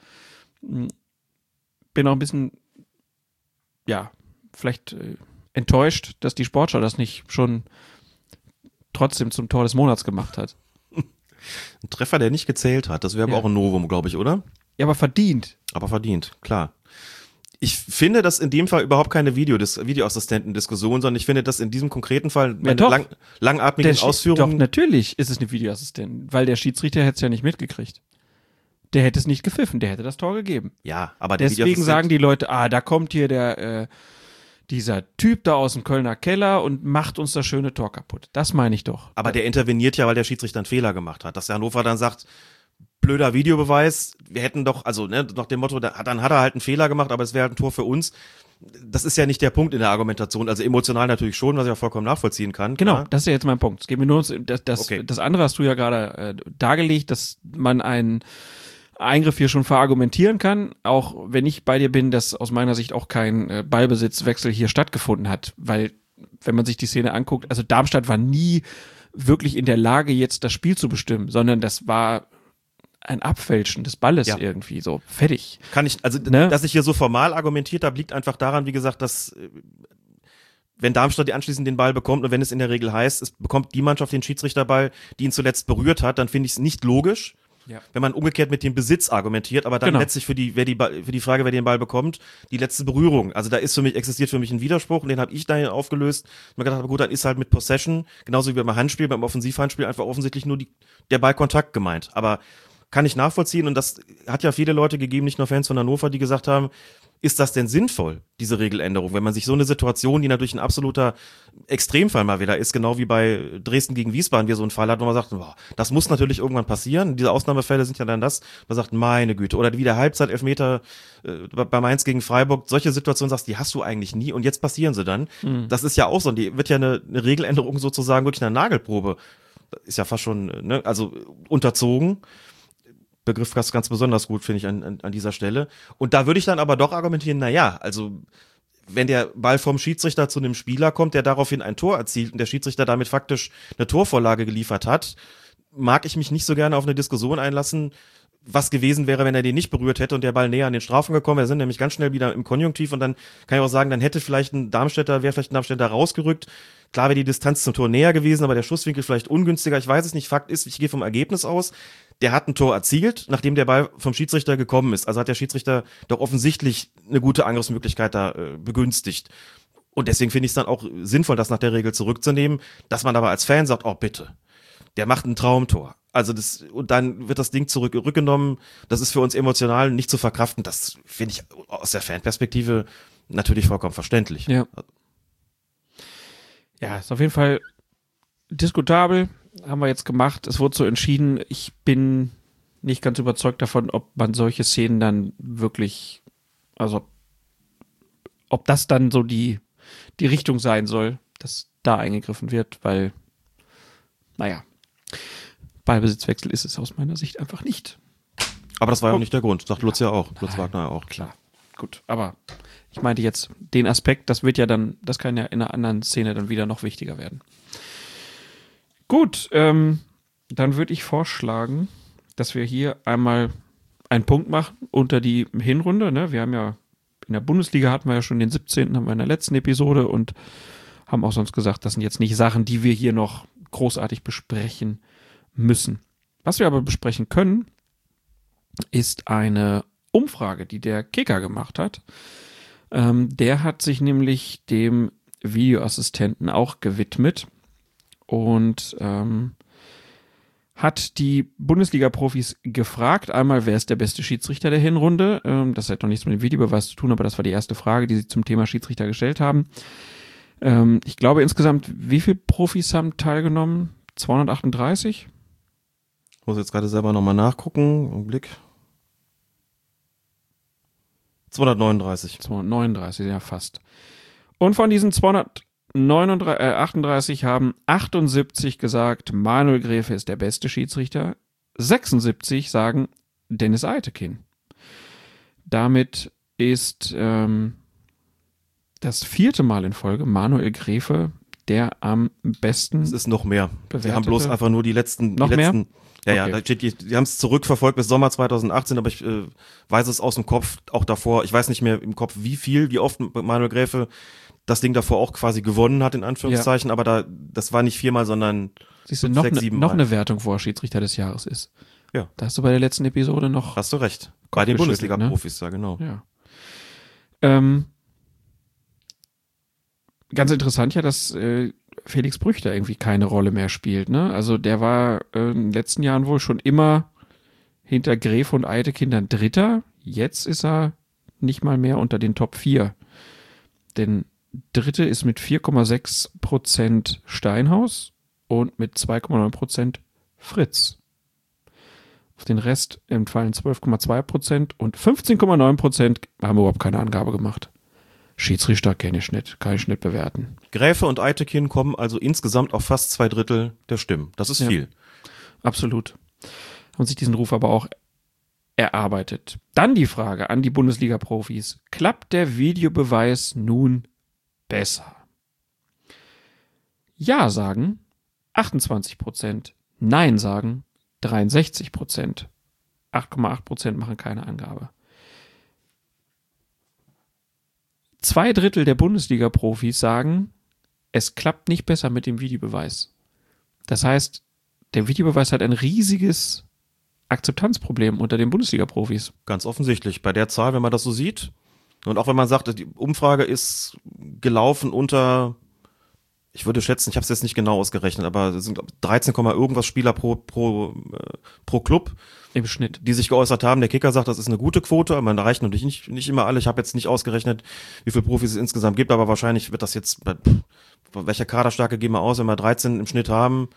Hm. Bin auch ein bisschen, ja, vielleicht äh, enttäuscht, dass die Sportschau das nicht schon trotzdem zum Tor des Monats gemacht hat. [LAUGHS] Ein Treffer, der nicht gezählt hat, das wäre ja. aber auch ein Novum, glaube ich, oder? Ja, aber verdient. Aber verdient, klar ich finde das in dem Fall überhaupt keine Videodis Videoassistenten-Diskussion, sondern ich finde das in diesem konkreten Fall mit ja, doch. lang langatmigen Ausführungen. Doch, natürlich ist es eine Videoassistentin, weil der Schiedsrichter hätte es ja nicht mitgekriegt. Der hätte es nicht gepfiffen, der hätte das Tor gegeben. Ja, aber deswegen sagen die Leute, ah, da kommt hier der äh, dieser Typ da aus dem Kölner Keller und macht uns das schöne Tor kaputt. Das meine ich doch. Aber der interveniert ja, weil der Schiedsrichter einen Fehler gemacht hat. Dass der Hannover dann sagt, blöder Videobeweis. Wir hätten doch, also ne, nach dem Motto, dann hat er halt einen Fehler gemacht, aber es wäre halt ein Tor für uns. Das ist ja nicht der Punkt in der Argumentation. Also emotional natürlich schon, was ich ja vollkommen nachvollziehen kann. Genau, klar. das ist ja jetzt mein Punkt. Es geht mir nur das, das, okay. das andere hast du ja gerade äh, dargelegt, dass man einen Eingriff hier schon verargumentieren kann, auch wenn ich bei dir bin, dass aus meiner Sicht auch kein äh, Ballbesitzwechsel hier stattgefunden hat, weil wenn man sich die Szene anguckt, also Darmstadt war nie wirklich in der Lage, jetzt das Spiel zu bestimmen, sondern das war ein Abfälschen des Balles ja. irgendwie so fertig. Kann ich, also ne? dass ich hier so formal argumentiert habe, liegt einfach daran, wie gesagt, dass äh, wenn Darmstadt anschließend den Ball bekommt und wenn es in der Regel heißt, es bekommt die Mannschaft den Schiedsrichterball, die ihn zuletzt berührt hat, dann finde ich es nicht logisch. Ja. Wenn man umgekehrt mit dem Besitz argumentiert, aber dann genau. letztlich für die, wer die, für die Frage, wer den Ball bekommt, die letzte Berührung. Also da ist für mich, existiert für mich ein Widerspruch und den habe ich da aufgelöst. Ich mir gedacht, aber gut, dann ist halt mit Possession, genauso wie beim Handspiel, beim Offensivhandspiel einfach offensichtlich nur die, der Ballkontakt gemeint. Aber kann ich nachvollziehen und das hat ja viele Leute gegeben, nicht nur Fans von Hannover, die gesagt haben, ist das denn sinnvoll, diese Regeländerung, wenn man sich so eine Situation, die natürlich ein absoluter Extremfall mal wieder ist, genau wie bei Dresden gegen Wiesbaden, wie so ein Fall hat, wo man sagt, boah, das muss natürlich irgendwann passieren. Diese Ausnahmefälle sind ja dann das, man sagt, meine Güte, oder wie der Halbzeit-Elfmeter äh, bei Mainz gegen Freiburg, solche Situationen sagst, die hast du eigentlich nie und jetzt passieren sie dann. Mhm. Das ist ja auch so, und die wird ja eine, eine Regeländerung sozusagen wirklich eine Nagelprobe, ist ja fast schon, ne, also unterzogen. Begriff ganz, ganz besonders gut, finde ich, an, an, an dieser Stelle. Und da würde ich dann aber doch argumentieren, na ja, also wenn der Ball vom Schiedsrichter zu einem Spieler kommt, der daraufhin ein Tor erzielt und der Schiedsrichter damit faktisch eine Torvorlage geliefert hat, mag ich mich nicht so gerne auf eine Diskussion einlassen, was gewesen wäre, wenn er den nicht berührt hätte und der Ball näher an den Strafen gekommen. Wir sind nämlich ganz schnell wieder im Konjunktiv und dann kann ich auch sagen, dann hätte vielleicht ein Darmstädter, wäre vielleicht ein Darmstädter rausgerückt. Klar wäre die Distanz zum Tor näher gewesen, aber der Schusswinkel vielleicht ungünstiger. Ich weiß es nicht. Fakt ist, ich gehe vom Ergebnis aus der hat ein Tor erzielt, nachdem der Ball vom Schiedsrichter gekommen ist. Also hat der Schiedsrichter doch offensichtlich eine gute Angriffsmöglichkeit da äh, begünstigt. Und deswegen finde ich es dann auch sinnvoll, das nach der Regel zurückzunehmen, dass man aber als Fan sagt, oh bitte, der macht ein Traumtor. Also das, und dann wird das Ding zurückgenommen. Das ist für uns emotional nicht zu verkraften. Das finde ich aus der Fanperspektive natürlich vollkommen verständlich. Ja. Ja, ist auf jeden Fall diskutabel haben wir jetzt gemacht. Es wurde so entschieden. Ich bin nicht ganz überzeugt davon, ob man solche Szenen dann wirklich, also ob das dann so die, die Richtung sein soll, dass da eingegriffen wird, weil, naja, Ballbesitzwechsel ist es aus meiner Sicht einfach nicht. Aber das war ja auch nicht der Grund, sagt Lutz ja auch, Lutz Wagner ja auch. Klar, gut, aber ich meinte jetzt den Aspekt, das wird ja dann, das kann ja in einer anderen Szene dann wieder noch wichtiger werden. Gut, ähm, dann würde ich vorschlagen, dass wir hier einmal einen Punkt machen unter die Hinrunde. Ne? Wir haben ja in der Bundesliga hatten wir ja schon den 17. haben wir in der letzten Episode und haben auch sonst gesagt, das sind jetzt nicht Sachen, die wir hier noch großartig besprechen müssen. Was wir aber besprechen können, ist eine Umfrage, die der Kicker gemacht hat. Ähm, der hat sich nämlich dem Videoassistenten auch gewidmet und ähm, hat die Bundesliga-Profis gefragt, einmal, wer ist der beste Schiedsrichter der Hinrunde? Ähm, das hat noch nichts mit dem Videobeweis zu tun, aber das war die erste Frage, die sie zum Thema Schiedsrichter gestellt haben. Ähm, ich glaube insgesamt, wie viele Profis haben teilgenommen? 238? Ich muss jetzt gerade selber nochmal nachgucken. Im Blick. 239. 239, ja fast. Und von diesen 200 39, äh, 38 haben 78 gesagt, Manuel Gräfe ist der beste Schiedsrichter. 76 sagen Dennis Eitekin. Damit ist ähm, das vierte Mal in Folge Manuel Gräfe der am besten. Es ist noch mehr. Wir haben bloß einfach nur die letzten. Noch die letzten, mehr? Ja, okay. ja, die, die, die haben es zurückverfolgt bis Sommer 2018, aber ich äh, weiß es aus dem Kopf auch davor. Ich weiß nicht mehr im Kopf, wie viel, wie oft Manuel Gräfe das Ding davor auch quasi gewonnen hat, in Anführungszeichen, ja. aber da, das war nicht viermal, sondern Siehst du, noch, sechs, ne, noch eine Wertung, wo er Schiedsrichter des Jahres ist. Ja. Da hast du bei der letzten Episode noch. Hast du recht. Bei den Bundesliga-Profis, ne? ja, genau. Ja. Ähm, ganz interessant ja, dass äh, Felix Brüchter irgendwie keine Rolle mehr spielt. Ne? Also der war äh, in den letzten Jahren wohl schon immer hinter Gräf und Eidekindern Dritter. Jetzt ist er nicht mal mehr unter den Top 4. Denn dritte ist mit 4,6 Prozent Steinhaus und mit 2,9 Prozent Fritz. Auf den Rest entfallen 12,2 Prozent und 15,9 Prozent haben überhaupt keine Angabe gemacht. Schiedsrichter kenne ich nicht, kann ich nicht bewerten. Gräfe und Eitekin kommen also insgesamt auf fast zwei Drittel der Stimmen. Das ist ja, viel. Absolut. Haben sich diesen Ruf aber auch erarbeitet. Dann die Frage an die Bundesliga-Profis. Klappt der Videobeweis nun besser. Ja sagen 28 Prozent, Nein sagen 63 Prozent. 8,8 Prozent machen keine Angabe. Zwei Drittel der Bundesliga-Profis sagen, es klappt nicht besser mit dem Videobeweis. Das heißt, der Videobeweis hat ein riesiges Akzeptanzproblem unter den Bundesliga-Profis. Ganz offensichtlich. Bei der Zahl, wenn man das so sieht, und auch wenn man sagt, die Umfrage ist gelaufen unter, ich würde schätzen, ich habe es jetzt nicht genau ausgerechnet, aber es sind glaub, 13, irgendwas Spieler pro, pro, äh, pro Club. Im Schnitt. Die sich geäußert haben. Der Kicker sagt, das ist eine gute Quote, aber man erreicht natürlich nicht, nicht immer alle. Ich habe jetzt nicht ausgerechnet, wie viele Profis es insgesamt gibt, aber wahrscheinlich wird das jetzt, bei, welcher Kaderstärke gehen wir aus, wenn wir 13 im Schnitt haben?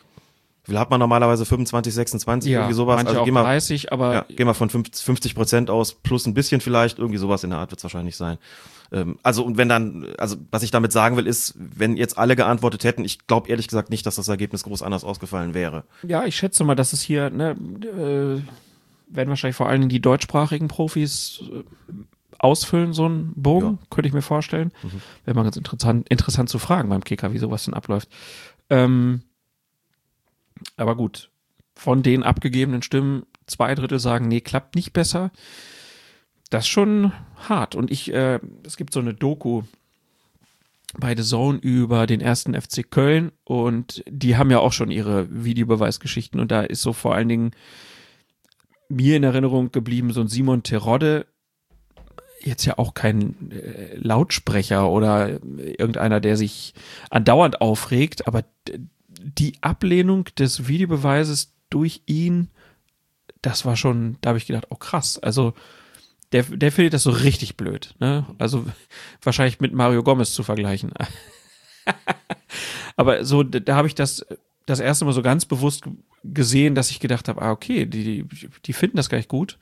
Wie hat man normalerweise? 25, 26, Ja, irgendwie sowas? manche also auch gehen wir, 30, aber ja, gehen wir von 50 Prozent aus, plus ein bisschen vielleicht, irgendwie sowas in der Art wird es wahrscheinlich sein. Ähm, also und wenn dann, also was ich damit sagen will, ist, wenn jetzt alle geantwortet hätten, ich glaube ehrlich gesagt nicht, dass das Ergebnis groß anders ausgefallen wäre. Ja, ich schätze mal, dass es hier, ne, äh, werden wahrscheinlich vor allen Dingen die deutschsprachigen Profis äh, ausfüllen, so einen Bogen, Ja. könnte ich mir vorstellen. Wäre mal ganz interessant, interessant zu fragen beim Kicker, wie sowas denn abläuft. Ähm, aber gut, von den abgegebenen Stimmen, zwei Drittel sagen, nee, klappt nicht besser. Das ist schon hart. Und ich, äh, es gibt so eine Doku bei The Zone über den ersten FC Köln und die haben ja auch schon ihre Videobeweisgeschichten und da ist so vor allen Dingen mir in Erinnerung geblieben, so ein Simon Terodde, jetzt ja auch kein äh, Lautsprecher oder irgendeiner, der sich andauernd aufregt, aber die Ablehnung des Videobeweises durch ihn, das war schon, da habe ich gedacht, oh krass, also der, der findet das so richtig blöd, ne? Also wahrscheinlich mit Mario Gomez zu vergleichen. [LAUGHS] Aber so, da, habe ich das das erste Mal so ganz bewusst gesehen, dass ich gedacht habe, ah, okay, die, die finden das gar nicht gut.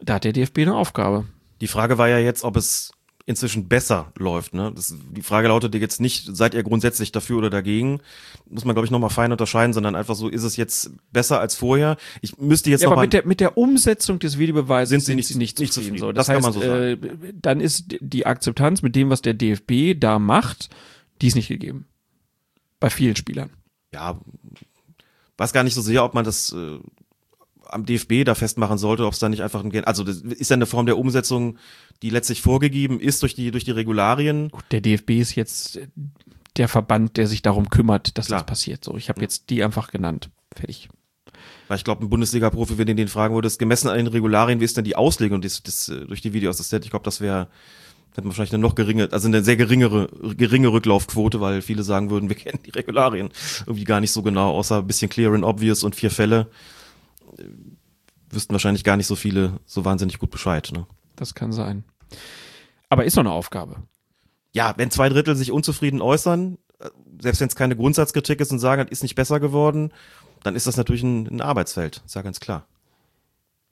Da hat der DFB eine Aufgabe. Die Frage war ja jetzt, ob es inzwischen besser läuft. Ne? Das, die Frage lautet jetzt nicht, seid ihr grundsätzlich dafür oder dagegen? Muss man, glaube ich, nochmal fein unterscheiden, sondern einfach so, ist es jetzt besser als vorher? Ich müsste jetzt Ja, noch aber mal mit der, mit der Umsetzung des Videobeweises Sind sind sie nicht- nicht, nicht zufrieden. zufrieden. So. Das, Das kann heißt, man so äh, dann ist die Akzeptanz mit dem, was der DFB da macht, die ist nicht gegeben. Bei vielen Spielern. ja, weiß gar nicht so sehr, ob man das äh, am DFB da festmachen sollte, ob es da nicht einfach ein, also das ist ja eine Form der Umsetzung, die letztlich vorgegeben ist durch die durch die Regularien. Gut, der DFB ist jetzt der Verband, der sich darum kümmert, dass Klar. das passiert. So, ich habe jetzt die einfach genannt. Fertig. Weil ich glaube, ein Bundesliga-Profi, wenn du den fragen würdest, gemessen an den Regularien, wie ist denn die Auslegung des, des, äh, durch die Videoassistent? Ich glaube, das wäre hätte man wahrscheinlich eine noch geringe, also eine sehr geringere, geringe Rücklaufquote, weil viele sagen würden, [LAUGHS] wir kennen die Regularien irgendwie gar nicht so genau, außer ein bisschen clear and obvious und vier Fälle. Äh, Wüssten wahrscheinlich gar nicht so viele so wahnsinnig gut Bescheid. Ne? Das kann sein. Aber ist doch eine Aufgabe. Ja, wenn zwei Drittel sich unzufrieden äußern, äh, selbst wenn es keine Grundsatzkritik ist und sagen, es ist nicht besser geworden, dann ist das natürlich ein, ein Arbeitsfeld, ist ja ganz klar.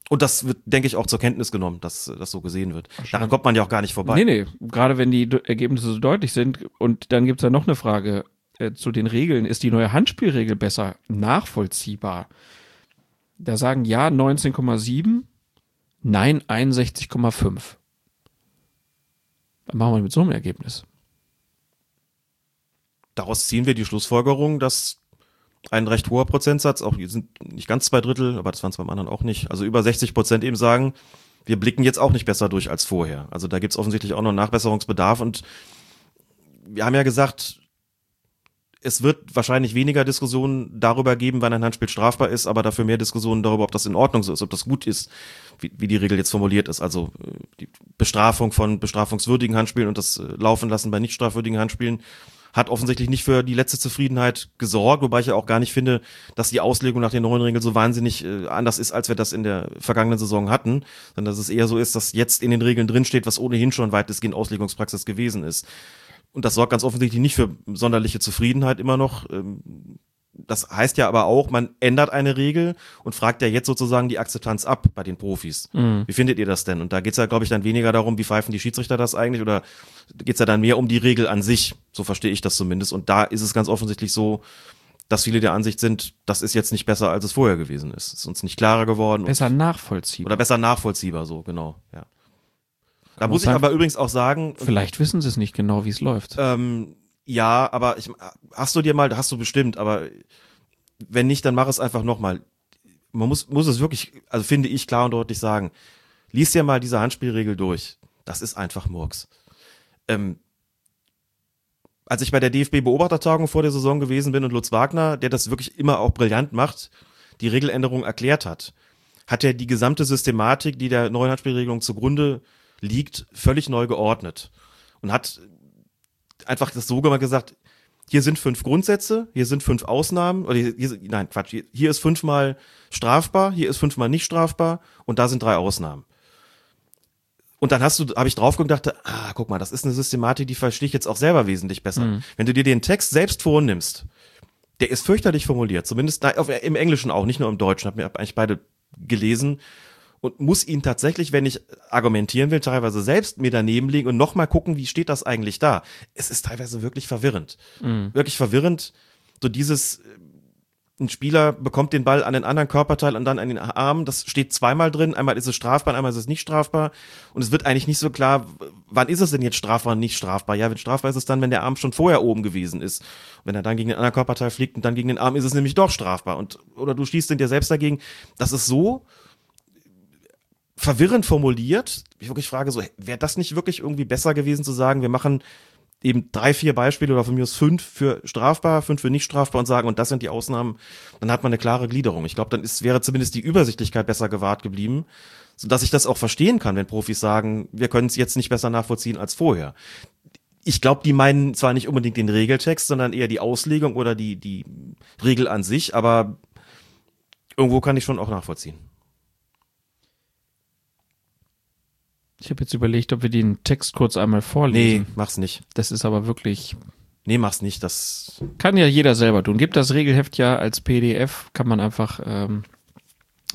Und das wird, denke ich, auch zur Kenntnis genommen, dass äh, das so gesehen wird. Daran kommt man ja auch gar nicht vorbei. Nee, nee, gerade wenn die Ergebnisse so deutlich sind. Und dann gibt's ja noch eine Frage äh, zu den Regeln. Ist die neue Handspielregel besser nachvollziehbar? Da sagen ja 19,7, nein 61,5. Was machen wir mit so einem Ergebnis? Daraus ziehen wir die Schlussfolgerung, dass ein recht hoher Prozentsatz, auch hier sind nicht ganz zwei Drittel, aber das waren es beim anderen auch nicht, also über 60 Prozent eben sagen, wir blicken jetzt auch nicht besser durch als vorher. Also da gibt es offensichtlich auch noch Nachbesserungsbedarf und wir haben ja gesagt, es wird wahrscheinlich weniger Diskussionen darüber geben, wann ein Handspiel strafbar ist, aber dafür mehr Diskussionen darüber, ob das in Ordnung so ist, ob das gut ist, wie, wie die Regel jetzt formuliert ist. Also äh, die Bestrafung von bestrafungswürdigen Handspielen und das äh, Laufen lassen bei nicht strafwürdigen Handspielen hat offensichtlich nicht für die letzte Zufriedenheit gesorgt, wobei ich ja auch gar nicht finde, dass die Auslegung nach den neuen Regeln so wahnsinnig äh, anders ist, als wir das in der vergangenen Saison hatten, sondern dass es eher so ist, dass jetzt in den Regeln drinsteht, was ohnehin schon weitestgehend Auslegungspraxis gewesen ist. Und das sorgt ganz offensichtlich nicht für sonderliche Zufriedenheit immer noch. Ähm, Das heißt ja aber auch, man ändert eine Regel und fragt ja jetzt sozusagen die Akzeptanz ab bei den Profis. Wie findet ihr das denn? Und da geht's ja, glaube ich, dann weniger darum, wie pfeifen die Schiedsrichter das eigentlich oder geht's ja dann mehr um die Regel an sich. So verstehe ich das zumindest. Und da ist es ganz offensichtlich so, dass viele der Ansicht sind, das ist jetzt nicht besser, als es vorher gewesen ist. Es ist uns nicht klarer geworden. Besser nachvollziehbar. oder besser nachvollziehbar, so, genau, ja. Da muss ich aber übrigens auch sagen, Vielleicht wissen sie es nicht genau, wie es läuft. ähm, ja, aber ich, hast du dir mal, hast du bestimmt, aber wenn nicht, dann mach es einfach nochmal. Man muss, muss es wirklich, also finde ich klar und deutlich sagen, lies dir mal diese Handspielregel durch. Das ist einfach Murks. Ähm, als ich bei der DFB-Beobachtertagung vor der Saison gewesen bin und Lutz Wagner, der das wirklich immer auch brillant macht, die Regeländerung erklärt hat, hat er die gesamte Systematik, die der neuen Handspielregelung zugrunde liegt, völlig neu geordnet und hat einfach das so gemacht gesagt, hier sind fünf Grundsätze, hier sind fünf Ausnahmen, oder hier, hier, nein, Quatsch, hier, hier ist fünfmal strafbar, hier ist fünfmal nicht strafbar und da sind drei Ausnahmen. Und dann hast du, habe ich drauf dachte, ah, guck mal, das ist eine Systematik, die verstehe ich jetzt auch selber wesentlich besser. Mhm. Wenn du dir den Text selbst vornimmst, der ist fürchterlich formuliert, zumindest im Englischen auch, nicht nur im Deutschen, habe mir eigentlich beide gelesen und muss ihn tatsächlich, wenn ich argumentieren will, teilweise selbst mir daneben legen und nochmal gucken, wie steht das eigentlich da. Es ist teilweise wirklich verwirrend. Mhm. Wirklich verwirrend. So dieses, ein Spieler bekommt den Ball an den anderen Körperteil und dann an den Arm. Das steht zweimal drin. Einmal ist es strafbar, einmal ist es nicht strafbar. Und es wird eigentlich nicht so klar, wann ist es denn jetzt strafbar und nicht strafbar? Ja, wenn strafbar ist es dann, wenn der Arm schon vorher oben gewesen ist. wenn er dann gegen den anderen Körperteil fliegt und dann gegen den Arm ist es nämlich doch strafbar. Und, oder du schießt den dir selbst dagegen. Das ist so verwirrend formuliert. Ich wirklich frage so, wäre das nicht wirklich irgendwie besser gewesen zu sagen, wir machen eben drei, vier Beispiele oder von mir aus fünf für strafbar, fünf für nicht strafbar und sagen, und das sind die Ausnahmen, dann hat man eine klare Gliederung. Ich glaube, dann ist, wäre zumindest die Übersichtlichkeit besser gewahrt geblieben, sodass ich das auch verstehen kann, wenn Profis sagen, wir können es jetzt nicht besser nachvollziehen als vorher. Ich glaube, die meinen zwar nicht unbedingt den Regeltext, sondern eher die Auslegung oder die, die Regel an sich, aber irgendwo kann ich schon auch nachvollziehen. Ich habe jetzt überlegt, ob wir den Text kurz einmal vorlesen. Nee, mach's nicht. Das ist aber wirklich. Nee, mach's nicht. Das kann ja jeder selber tun. Gibt das Regelheft ja als PDF, kann man einfach ähm,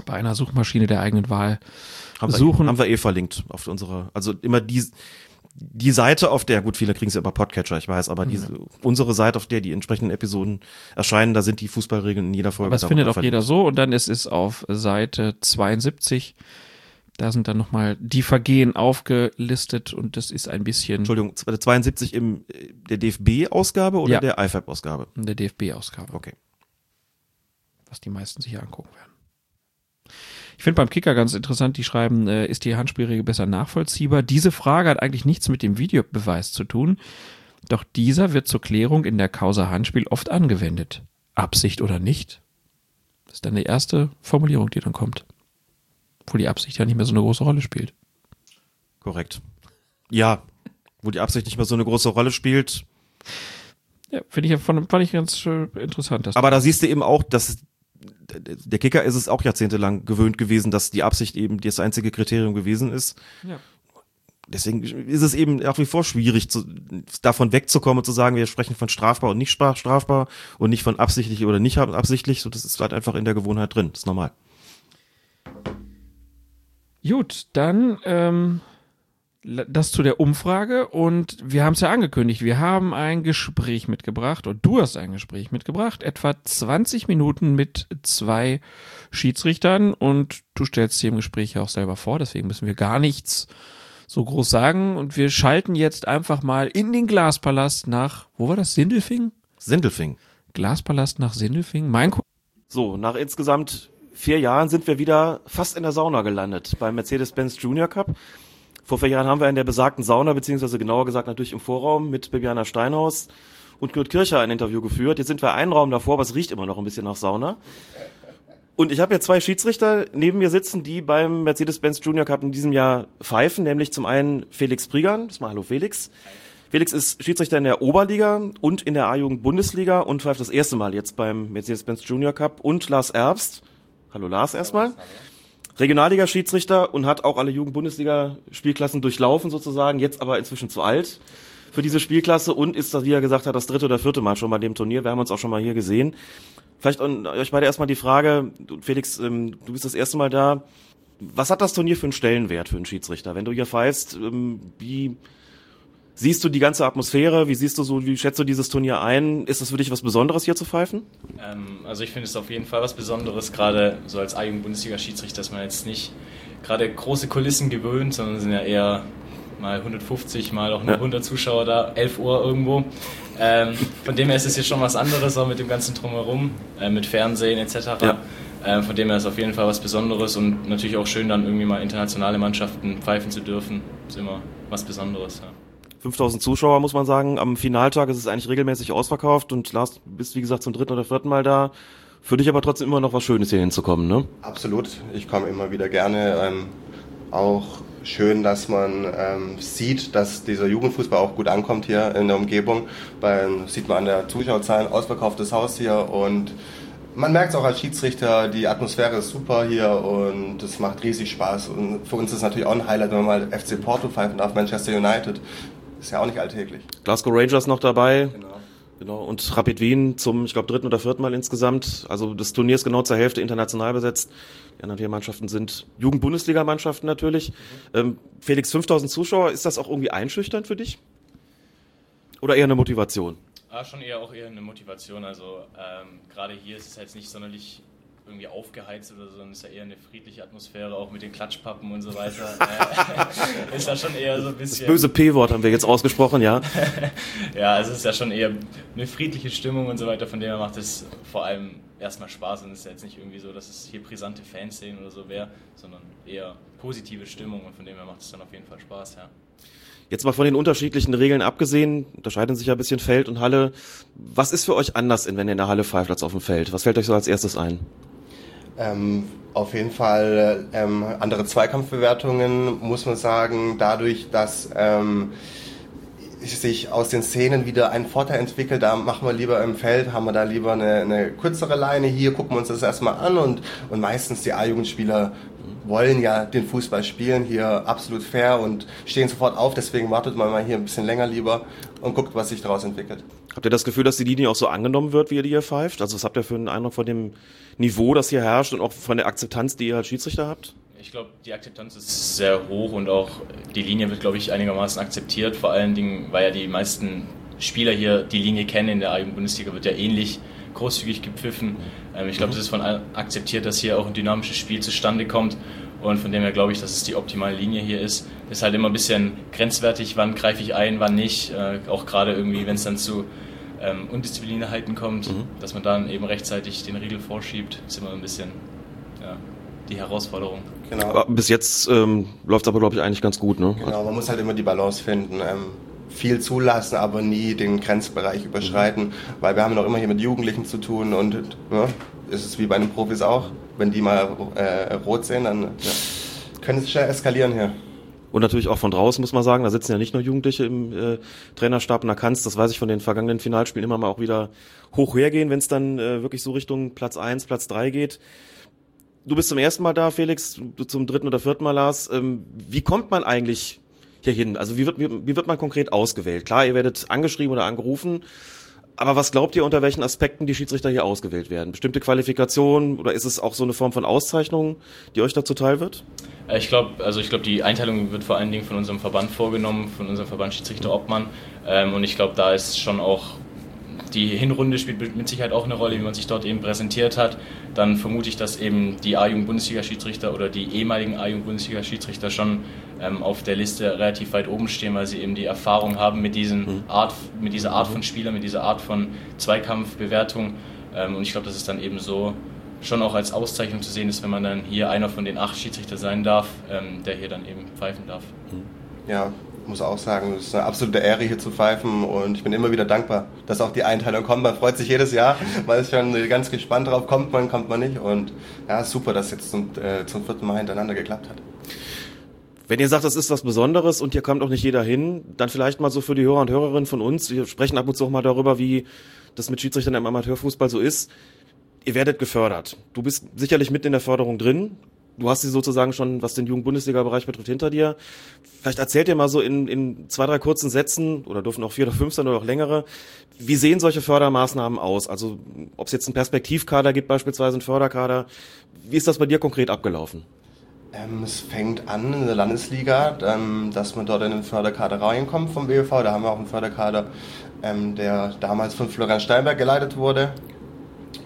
bei einer Suchmaschine der eigenen Wahl haben suchen. Wir, haben wir eh verlinkt auf unserer, also immer die, die Seite, auf der, gut, viele kriegen sie über Podcatcher, ich weiß, aber diese, ja. unsere Seite, auf der die entsprechenden Episoden erscheinen, da sind die Fußballregeln in jeder Folge. Aber das findet auch jeder so und dann ist es auf Seite 72 da sind dann nochmal die Vergehen aufgelistet und das ist ein bisschen. Entschuldigung, 72 im der DFB-Ausgabe oder ja. der IFAB-Ausgabe? In der DFB-Ausgabe. Okay. Was die meisten sich angucken werden. Ich finde beim Kicker ganz interessant, die schreiben, äh, ist die Handspielregel besser nachvollziehbar? Diese Frage hat eigentlich nichts mit dem Videobeweis zu tun, doch dieser wird zur Klärung in der Causa Handspiel oft angewendet. Absicht oder nicht? Das ist dann die erste Formulierung, die dann kommt. Obwohl die Absicht ja nicht mehr so eine große Rolle spielt. Korrekt. Ja, wo die Absicht nicht mehr so eine große Rolle spielt. Ja, finde ich, fand, fand ich ganz äh, interessant. Aber da siehst du eben auch, dass der Kicker ist es auch jahrzehntelang gewöhnt gewesen, dass die Absicht eben das einzige Kriterium gewesen ist. Ja. Deswegen ist es eben nach wie vor schwierig, zu, davon wegzukommen und zu sagen, wir sprechen von strafbar und nicht strafbar und nicht von absichtlich oder nicht absichtlich. So, das ist halt einfach in der Gewohnheit drin. Das ist normal. Gut, dann ähm, das zu der Umfrage und wir haben es ja angekündigt, wir haben ein Gespräch mitgebracht und du hast ein Gespräch mitgebracht, etwa 20 Minuten mit zwei Schiedsrichtern und du stellst dir im Gespräch ja auch selber vor, deswegen müssen wir gar nichts so groß sagen und wir schalten jetzt einfach mal in den Glaspalast nach, wo war das, Sindelfing? Sindelfing. Glaspalast nach Sindelfing, mein Ko So, nach insgesamt vier Jahren sind wir wieder fast in der Sauna gelandet beim Mercedes-Benz Junior Cup. Vor vier Jahren haben wir in der besagten Sauna, beziehungsweise genauer gesagt natürlich im Vorraum mit Bibiana Steinhaus und Kurt Kircher ein Interview geführt. Jetzt sind wir einen Raum davor, aber es riecht immer noch ein bisschen nach Sauna. Und ich habe jetzt zwei Schiedsrichter neben mir sitzen, die beim Mercedes-Benz Junior Cup in diesem Jahr pfeifen, nämlich zum einen Felix Prigan. Das mal Hallo Felix. Felix ist Schiedsrichter in der Oberliga und in der A-Jugend Bundesliga und pfeift das erste Mal jetzt beim Mercedes-Benz Junior Cup und Lars Erbst Hallo Lars erstmal. Regionalliga-Schiedsrichter und hat auch alle Jugend-Bundesliga-Spielklassen durchlaufen sozusagen, jetzt aber inzwischen zu alt für diese Spielklasse und ist wie er gesagt hat, das dritte oder vierte Mal schon bei dem Turnier. Wir haben uns auch schon mal hier gesehen. Vielleicht an euch beide erstmal die Frage, Felix, ähm, du bist das erste Mal da. Was hat das Turnier für einen Stellenwert für einen Schiedsrichter? Wenn du hier pfeifst, ähm, wie Siehst du die ganze Atmosphäre? Wie siehst du so, wie schätzt du dieses Turnier ein? Ist das für dich was Besonderes hier zu pfeifen? Ähm, also ich finde es auf jeden Fall was Besonderes, gerade so als eigenen Bundesliga-Schiedsrichter, dass man jetzt nicht gerade große Kulissen gewöhnt, sondern sind ja eher mal 150, mal auch nur ja. 100 Zuschauer da, 11 Uhr irgendwo. Ähm, von dem her ist es jetzt schon was anderes, auch mit dem ganzen Drumherum, äh, mit Fernsehen etc. Ja. Ähm, von dem her ist es auf jeden Fall was Besonderes und natürlich auch schön, dann irgendwie mal internationale Mannschaften pfeifen zu dürfen. Ist immer was Besonderes. Ja. 5000 Zuschauer, muss man sagen. Am Finaltag ist es eigentlich regelmäßig ausverkauft und Lars, bist wie gesagt zum dritten oder vierten Mal da. Für dich aber trotzdem immer noch was Schönes hier hinzukommen, ne? Absolut. Ich komme immer wieder gerne. Ähm, auch schön, dass man ähm, sieht, dass dieser Jugendfußball auch gut ankommt hier in der Umgebung. Weil sieht man an der Zuschauerzahlen, ausverkauftes Haus hier und man merkt es auch als Schiedsrichter, die Atmosphäre ist super hier und es macht riesig Spaß. Und für uns ist es natürlich auch ein Highlight, wenn man mal FC Porto pfeifen darf, Manchester United. Ist ja auch nicht alltäglich. Glasgow Rangers noch dabei. Genau. Genau, und Rapid Wien zum, ich glaube, dritten oder vierten Mal insgesamt. Also das Turnier ist genau zur Hälfte international besetzt. Die anderen vier Mannschaften sind Jugend-Bundesliga-Mannschaften natürlich. Mhm. Ähm, Felix, 5000 Zuschauer, ist das auch irgendwie einschüchternd für dich? Oder eher eine Motivation? Ah, schon eher auch eher eine Motivation. Also ähm, gerade hier ist es jetzt nicht sonderlich irgendwie aufgeheizt oder so, sondern es ist ja eher eine friedliche Atmosphäre, auch mit den Klatschpappen und so weiter. [LAUGHS] [LAUGHS] ist ja schon eher so ein bisschen. Das böse P-Wort haben wir jetzt ausgesprochen, ja. [LAUGHS] ja, also es ist ja schon eher eine friedliche Stimmung und so weiter, von dem her macht es vor allem erstmal Spaß und es ist ja jetzt nicht irgendwie so, dass es hier brisante Fanszenen oder so wäre, sondern eher positive Stimmung und von dem her macht es dann auf jeden Fall Spaß, ja. Jetzt mal von den unterschiedlichen Regeln abgesehen, unterscheiden sich ja ein bisschen Feld und Halle. Was ist für euch anders, wenn ihr in der Halle pfeift als auf dem Feld? Was fällt euch so als erstes ein? Ähm, auf jeden Fall ähm, andere Zweikampfbewertungen, muss man sagen, dadurch, dass ähm, sich aus den Szenen wieder ein Vorteil entwickelt, da machen wir lieber im Feld, haben wir da lieber eine, eine kürzere Leine, hier gucken wir uns das erstmal an und, und meistens die A-Jugendspieler wollen ja den Fußball spielen, hier absolut fair und stehen sofort auf, deswegen wartet man mal hier ein bisschen länger lieber und guckt, was sich daraus entwickelt. Habt ihr das Gefühl, dass die Linie auch so angenommen wird, wie ihr die hier pfeift? Also was habt ihr für einen Eindruck von dem Niveau, das hier herrscht und auch von der Akzeptanz, die ihr als Schiedsrichter habt? Ich glaube, die Akzeptanz ist sehr hoch und auch die Linie wird, glaube ich, einigermaßen akzeptiert. Vor allen Dingen, weil ja die meisten Spieler hier die Linie kennen in der eigenen Bundesliga, wird ja ähnlich großzügig gepfiffen. Ähm, ich glaube, es ist von allen akzeptiert, dass hier auch ein dynamisches Spiel zustande kommt. Und von dem her glaube ich, dass es die optimale Linie hier ist. Ist halt immer ein bisschen grenzwertig, wann greife ich ein, wann nicht. Äh, auch gerade irgendwie, wenn es dann zu ähm, Undisziplinierheiten kommt, mhm. dass man dann eben rechtzeitig den Riegel vorschiebt, ist immer ein bisschen ja, die Herausforderung. Genau. Aber bis jetzt ähm, läuft es aber, glaube ich, eigentlich ganz gut. Ne? Genau, man muss halt immer die Balance finden. Ähm, viel zulassen, aber nie den Grenzbereich überschreiten, mhm. weil wir haben noch immer hier mit Jugendlichen zu tun und ja, ist es wie bei den Profis auch. Wenn die mal äh, rot sehen, dann ja, können es schnell eskalieren hier. Und natürlich auch von draußen, muss man sagen. Da sitzen ja nicht nur Jugendliche im äh, Trainerstab. Und da kannst, das weiß ich von den vergangenen Finalspielen, immer mal auch wieder hoch hergehen, wenn es dann äh, wirklich so Richtung Platz eins, Platz drei geht. Du bist zum ersten Mal da, Felix, du zum dritten oder vierten Mal, Lars. Ähm, wie kommt man eigentlich hier hin? Also wie wird, wie, wie wird man konkret ausgewählt? Klar, ihr werdet angeschrieben oder angerufen. Aber was glaubt ihr, unter welchen Aspekten die Schiedsrichter hier ausgewählt werden? Bestimmte Qualifikationen oder ist es auch so eine Form von Auszeichnung, die euch dazu teil wird? Äh, ich glaube, also ich glaube, die Einteilung wird vor allen Dingen von unserem Verband vorgenommen, von unserem Verband Schiedsrichter Obmann. Ähm, und ich glaube, da ist schon auch die Hinrunde spielt mit Sicherheit auch eine Rolle, wie man sich dort eben präsentiert hat. Dann vermute ich, dass eben die A-Jugend-Bundesliga-Schiedsrichter oder die ehemaligen A-Jugend-Bundesliga-Schiedsrichter schon ähm, auf der Liste relativ weit oben stehen, weil sie eben die Erfahrung haben mit, diesen mhm. Art, mit dieser Art von Spieler, mit dieser Art von Zweikampfbewertung. Ähm, und ich glaube, dass es dann eben so schon auch als Auszeichnung zu sehen ist, wenn man dann hier einer von den acht Schiedsrichter sein darf, ähm, der hier dann eben pfeifen darf. Ja, muss auch sagen, es ist eine absolute Ehre hier zu pfeifen und ich bin immer wieder dankbar, dass auch die Einteilung kommt. Man freut sich jedes Jahr, weil ist schon ganz gespannt drauf, kommt man, kommt man nicht und ja, super, dass es jetzt zum, äh, zum vierten Mal hintereinander geklappt hat. Wenn ihr sagt, das ist was Besonderes und hier kommt auch nicht jeder hin, dann vielleicht mal so für die Hörer und Hörerinnen von uns. Wir sprechen ab und zu auch mal darüber, wie das mit Schiedsrichtern im Amateurfußball so ist ihr werdet gefördert. Du bist sicherlich mit in der Förderung drin. Du hast sie sozusagen schon, was den Jugend-Bundesliga-Bereich betrifft, hinter dir. Vielleicht erzählt ihr mal so in, in zwei, drei kurzen Sätzen, oder dürfen auch vier oder fünf sein oder auch längere, wie sehen solche Fördermaßnahmen aus? Also ob es jetzt einen Perspektivkader gibt, beispielsweise einen Förderkader. Wie ist das bei dir konkret abgelaufen? Ähm, es fängt an in der Landesliga, ähm, dass man dort in den Förderkader reinkommt vom BOV. Da haben wir auch einen Förderkader, ähm, der damals von Florian Steinberg geleitet wurde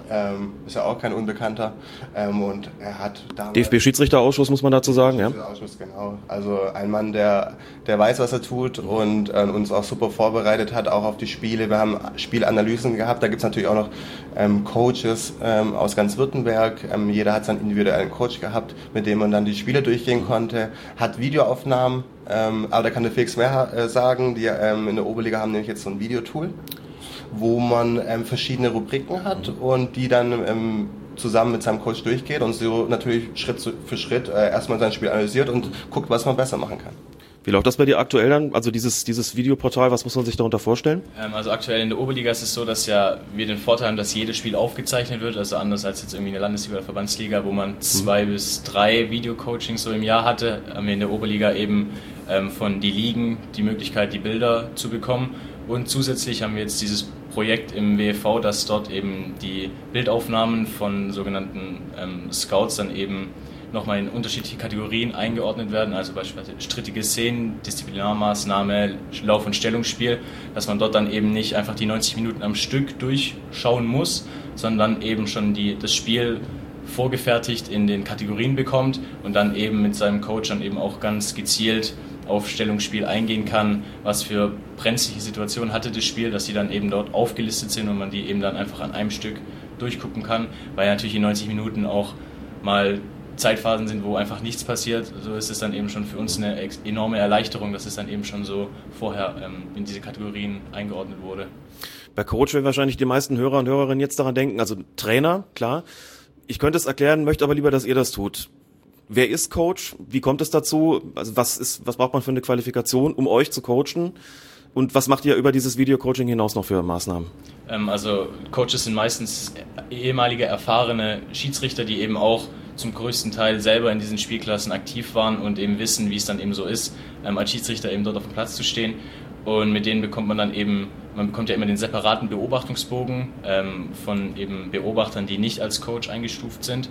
ähm, ist ja auch kein Unbekannter. Ähm, und er hat DFB-Schiedsrichterausschuss muss man dazu sagen, ja? Ausschuss, genau. Also ein Mann, der, der weiß, was er tut und äh, uns auch super vorbereitet hat, auch auf die Spiele. Wir haben Spielanalysen gehabt. Da gibt es natürlich auch noch ähm, Coaches ähm, aus ganz Württemberg. Ähm, jeder hat seinen individuellen Coach gehabt, mit dem man dann die Spiele durchgehen konnte. Hat Videoaufnahmen, ähm, aber da kann der Felix mehr äh, sagen. Die in der Oberliga haben nämlich jetzt so ein Videotool wo man ähm, verschiedene Rubriken hat und die dann ähm, zusammen mit seinem Coach durchgeht und so natürlich Schritt für Schritt äh, erstmal sein Spiel analysiert und guckt, was man besser machen kann. Wie läuft das bei dir aktuell dann? Also dieses, dieses Videoportal, was muss man sich darunter vorstellen? Ähm, also aktuell in der Oberliga ist es so, dass ja wir den Vorteil haben, dass jedes Spiel aufgezeichnet wird, also anders als jetzt irgendwie in der Landesliga oder Verbandsliga, wo man zwei mhm. bis drei Videocoachings so im Jahr hatte, haben wir in der Oberliga eben ähm, von die Ligen die Möglichkeit, die Bilder zu bekommen. Und zusätzlich haben wir jetzt dieses Projekt im WFV, dass dort eben die Bildaufnahmen von sogenannten ähm, Scouts dann eben nochmal in unterschiedliche Kategorien eingeordnet werden, also beispielsweise strittige Szenen, Disziplinarmaßnahme, Lauf- und Stellungsspiel, dass man dort dann eben nicht einfach die 90 Minuten am Stück durchschauen muss, sondern eben schon die, das Spiel vorgefertigt in den Kategorien bekommt und dann eben mit seinem Coach dann eben auch ganz gezielt auf Stellungsspiel eingehen kann, was für brenzliche Situationen hatte das Spiel, dass die dann eben dort aufgelistet sind und man die eben dann einfach an einem Stück durchgucken kann, weil natürlich in 90 Minuten auch mal Zeitphasen sind, wo einfach nichts passiert, so ist es dann eben schon für uns eine enorme Erleichterung, dass es dann eben schon so vorher ähm, in diese Kategorien eingeordnet wurde. Bei Coach werden wahrscheinlich die meisten Hörer und Hörerinnen jetzt daran denken, also Trainer, klar. Ich könnte es erklären, möchte aber lieber, dass ihr das tut. Wer ist Coach? Wie kommt es dazu? Also was ist, was braucht man für eine Qualifikation, um euch zu coachen? Und was macht ihr über dieses Video-Coaching hinaus noch für Maßnahmen? Ähm, also Coaches sind meistens ehemalige erfahrene Schiedsrichter, die eben auch zum größten Teil selber in diesen Spielklassen aktiv waren und eben wissen, wie es dann eben so ist, ähm, als Schiedsrichter eben dort auf dem Platz zu stehen. Und mit denen bekommt man dann eben, man bekommt ja immer den separaten Beobachtungsbogen ähm, von eben Beobachtern, die nicht als Coach eingestuft sind.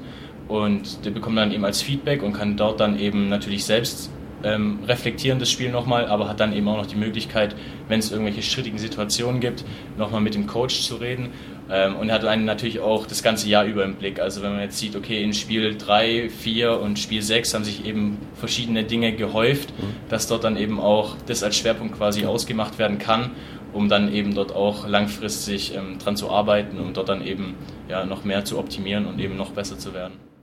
Und der bekommt dann eben als Feedback und kann dort dann eben natürlich selbst ähm, reflektieren das Spiel nochmal, aber hat dann eben auch noch die Möglichkeit, wenn es irgendwelche strittigen Situationen gibt, nochmal mit dem Coach zu reden ähm, und hat einen natürlich auch das ganze Jahr über im Blick. Also wenn man jetzt sieht, okay, in Spiel 3, 4 und Spiel 6 haben sich eben verschiedene Dinge gehäuft, mhm. dass dort dann eben auch das als Schwerpunkt quasi ausgemacht werden kann, um dann eben dort auch langfristig ähm, dran zu arbeiten, um dort dann eben ja, noch mehr zu optimieren und eben noch besser zu werden.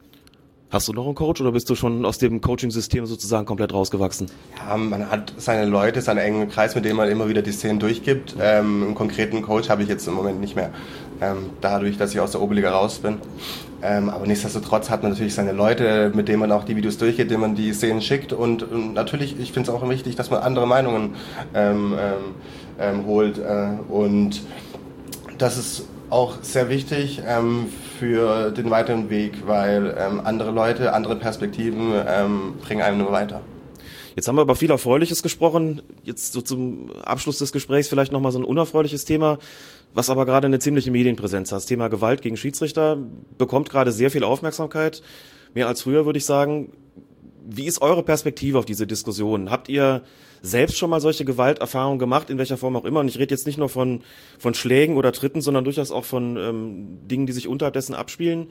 Hast du noch einen Coach oder bist du schon aus dem Coaching-System sozusagen komplett rausgewachsen? Ja, man hat seine Leute, seinen engen Kreis, mit dem man immer wieder die Szenen durchgibt. Ähm, einen konkreten Coach habe ich jetzt im Moment nicht mehr, ähm, dadurch, dass ich aus der Oberliga raus bin. Ähm, aber nichtsdestotrotz hat man natürlich seine Leute, mit denen man auch die Videos durchgeht, denen man die Szenen schickt. Und, und natürlich, ich finde es auch wichtig, dass man andere Meinungen ähm, ähm, ähm, holt. Äh, und das ist auch sehr wichtig ähm, für den weiteren Weg, weil ähm, andere Leute, andere Perspektiven ähm, bringen einem nur weiter. Jetzt haben wir über viel Erfreuliches gesprochen. Jetzt so zum Abschluss des Gesprächs vielleicht nochmal so ein unerfreuliches Thema, was aber gerade eine ziemliche Medienpräsenz hat. Das Thema Gewalt gegen Schiedsrichter bekommt gerade sehr viel Aufmerksamkeit. Mehr als früher, würde ich sagen. Wie ist eure Perspektive auf diese Diskussion? Habt ihr selbst schon mal solche Gewalterfahrungen gemacht, in welcher Form auch immer? Und ich rede jetzt nicht nur von, von Schlägen oder Tritten, sondern durchaus auch von ähm, Dingen, die sich unterhalb dessen abspielen.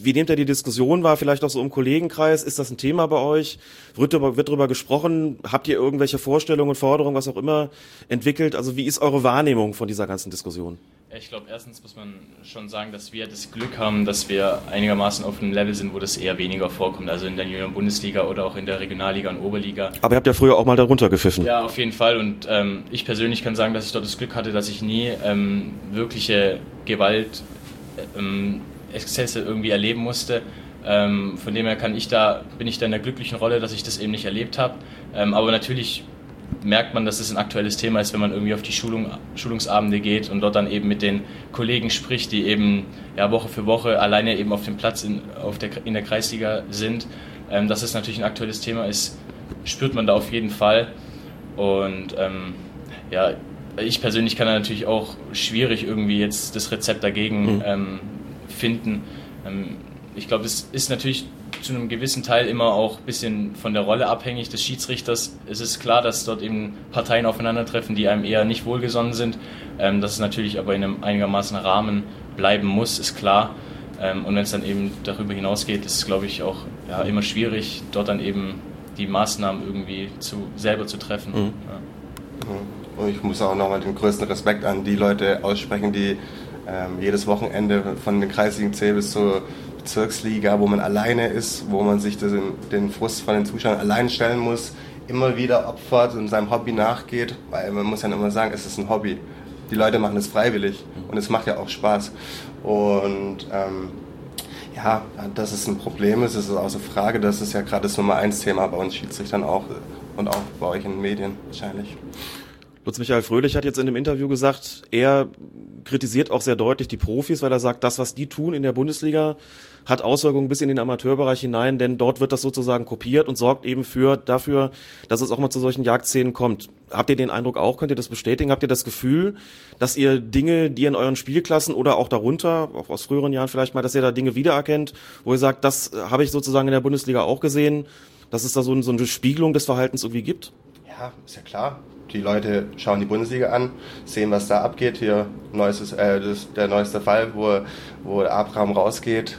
Wie nehmt ihr die Diskussion wahr? Vielleicht auch so im Kollegenkreis? Ist das ein Thema bei euch? Wird darüber, wird darüber gesprochen? Habt ihr irgendwelche Vorstellungen, Forderungen, was auch immer entwickelt? Also wie ist eure Wahrnehmung von dieser ganzen Diskussion? Ich glaube, erstens muss man schon sagen, dass wir das Glück haben, dass wir einigermaßen auf einem Level sind, wo das eher weniger vorkommt. Also in der Junioren-Bundesliga oder auch in der Regionalliga und Oberliga. Aber ihr habt ja früher auch mal darunter gepfiffen. Ja, auf jeden Fall. Und ähm, ich persönlich kann sagen, dass ich dort das Glück hatte, dass ich nie ähm, wirkliche Gewalt, ähm, Exzesse irgendwie erleben musste. Ähm, von dem her kann ich da, bin ich da in der glücklichen Rolle, dass ich das eben nicht erlebt habe. Ähm, aber natürlich merkt man, dass es ein aktuelles Thema ist, wenn man irgendwie auf die Schulung, Schulungsabende geht und dort dann eben mit den Kollegen spricht, die eben ja, Woche für Woche alleine eben auf dem Platz in, auf der, in der Kreisliga sind. Ähm, dass es natürlich ein aktuelles Thema ist, spürt man da auf jeden Fall. Und ähm, ja, ich persönlich kann da natürlich auch schwierig irgendwie jetzt das Rezept dagegen mhm. ähm, finden. Ähm, ich glaube, es ist natürlich zu einem gewissen Teil immer auch ein bisschen von der Rolle abhängig des Schiedsrichters. Es ist klar, dass dort eben Parteien aufeinandertreffen, die einem eher nicht wohlgesonnen sind. Ähm, dass es natürlich aber in einem einigermaßen Rahmen bleiben muss, ist klar. Ähm, und wenn es dann eben darüber hinausgeht, ist es, glaube ich, auch ja, immer schwierig, dort dann eben die Maßnahmen irgendwie zu, selber zu treffen. Mhm. Ja. Und ich muss auch nochmal den größten Respekt an die Leute aussprechen, die ähm, jedes Wochenende von den kreisligen C bis zur Bezirksliga, wo man alleine ist, wo man sich den, den Frust von den Zuschauern allein stellen muss, immer wieder opfert und seinem Hobby nachgeht, weil man muss ja immer sagen, es ist ein Hobby. Die Leute machen es freiwillig und es macht ja auch Spaß. Und ähm, Ja, dass es ein Problem ist, ist außer Frage. Das ist ja gerade das Nummer eins Thema bei uns Schiedsrichtern auch und auch bei euch in den Medien wahrscheinlich. Lutz Michael Fröhlich hat jetzt in dem Interview gesagt, er kritisiert auch sehr deutlich die Profis, weil er sagt, das, was die tun in der Bundesliga, hat Auswirkungen bis in den Amateurbereich hinein, denn dort wird das sozusagen kopiert und sorgt eben für dafür, dass es auch mal zu solchen Jagdszenen kommt. Habt ihr den Eindruck auch? Könnt ihr das bestätigen? Habt ihr das Gefühl, dass ihr Dinge, die in euren Spielklassen oder auch darunter, auch aus früheren Jahren vielleicht mal, dass ihr da Dinge wiedererkennt, wo ihr sagt, das habe ich sozusagen in der Bundesliga auch gesehen, dass es da so, so eine Spiegelung des Verhaltens irgendwie gibt? Ja, ist ja klar. Die Leute schauen die Bundesliga an, sehen, was da abgeht. Hier neuestes, äh, das, der neueste Fall, wo, wo Abraham rausgeht,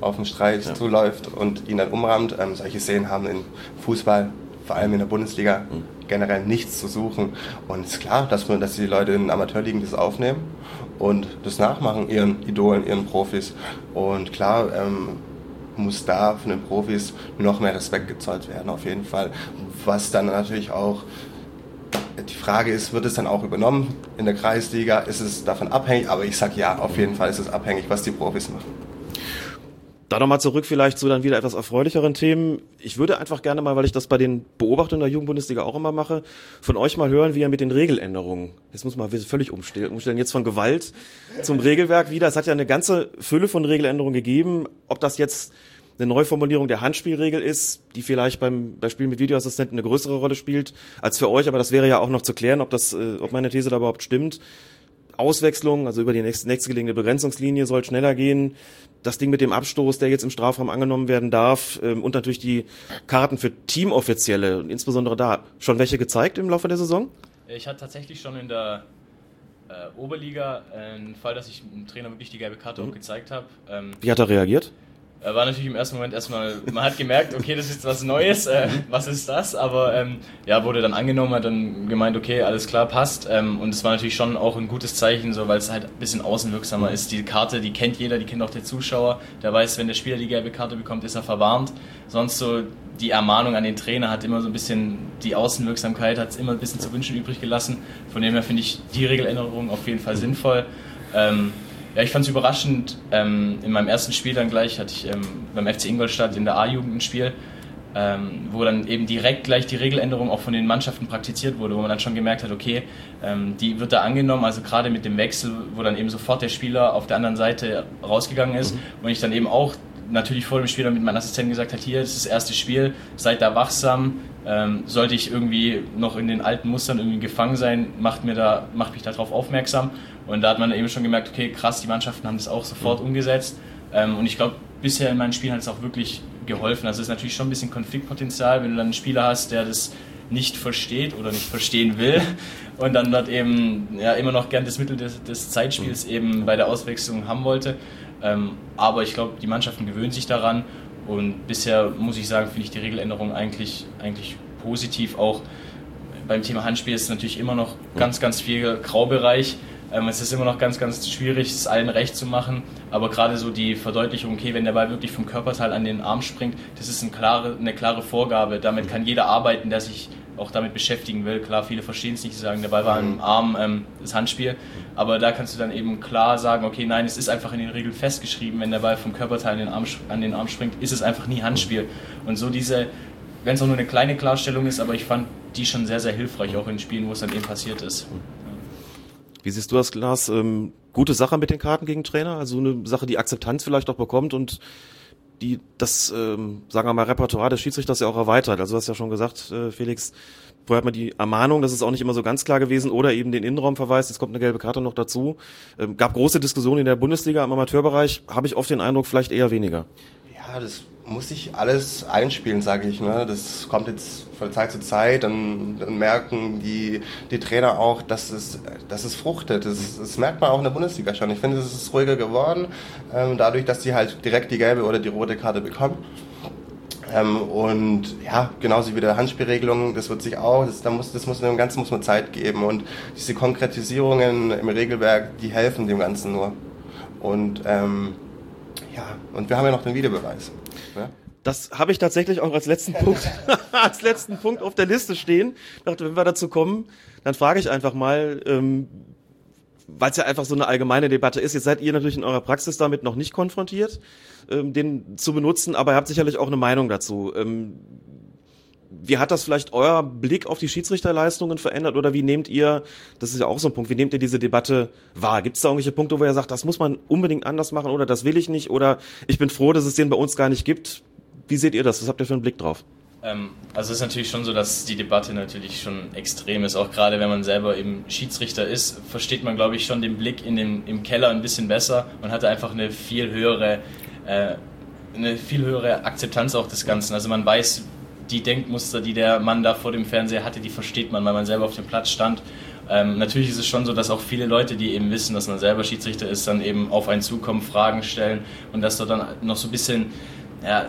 auf den Streit ja. zuläuft und ihn dann umrahmt. Ähm, solche Szenen haben im Fußball, vor allem in der Bundesliga, mhm. generell nichts zu suchen. Und es ist klar, dass, man, dass die Leute in Amateurligen das aufnehmen und das nachmachen, ihren Idolen, ihren Profis. Und klar, ähm, muss da von den Profis noch mehr Respekt gezollt werden, auf jeden Fall. Was dann natürlich auch die Frage ist, wird es dann auch übernommen in der Kreisliga? Ist es davon abhängig? Aber ich sage ja, auf jeden Fall ist es abhängig, was die Profis machen. Da nochmal zurück vielleicht zu dann wieder etwas erfreulicheren Themen. Ich würde einfach gerne mal, weil ich das bei den Beobachtungen der Jugendbundesliga auch immer mache, von euch mal hören, wie ihr mit den Regeländerungen, jetzt muss man völlig umstellen, jetzt von Gewalt zum Regelwerk wieder. Es hat ja eine ganze Fülle von Regeländerungen gegeben. Ob das jetzt eine Neuformulierung der Handspielregel ist, die vielleicht beim bei Spielen mit Videoassistenten eine größere Rolle spielt als für euch, aber das wäre ja auch noch zu klären, ob das, äh, ob meine These da überhaupt stimmt. Auswechslung, also über die nächste, nächstgelegene Begrenzungslinie soll schneller gehen. Das Ding mit dem Abstoß, der jetzt im Strafraum angenommen werden darf, ähm, und natürlich die Karten für Teamoffizielle und insbesondere da schon welche gezeigt im Laufe der Saison? Ich hatte tatsächlich schon in der äh, Oberliga einen Fall, dass ich dem Trainer wirklich die gelbe Karte mhm. auch gezeigt habe. Ähm, Wie hat er reagiert? Äh, war natürlich im ersten Moment erstmal, man hat gemerkt, okay, das ist was Neues, äh, was ist das? Aber ähm, ja, wurde dann angenommen, hat dann gemeint, okay, alles klar, passt. Ähm, und es war natürlich schon auch ein gutes Zeichen, so weil es halt ein bisschen außenwirksamer ist. Die Karte, die kennt jeder, die kennt auch der Zuschauer. Der weiß, wenn der Spieler die gelbe Karte bekommt, ist er verwarnt. Sonst so die Ermahnung an den Trainer hat immer so ein bisschen, die Außenwirksamkeit hat es immer ein bisschen zu wünschen übrig gelassen. Von dem her finde ich die Regeländerung auf jeden Fall sinnvoll. Ähm, ja, ich fand es überraschend. Ähm, in meinem ersten Spiel dann gleich hatte ich ähm, beim FC Ingolstadt in der A-Jugend ein Spiel, ähm, wo dann eben direkt gleich die Regeländerung auch von den Mannschaften praktiziert wurde, wo man dann schon gemerkt hat, okay, ähm, die wird da angenommen, also gerade mit dem Wechsel, wo dann eben sofort der Spieler auf der anderen Seite rausgegangen ist mhm. und ich dann eben auch natürlich vor dem Spiel dann mit meinem Assistenten gesagt hat, hier, das ist das erste Spiel, seid da wachsam, ähm, sollte ich irgendwie noch in den alten Mustern irgendwie gefangen sein, macht, mir da, macht mich darauf aufmerksam und da hat man eben schon gemerkt, okay, krass, die Mannschaften haben das auch sofort mhm. umgesetzt. Ähm, und ich glaube, bisher in meinen Spielen hat es auch wirklich geholfen. Also es ist natürlich schon ein bisschen Konfliktpotenzial, wenn du dann einen Spieler hast, der das nicht versteht oder nicht verstehen will [LAUGHS] und dann dort eben ja, immer noch gern das Mittel des, des Zeitspiels mhm. eben bei der Auswechslung haben wollte. Ähm, aber ich glaube, die Mannschaften gewöhnen sich daran und bisher muss ich sagen, finde ich die Regeländerung eigentlich, eigentlich positiv. Auch beim Thema Handspiel ist natürlich immer noch ganz, ganz viel Graubereich. Ähm, es ist immer noch ganz, ganz schwierig, es allen recht zu machen. Aber gerade so die Verdeutlichung, okay, wenn der Ball wirklich vom Körperteil an den Arm springt, das ist eine klare, eine klare Vorgabe. Damit kann jeder arbeiten, der sich auch damit beschäftigen will. Klar, viele verstehen es nicht, sie sagen, der Ball war am Arm, ähm, das Handspiel. Aber da kannst du dann eben klar sagen, okay, nein, es ist einfach in den Regeln festgeschrieben, wenn der Ball vom Körperteil an den Arm, an den Arm springt, ist es einfach nie Handspiel. Und so diese, wenn es auch nur eine kleine Klarstellung ist, aber ich fand die schon sehr, sehr hilfreich, auch in Spielen, wo es dann eben passiert ist. Wie siehst du das, Glas? Ähm, gute Sache mit den Karten gegen Trainer? Also eine Sache, die Akzeptanz vielleicht auch bekommt und die das, ähm, sagen wir mal, Repertoire des Schiedsrichters ja auch erweitert. Also du hast ja schon gesagt, äh, Felix, vorher hat man die Ermahnung, das ist auch nicht immer so ganz klar gewesen, oder eben den Innenraumverweis, jetzt kommt eine gelbe Karte noch dazu. Ähm, gab große Diskussionen in der Bundesliga im Amateurbereich, habe ich oft den Eindruck, vielleicht eher weniger. Das muss sich alles einspielen, sage ich. Ne? Das kommt jetzt von Zeit zu Zeit, dann, dann merken die, die Trainer auch, dass es, dass es fruchtet. Das, das merkt man auch in der Bundesliga schon. Ich finde, es ist ruhiger geworden, ähm, dadurch, dass die halt direkt die gelbe oder die rote Karte bekommen. Ähm, und ja, genauso wie der Handspielregelung, das wird sich auch, das, da muss, das muss dem Ganzen muss man Zeit geben. Und diese Konkretisierungen im Regelwerk, die helfen dem Ganzen nur. Und ähm, ja, und wir haben ja noch den Videobeweis. Ja? Das habe ich tatsächlich auch als letzten Punkt, [LAUGHS] als letzten Punkt auf der Liste stehen. Ich dachte, wenn wir dazu kommen, dann frage ich einfach mal, ähm, weil es ja einfach so eine allgemeine Debatte ist. Jetzt seid ihr natürlich in eurer Praxis damit noch nicht konfrontiert, ähm, den zu benutzen, aber ihr habt sicherlich auch eine Meinung dazu. Ähm, wie hat das vielleicht euer Blick auf die Schiedsrichterleistungen verändert oder wie nehmt ihr, das ist ja auch so ein Punkt, wie nehmt ihr diese Debatte wahr? Gibt es da irgendwelche Punkte, wo ihr sagt, das muss man unbedingt anders machen oder das will ich nicht oder ich bin froh, dass es den bei uns gar nicht gibt? Wie seht ihr das? Was habt ihr für einen Blick drauf? Ähm, also es ist natürlich schon so, dass die Debatte natürlich schon extrem ist. Auch gerade wenn man selber eben Schiedsrichter ist, versteht man, glaube ich, schon den Blick in den, im Keller ein bisschen besser und hat einfach eine viel höhere, äh, eine viel höhere Akzeptanz auch des Ganzen. Also man weiß, die Denkmuster, die der Mann da vor dem Fernseher hatte, die versteht man, weil man selber auf dem Platz stand. Ähm, natürlich ist es schon so, dass auch viele Leute, die eben wissen, dass man selber Schiedsrichter ist, dann eben auf einen zukommen, Fragen stellen und dass dort dann noch so ein bisschen ja,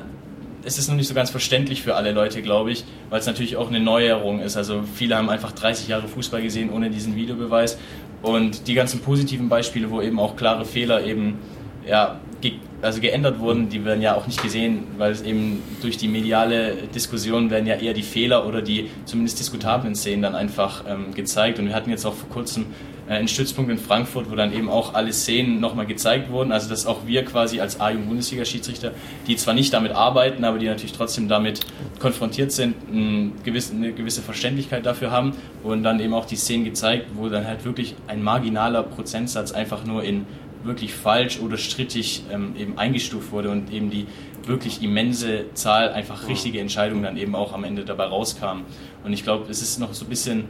es ist noch nicht so ganz verständlich für alle Leute, glaube ich, weil es natürlich auch eine Neuerung ist. Also viele haben einfach 30 Jahre Fußball gesehen ohne diesen Videobeweis und die ganzen positiven Beispiele, wo eben auch klare Fehler eben ja, ge also geändert wurden, die werden ja auch nicht gesehen, weil es eben durch die mediale Diskussion werden ja eher die Fehler oder die zumindest diskutablen Szenen dann einfach ähm, gezeigt. Und wir hatten jetzt auch vor kurzem äh, einen Stützpunkt in Frankfurt, wo dann eben auch alle Szenen nochmal gezeigt wurden. Also dass auch wir quasi als A-Jugend-Bundesliga-Schiedsrichter, die zwar nicht damit arbeiten, aber die natürlich trotzdem damit konfrontiert sind, eine gewisse, eine gewisse Verständlichkeit dafür haben. Wurden dann eben auch die Szenen gezeigt, wo dann halt wirklich ein marginaler Prozentsatz einfach nur in wirklich falsch oder strittig ähm, eben eingestuft wurde und eben die wirklich immense Zahl einfach richtige Entscheidungen dann eben auch am Ende dabei rauskam. Und ich glaube, es ist noch so ein bisschen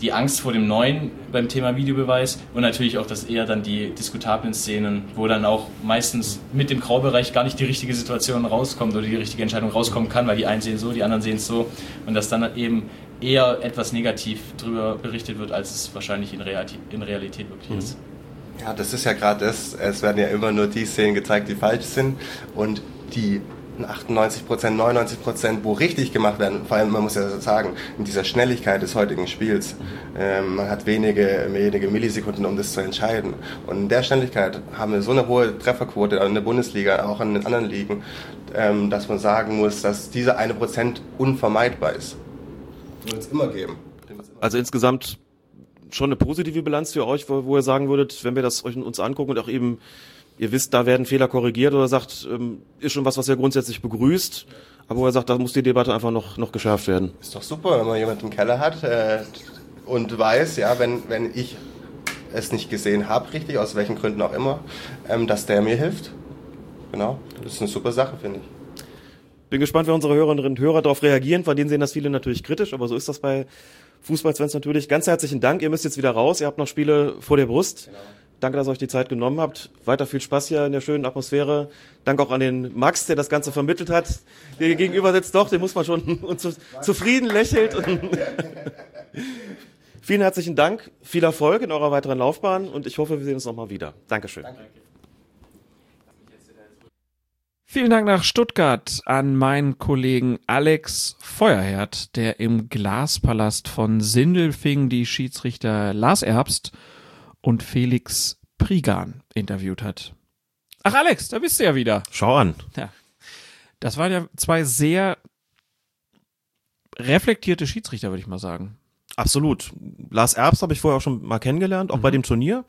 die Angst vor dem Neuen beim Thema Videobeweis und natürlich auch das eher dann die diskutablen Szenen, wo dann auch meistens mit dem Graubereich gar nicht die richtige Situation rauskommt oder die richtige Entscheidung rauskommen kann, weil die einen sehen so, die anderen sehen es so und dass dann eben eher etwas negativ darüber berichtet wird, als es wahrscheinlich in Realität, in Realität wirklich mhm. ist. Ja, das ist ja gerade das. Es werden ja immer nur die Szenen gezeigt, die falsch sind und die 98 Prozent, 99 Prozent, wo richtig gemacht werden. Vor allem, man muss ja sagen, in dieser Schnelligkeit des heutigen Spiels, ähm, man hat wenige, wenige Millisekunden, um das zu entscheiden. Und in der Schnelligkeit haben wir so eine hohe Trefferquote in der Bundesliga, auch in den anderen Ligen, ähm, dass man sagen muss, dass dieser eine Prozent unvermeidbar ist. Wird es immer geben. Also insgesamt schon eine positive Bilanz für euch, wo, wo ihr sagen würdet, wenn wir das euch uns angucken und auch eben ihr wisst, da werden Fehler korrigiert oder sagt, ähm, ist schon was, was ihr grundsätzlich begrüßt, aber wo er sagt, da muss die Debatte einfach noch, noch geschärft werden. Ist doch super, wenn man jemanden im Keller hat äh, und weiß, ja, wenn, wenn ich es nicht gesehen habe, richtig, aus welchen Gründen auch immer, ähm, dass der mir hilft. Genau, das ist eine super Sache, finde ich. Bin gespannt, wie unsere Hörerinnen und Hörer darauf reagieren. Von denen sehen das viele natürlich kritisch, aber so ist das bei Fußballfans natürlich. Ganz herzlichen Dank. Ihr müsst jetzt wieder raus. Ihr habt noch Spiele vor der Brust. Genau. Danke, dass ihr euch die Zeit genommen habt. Weiter viel Spaß hier in der schönen Atmosphäre. Danke auch an den Max, der das Ganze vermittelt hat. Der hier gegenüber sitzt doch, den muss man schon [LAUGHS] und zu, zufrieden lächelt. [LAUGHS] Vielen herzlichen Dank, viel Erfolg in eurer weiteren Laufbahn und ich hoffe, wir sehen uns nochmal wieder. Dankeschön. Danke. Vielen Dank nach Stuttgart an meinen Kollegen Alex Feuerherd, der im Glaspalast von Sindelfing die Schiedsrichter Lars Erbst und Felix Prigan interviewt hat. Ach Alex, da bist du ja wieder. Schau an. Ja. Das waren ja zwei sehr reflektierte Schiedsrichter, würde ich mal sagen. Absolut. Lars Erbs habe ich vorher auch schon mal kennengelernt, auch mhm. bei dem Turnier.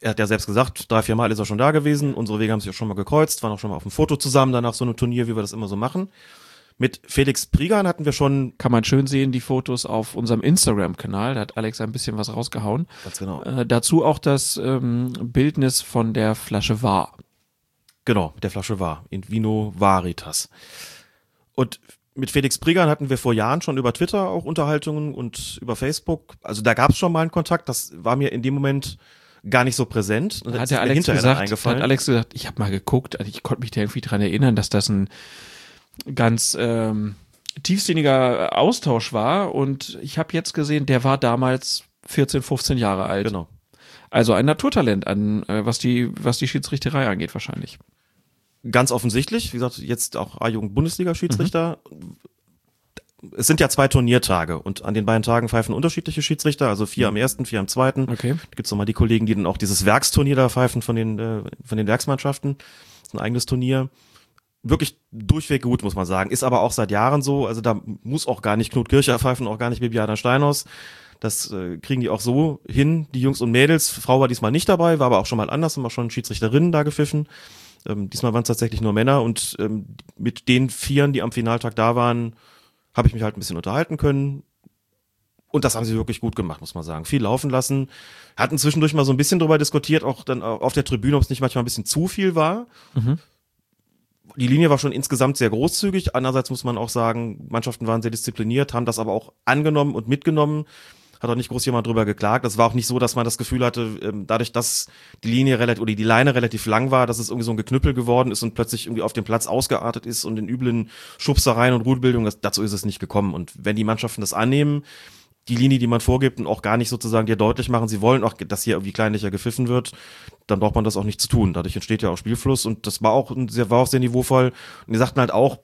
Er hat ja selbst gesagt, drei, vier Mal ist er schon da gewesen. Unsere Wege haben sich auch schon mal gekreuzt, waren auch schon mal auf dem Foto zusammen, danach so einem Turnier, wie wir das immer so machen. Mit Felix Prigan hatten wir schon. Kann man schön sehen, die Fotos auf unserem Instagram-Kanal. Da hat Alex ein bisschen was rausgehauen. Ganz genau. Äh, dazu auch das ähm, Bildnis von der Flasche War. Genau, der Flasche War. In Vino Varitas. Und mit Felix Prigan hatten wir vor Jahren schon über Twitter auch Unterhaltungen und über Facebook. Also da gab es schon mal einen Kontakt. Das war mir in dem Moment gar nicht so präsent. Und hat der Alex gesagt, hat Alex gesagt, ich habe mal geguckt, also ich konnte mich da irgendwie dran erinnern, dass das ein ganz ähm, tiefsinniger Austausch war. Und ich habe jetzt gesehen, der war damals 14, 15 Jahre alt. Genau. Also ein Naturtalent an, äh, was die, was die Schiedsrichterei angeht, wahrscheinlich. Ganz offensichtlich, wie gesagt, jetzt auch A-Jugend-Bundesliga-Schiedsrichter. Mhm. Es sind ja zwei Turniertage und an den beiden Tagen pfeifen unterschiedliche Schiedsrichter, also vier am ersten, vier am zweiten. Okay. Da gibt's nochmal die Kollegen, die dann auch dieses Werksturnier da pfeifen von den, äh, von den Werksmannschaften. Das ist ein eigenes Turnier wirklich durchweg gut, muss man sagen. Ist aber auch seit Jahren so. Also da muss auch gar nicht Knut Kircher pfeifen, auch gar nicht Bibiana Steinhaus. Das äh, kriegen die auch so hin, die Jungs und Mädels. Frau war diesmal nicht dabei, war aber auch schon mal anders, haben auch schon Schiedsrichterinnen da gepfiffen. Ähm, diesmal waren es tatsächlich nur Männer und ähm, mit den Vieren, die am Finaltag da waren, habe ich mich halt ein bisschen unterhalten können. Und das haben sie wirklich gut gemacht, muss man sagen. Viel laufen lassen. Hatten zwischendurch mal so ein bisschen drüber diskutiert, auch dann auf der Tribüne, ob es nicht manchmal ein bisschen zu viel war. Mhm. Die Linie war schon insgesamt sehr großzügig. Andererseits muss man auch sagen, Mannschaften waren sehr diszipliniert, haben das aber auch angenommen und mitgenommen. Hat auch nicht groß jemand drüber geklagt. Das war auch nicht so, dass man das Gefühl hatte, ähm, dadurch, dass die Linie relativ oder die Leine relativ lang war, dass es irgendwie so ein Geknüppel geworden ist und plötzlich irgendwie auf dem Platz ausgeartet ist und in üblen Schubsereien und Rudelbildung. Das, dazu ist es nicht gekommen. Und wenn die Mannschaften das annehmen, die Linie, die man vorgibt und auch gar nicht sozusagen dir deutlich machen, sie wollen auch, dass hier irgendwie kleinlicher gepfiffen wird, dann braucht man das auch nicht zu tun. Dadurch entsteht ja auch Spielfluss und das war auch sehr, war auch sehr niveauvoll. Und die sagten halt auch,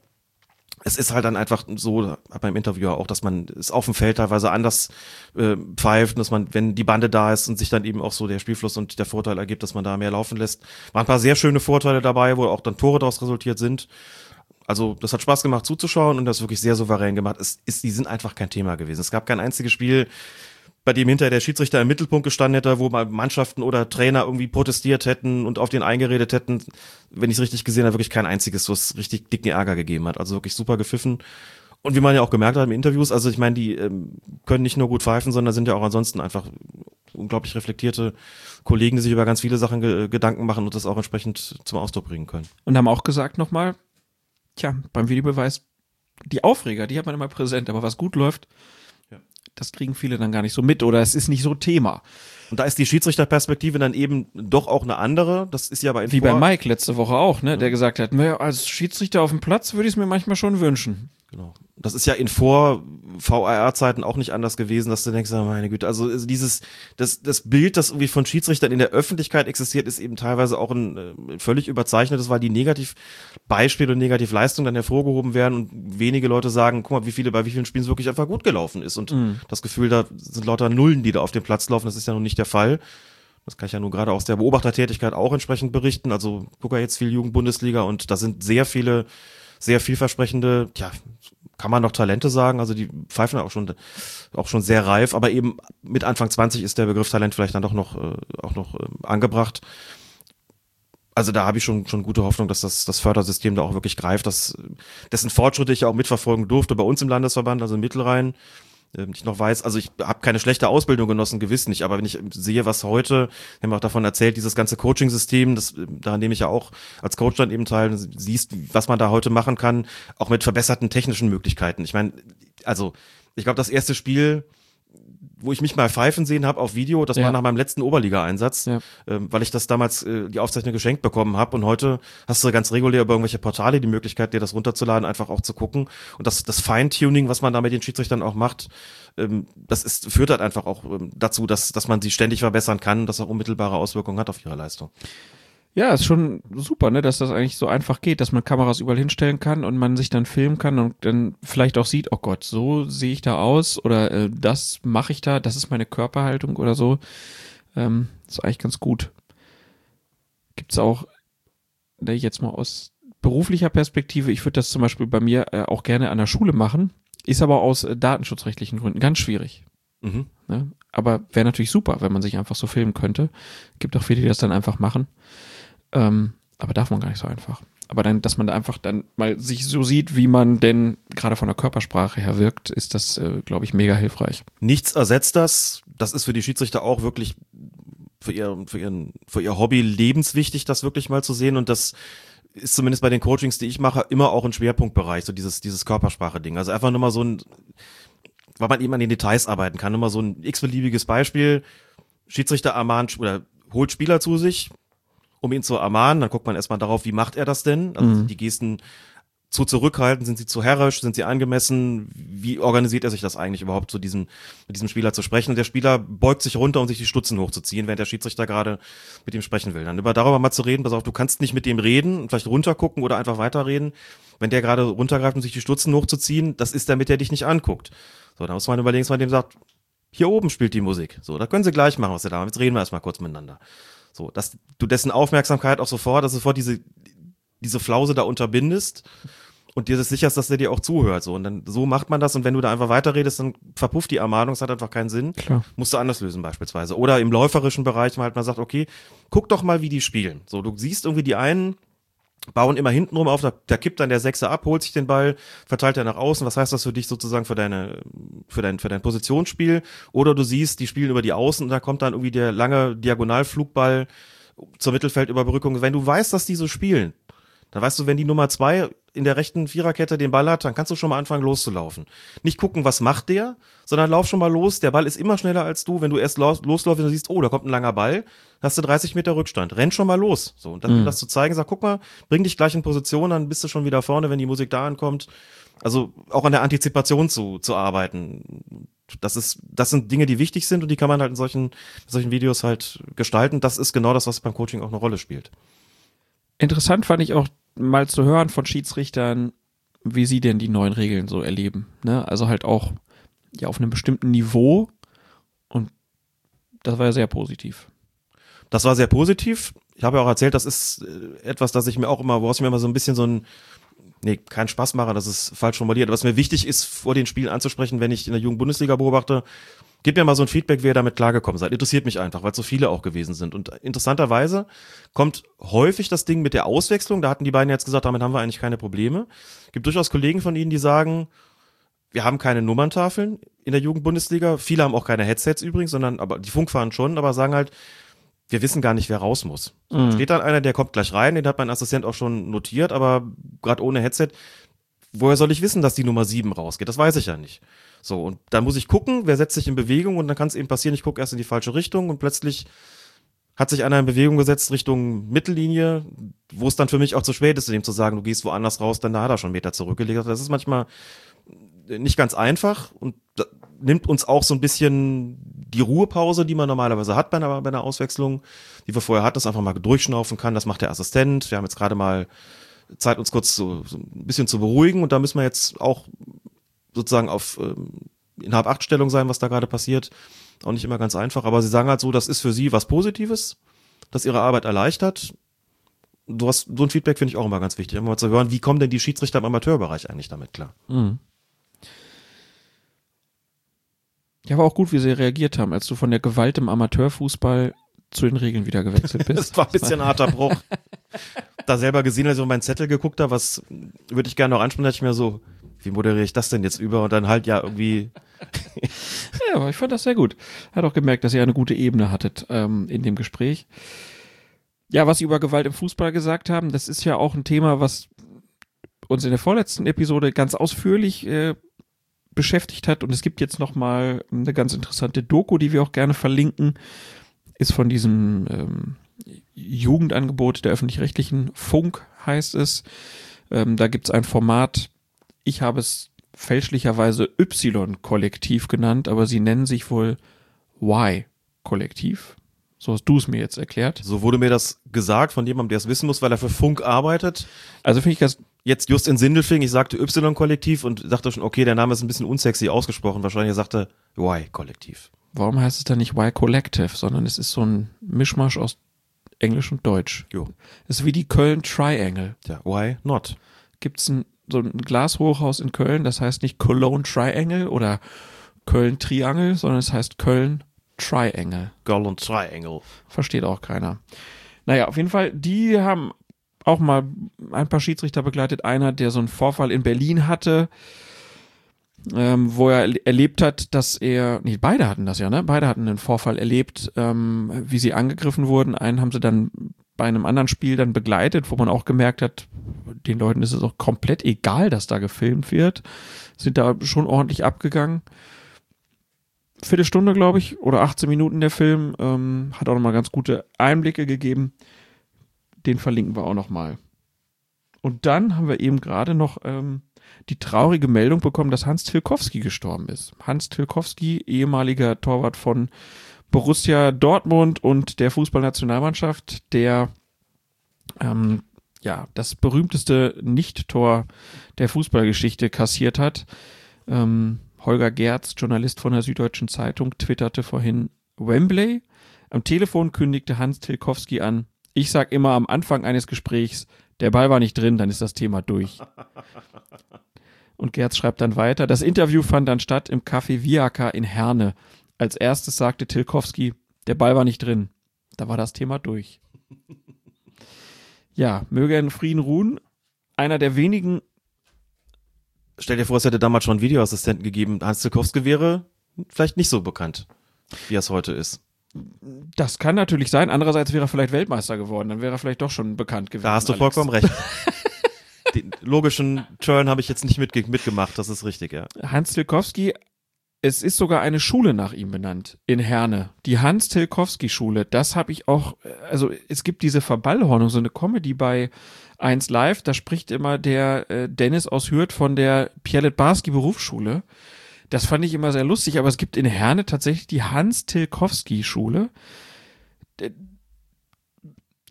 es ist halt dann einfach so, hat man im Interview auch, dass man es auf dem Feld teilweise anders äh, pfeift, dass man, wenn die Bande da ist und sich dann eben auch so der Spielfluss und der Vorteil ergibt, dass man da mehr laufen lässt. Waren ein paar sehr schöne Vorteile dabei, wo auch dann Tore daraus resultiert sind. Also das hat Spaß gemacht zuzuschauen und das wirklich sehr souverän gemacht. Es ist, die sind einfach kein Thema gewesen. Es gab kein einziges Spiel, bei dem hinterher der Schiedsrichter im Mittelpunkt gestanden hätte, wo mal Mannschaften oder Trainer irgendwie protestiert hätten und auf den eingeredet hätten. Wenn ich es richtig gesehen habe, wirklich kein einziges, wo es richtig dicken Ärger gegeben hat. Also wirklich super gepfiffen. Und wie man ja auch gemerkt hat in Interviews, also ich meine, die ähm, können nicht nur gut pfeifen, sondern sind ja auch ansonsten einfach unglaublich reflektierte Kollegen, die sich über ganz viele Sachen ge Gedanken machen und das auch entsprechend zum Ausdruck bringen können. Und haben auch gesagt nochmal, tja, beim Videobeweis, die Aufreger, die hat man immer präsent, aber was gut läuft. Das kriegen viele dann gar nicht so mit oder es ist nicht so Thema. Und da ist die Schiedsrichterperspektive dann eben doch auch eine andere. Das ist ja bei Wie bei Mike letzte Woche auch, ne, der gesagt hat, naja, als Schiedsrichter auf dem Platz würde ich es mir manchmal schon wünschen. Genau. Das ist ja in vor VAR-Zeiten auch nicht anders gewesen, dass du denkst, oh meine Güte, also also dieses, das, das Bild, das irgendwie von Schiedsrichtern in der Öffentlichkeit existiert, ist eben teilweise auch ein äh, völlig überzeichnetes, weil die Negativbeispiele und Negativleistungen dann hervorgehoben werden und wenige Leute sagen, guck mal, wie viele, bei wie vielen Spielen es wirklich einfach gut gelaufen ist und das Gefühl, da sind lauter Nullen, die da auf dem Platz laufen, das ist ja nun nicht der Fall. Das kann ich ja nur gerade aus der Beobachtertätigkeit auch entsprechend berichten. Also gucke ja jetzt viel Jugendbundesliga und da sind sehr viele, sehr vielversprechende, ja, kann man noch Talente sagen, also die pfeifen auch schon, auch schon sehr reif, aber eben mit Anfang 20 ist der Begriff Talent vielleicht dann doch noch, äh, auch noch äh, angebracht. Also da habe ich schon, schon gute Hoffnung, dass das, das Fördersystem da auch wirklich greift, dass, dessen Fortschritte ich ja auch mitverfolgen durfte bei uns im Landesverband, also im Mittelrhein. Ähm, Ich noch weiß, also ich habe keine schlechte Ausbildung genossen, gewiss nicht, aber wenn ich sehe, was heute, wir haben auch davon erzählt, dieses ganze Coaching-System, das, daran nehme ich ja auch als Coach dann eben teil, siehst, was man da heute machen kann, auch mit verbesserten technischen Möglichkeiten. Ich meine, also ich glaube, das erste Spiel, wo ich mich mal pfeifen sehen habe auf Video, das Ja. war nach meinem letzten Oberliga-Einsatz, Ja. ähm, weil ich das damals äh, die Aufzeichnung geschenkt bekommen habe. Und heute hast du ganz regulär über irgendwelche Portale die Möglichkeit, dir das runterzuladen, einfach auch zu gucken. Und das, das Feintuning, was man da mit den Schiedsrichtern auch macht, ähm, das ist, führt halt einfach auch ähm, dazu, dass, dass man sie ständig verbessern kann und das auch unmittelbare Auswirkungen hat auf ihre Leistung. Ja, ist schon super, ne, dass das eigentlich so einfach geht, dass man Kameras überall hinstellen kann und man sich dann filmen kann und dann vielleicht auch sieht, oh Gott, so sehe ich da aus oder äh, das mache ich da, das ist meine Körperhaltung oder so. Ähm, ist eigentlich ganz gut. Gibt's auch, ne, jetzt mal aus beruflicher Perspektive, ich würde das zum Beispiel bei mir äh, auch gerne an der Schule machen, ist aber aus äh, datenschutzrechtlichen Gründen ganz schwierig. Mhm. Ne? Aber wäre natürlich super, wenn man sich einfach so filmen könnte. Gibt auch viele, die das dann einfach machen. Ähm, aber darf man gar nicht so einfach. Aber dann, dass man da einfach dann mal sich so sieht, wie man denn gerade von der Körpersprache her wirkt, ist das, äh, glaube ich, mega hilfreich. Nichts ersetzt das. Das ist für die Schiedsrichter auch wirklich für ihr, für ihren, für ihr Hobby lebenswichtig, das wirklich mal zu sehen. Und das ist zumindest bei den Coachings, die ich mache, immer auch ein Schwerpunktbereich, so dieses, dieses Körpersprache-Ding. Also einfach nur mal so ein, weil man eben an den Details arbeiten kann. Nur mal so ein x-beliebiges Beispiel. Schiedsrichter ermahnt oder holt Spieler zu sich, um ihn zu ermahnen. Dann guckt man erstmal darauf, wie macht er das denn? Also die Gesten zu zurückhaltend, sind sie zu herrisch, sind sie angemessen? Wie organisiert er sich das eigentlich überhaupt, zu diesem, mit diesem Spieler zu sprechen? Und der Spieler beugt sich runter, um sich die Stutzen hochzuziehen, während der Schiedsrichter gerade mit ihm sprechen will. Dann über darüber mal zu reden, pass auf, du kannst nicht mit dem reden, und vielleicht runtergucken oder einfach weiterreden. Wenn der gerade runtergreift, um sich die Stutzen hochzuziehen, das ist damit er dich nicht anguckt. So, da muss man überlegen, dass man dem sagt, hier oben spielt die Musik. So, da können sie gleich machen, was sie da machen. Jetzt reden wir erstmal kurz miteinander. So, dass du dessen Aufmerksamkeit auch sofort, dass sofort diese, diese Flause da unterbindest und dir ist sicher ist, dass der dir auch zuhört. So. Und dann so macht man das und wenn du da einfach weiterredest, dann verpufft die Ermahnung, es hat einfach keinen Sinn. Klar. Musst du anders lösen beispielsweise. Oder im läuferischen Bereich mal halt mal sagt, okay, guck doch mal, wie die spielen. So, du siehst irgendwie die einen bauen immer hintenrum auf, da, da kippt dann der Sechser ab, holt sich den Ball, verteilt er nach außen. Was heißt das für dich sozusagen für deine, für dein, für dein Positionsspiel? Oder du siehst, die spielen über die Außen und da kommt dann irgendwie der lange Diagonalflugball zur Mittelfeldüberbrückung. Wenn du weißt, dass die so spielen, dann weißt du, wenn die Nummer zwei in der rechten Viererkette den Ball hat, dann kannst du schon mal anfangen loszulaufen. Nicht gucken, was macht der, sondern lauf schon mal los. Der Ball ist immer schneller als du. Wenn du erst los, losläufst und siehst, oh, da kommt ein langer Ball, hast du 30 Meter Rückstand. Renn schon mal los. So, und dann Mhm. das zu zeigen, sag, guck mal, bring dich gleich in Position, dann bist du schon wieder vorne, wenn die Musik da ankommt. Also auch an der Antizipation zu, zu arbeiten. Das ist, das sind Dinge, die wichtig sind und die kann man halt in solchen, in solchen Videos halt gestalten. Das ist genau das, was beim Coaching auch eine Rolle spielt. Interessant fand ich auch mal zu hören von Schiedsrichtern, wie sie denn die neuen Regeln so erleben. Ne? Also halt auch ja auf einem bestimmten Niveau und das war ja sehr positiv. Das war sehr positiv. Ich habe ja auch erzählt, das ist äh, etwas, das ich mir auch immer, woraus ich mir immer so ein bisschen so ein, nee, kein Spaß mache, das ist falsch formuliert, was mir wichtig ist, vor den Spielen anzusprechen, wenn ich in der Jugend-Bundesliga beobachte, Gebt mir mal so ein Feedback, wie ihr damit klargekommen seid. Interessiert mich einfach, weil so viele auch gewesen sind. Und interessanterweise kommt häufig das Ding mit der Auswechslung. Da hatten die beiden jetzt gesagt, damit haben wir eigentlich keine Probleme. Gibt durchaus Kollegen von ihnen, die sagen, wir haben keine Nummerntafeln in der Jugendbundesliga. Viele haben auch keine Headsets übrigens, sondern aber die Funkfahren schon, aber sagen halt, wir wissen gar nicht, wer raus muss. Mhm. Steht dann einer, der kommt gleich rein, den hat mein Assistent auch schon notiert, aber gerade ohne Headset, woher soll ich wissen, dass die Nummer 7 rausgeht? Das weiß ich ja nicht. So, und dann muss ich gucken, wer setzt sich in Bewegung und dann kann es eben passieren, ich gucke erst in die falsche Richtung und plötzlich hat sich einer in Bewegung gesetzt Richtung Mittellinie, wo es dann für mich auch zu spät ist, dem zu sagen, du gehst woanders raus, dann da hat er schon einen Meter zurückgelegt. Das ist manchmal nicht ganz einfach und nimmt uns auch so ein bisschen die Ruhepause, die man normalerweise hat bei einer, bei einer Auswechslung, die wir vorher hatten, dass einfach mal durchschnaufen kann. Das macht der Assistent. Wir haben jetzt gerade mal Zeit, uns kurz so, so ein bisschen zu beruhigen und da müssen wir jetzt auch sozusagen auf ähm, in Hab-Acht-Stellung sein, was da gerade passiert. Auch nicht immer ganz einfach, aber sie sagen halt so, das ist für sie was Positives, das ihre Arbeit erleichtert. Du hast so ein Feedback finde ich auch immer ganz wichtig, immer mal zu hören, wie kommen denn die Schiedsrichter im Amateurbereich eigentlich damit klar? Mhm. Ja, war auch gut, wie sie reagiert haben, als du von der Gewalt im Amateurfußball zu den Regeln wieder gewechselt [LAUGHS] bist. Das war ein bisschen ein harter Bruch. [LAUGHS] da selber gesehen, als ich auf meinen Zettel geguckt habe, was würde ich gerne noch ansprechen, dachte ich mir so, wie moderiere ich das denn jetzt über? Und dann halt ja irgendwie, [LAUGHS] Ja, aber ich fand das sehr gut. Hat auch gemerkt, dass ihr eine gute Ebene hattet ähm, in dem Gespräch. Ja, was Sie über Gewalt im Fußball gesagt haben, das ist ja auch ein Thema, was uns in der vorletzten Episode ganz ausführlich äh, beschäftigt hat. Und es gibt jetzt noch mal eine ganz interessante Doku, die wir auch gerne verlinken. Ist von diesem ähm, Jugendangebot der öffentlich-rechtlichen Funk, heißt es. Ähm, da gibt es ein Format, ich habe es fälschlicherweise Y-Kollektiv genannt, aber sie nennen sich wohl Y-Kollektiv. So hast du es mir jetzt erklärt. so wurde mir das gesagt von jemandem, der es wissen muss, weil er für Funk arbeitet. Also finde ich das, Jetzt just in Sindelfing, ich sagte Y-Kollektiv und dachte schon, okay, der Name ist ein bisschen unsexy ausgesprochen. Wahrscheinlich sagte Y-Kollektiv. warum heißt es dann nicht Y-Collective, sondern es ist so ein Mischmasch aus Englisch und Deutsch. Jo. Es ist wie die Köln Triangle. Ja, why not? Gibt es ein, so ein Glashochhaus in Köln, das heißt nicht Cologne Triangle oder Köln Triangle, sondern es heißt Köln Triangle. Und Triangle. Versteht auch keiner. Naja, auf jeden Fall, die haben auch mal ein paar Schiedsrichter begleitet. Einer, der so einen Vorfall in Berlin hatte, ähm, wo er erle- erlebt hat, dass er, nee, beide hatten das ja, ne? Beide hatten einen Vorfall erlebt, ähm, wie sie angegriffen wurden. Einen haben sie dann bei einem anderen Spiel dann begleitet, wo man auch gemerkt hat, den Leuten ist es auch komplett egal, dass da gefilmt wird. Sind da schon ordentlich abgegangen. Viertelstunde, glaube ich, oder 18 Minuten der Film. Ähm, hat auch nochmal ganz gute Einblicke gegeben. Den verlinken wir auch nochmal. Und dann haben wir eben gerade noch ähm, die traurige Meldung bekommen, dass Hans Tilkowski gestorben ist. Hans Tilkowski, ehemaliger Torwart von Borussia Dortmund und der Fußballnationalmannschaft, der ähm, ja das berühmteste Nicht-Tor der Fußballgeschichte kassiert hat. Ähm, Holger Gerz, Journalist von der Süddeutschen Zeitung, twitterte vorhin Wembley. Am Telefon kündigte Hans Tilkowski an, ich sag immer am Anfang eines Gesprächs, Der Ball war nicht drin, dann ist das Thema durch. Und Gerz schreibt dann weiter, das Interview fand dann statt im Café Viaka in Herne. Als erstes sagte Tilkowski, der Ball war nicht drin. Da war das Thema durch. Ja, möge er in Frieden ruhen. Einer der wenigen Stell dir vor, es hätte damals schon einen Videoassistenten gegeben. Hans Tilkowski wäre vielleicht nicht so bekannt, wie er es heute ist. Das kann natürlich sein. Andererseits wäre er vielleicht Weltmeister geworden. Dann wäre er vielleicht doch schon bekannt gewesen. Da hast du Alex. vollkommen recht. Den logischen Turn habe ich jetzt nicht mitge mitgemacht, das ist richtig, ja. Hans Tilkowski, es ist sogar eine Schule nach ihm benannt in Herne. Die Hans Tilkowski Schule. Das habe ich auch, also es gibt diese Verballhornung, so eine Comedy bei 1 Live, da spricht immer der äh, Dennis aus Hürth von der Pierlet Barski Berufsschule. Das fand ich immer sehr lustig, aber es gibt in Herne tatsächlich die Hans Tilkowski Schule. D-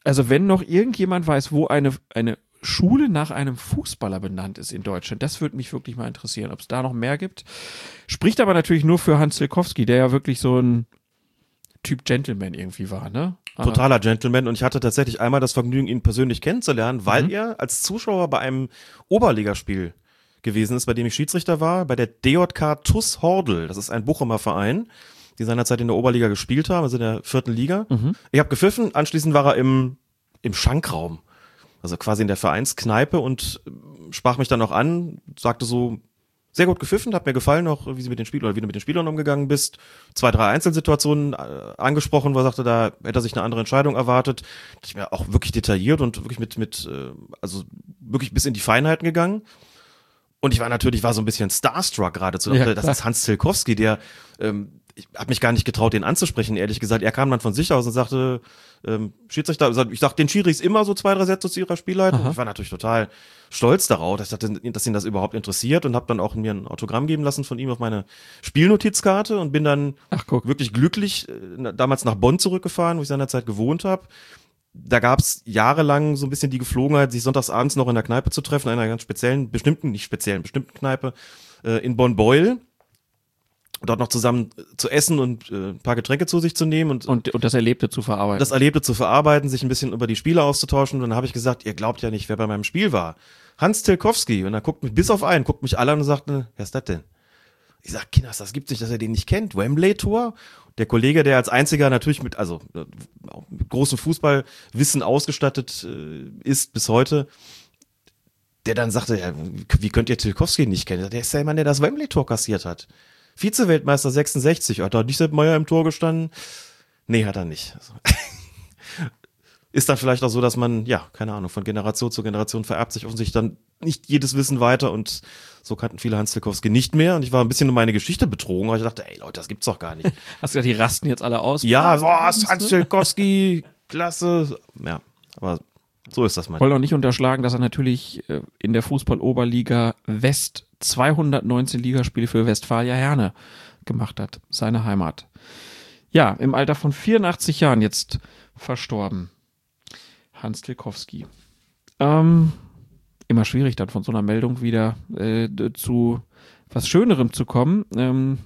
Also wenn noch irgendjemand weiß, wo eine, eine Schule nach einem Fußballer benannt ist in Deutschland, das würde mich wirklich mal interessieren, ob es da noch mehr gibt. Spricht aber natürlich nur für Hans Tilkowski, der ja wirklich so ein Typ Gentleman irgendwie war, ne? Aber- Totaler Gentleman und ich hatte tatsächlich einmal das Vergnügen, ihn persönlich kennenzulernen, weil er als Zuschauer bei einem Oberligaspiel gewesen ist, bei dem ich Schiedsrichter war, bei der DJK TUS Hordel. Das ist ein Bochumer Verein, die seinerzeit in der Oberliga gespielt haben, also in der vierten Liga. Ich habe gepfiffen, anschließend war er im, im Schankraum, also quasi in der Vereinskneipe und äh, sprach mich dann auch an, sagte so, sehr gut gepfiffen, hat mir gefallen auch, wie sie mit den Spielern oder wie du mit den Spielern umgegangen bist. Zwei, drei Einzelsituationen äh, angesprochen, wo er sagte, da hätte er sich eine andere Entscheidung erwartet. Ich mir auch wirklich detailliert und wirklich mit, mit, äh, also wirklich bis in die Feinheiten gegangen. Und ich war natürlich, war so ein bisschen starstruck geradezu. Ja, das ist Hans Tilkowski, der, ähm, ich habe mich gar nicht getraut, den anzusprechen, ehrlich gesagt. Er kam dann von sich aus und sagte, ähm, Schiedsrichter, also ich sag den Schiris immer so zwei, drei Sätze zu ihrer Spielleitung. Ich war natürlich total stolz darauf, dass, dachte, dass ihn das überhaupt interessiert und habe dann auch mir ein Autogramm geben lassen von ihm auf meine Spielnotizkarte und bin dann Ach, wirklich glücklich äh, damals nach Bonn zurückgefahren, wo ich seinerzeit gewohnt habe. Da gab's jahrelang so ein bisschen die Geflogenheit, sich sonntagsabends noch in der Kneipe zu treffen, in einer ganz speziellen, bestimmten, nicht speziellen, bestimmten Kneipe äh, in Bonn-Beuel. Dort noch zusammen äh, zu essen und äh, ein paar Getränke zu sich zu nehmen und und, und das Erlebte zu verarbeiten. das Erlebte zu verarbeiten, sich ein bisschen über die Spiele auszutauschen. Und dann habe ich gesagt, ihr glaubt ja nicht, wer bei meinem Spiel war. Hans Tilkowski. Und er guckt mich bis auf einen, guckt mich alle an und sagt, ne, wer ist das denn? Ich sag, Kinders, das gibt's nicht, dass er den nicht kennt. Wembley Tour. Der Kollege, der als einziger natürlich mit, also äh, mit großem Fußballwissen ausgestattet äh, ist bis heute, der dann sagte, ja, wie könnt ihr Tilkowski nicht kennen? Der ist ja jemand, der das Wembley Tor kassiert hat. Vize-Weltmeister 66. Hat da nicht Sepp Meier im Tor gestanden? Nee, hat er nicht. Also, [LAUGHS] ist dann vielleicht auch so, dass man, ja, keine Ahnung, von Generation zu Generation vererbt sich offensichtlich dann nicht jedes Wissen weiter und so kannten viele Hans Tilkowski nicht mehr und ich war ein bisschen um meine Geschichte betrogen, weil ich dachte, ey Leute, das gibt's doch gar nicht. [LAUGHS] Hast du gesagt, die rasten jetzt alle aus? ja, was, Hans Tilkowski, klasse. Ja, aber so ist das Ich mal. wollte auch nicht unterschlagen, dass er natürlich äh, in der Fußball-Oberliga West 219 Ligaspiele für Westfalia Herne gemacht hat, seine Heimat. Ja, im Alter von 84 Jahren jetzt verstorben. Hans Tilkowski. Ähm, immer schwierig dann von so einer Meldung wieder äh, zu was Schönerem zu kommen. Ähm,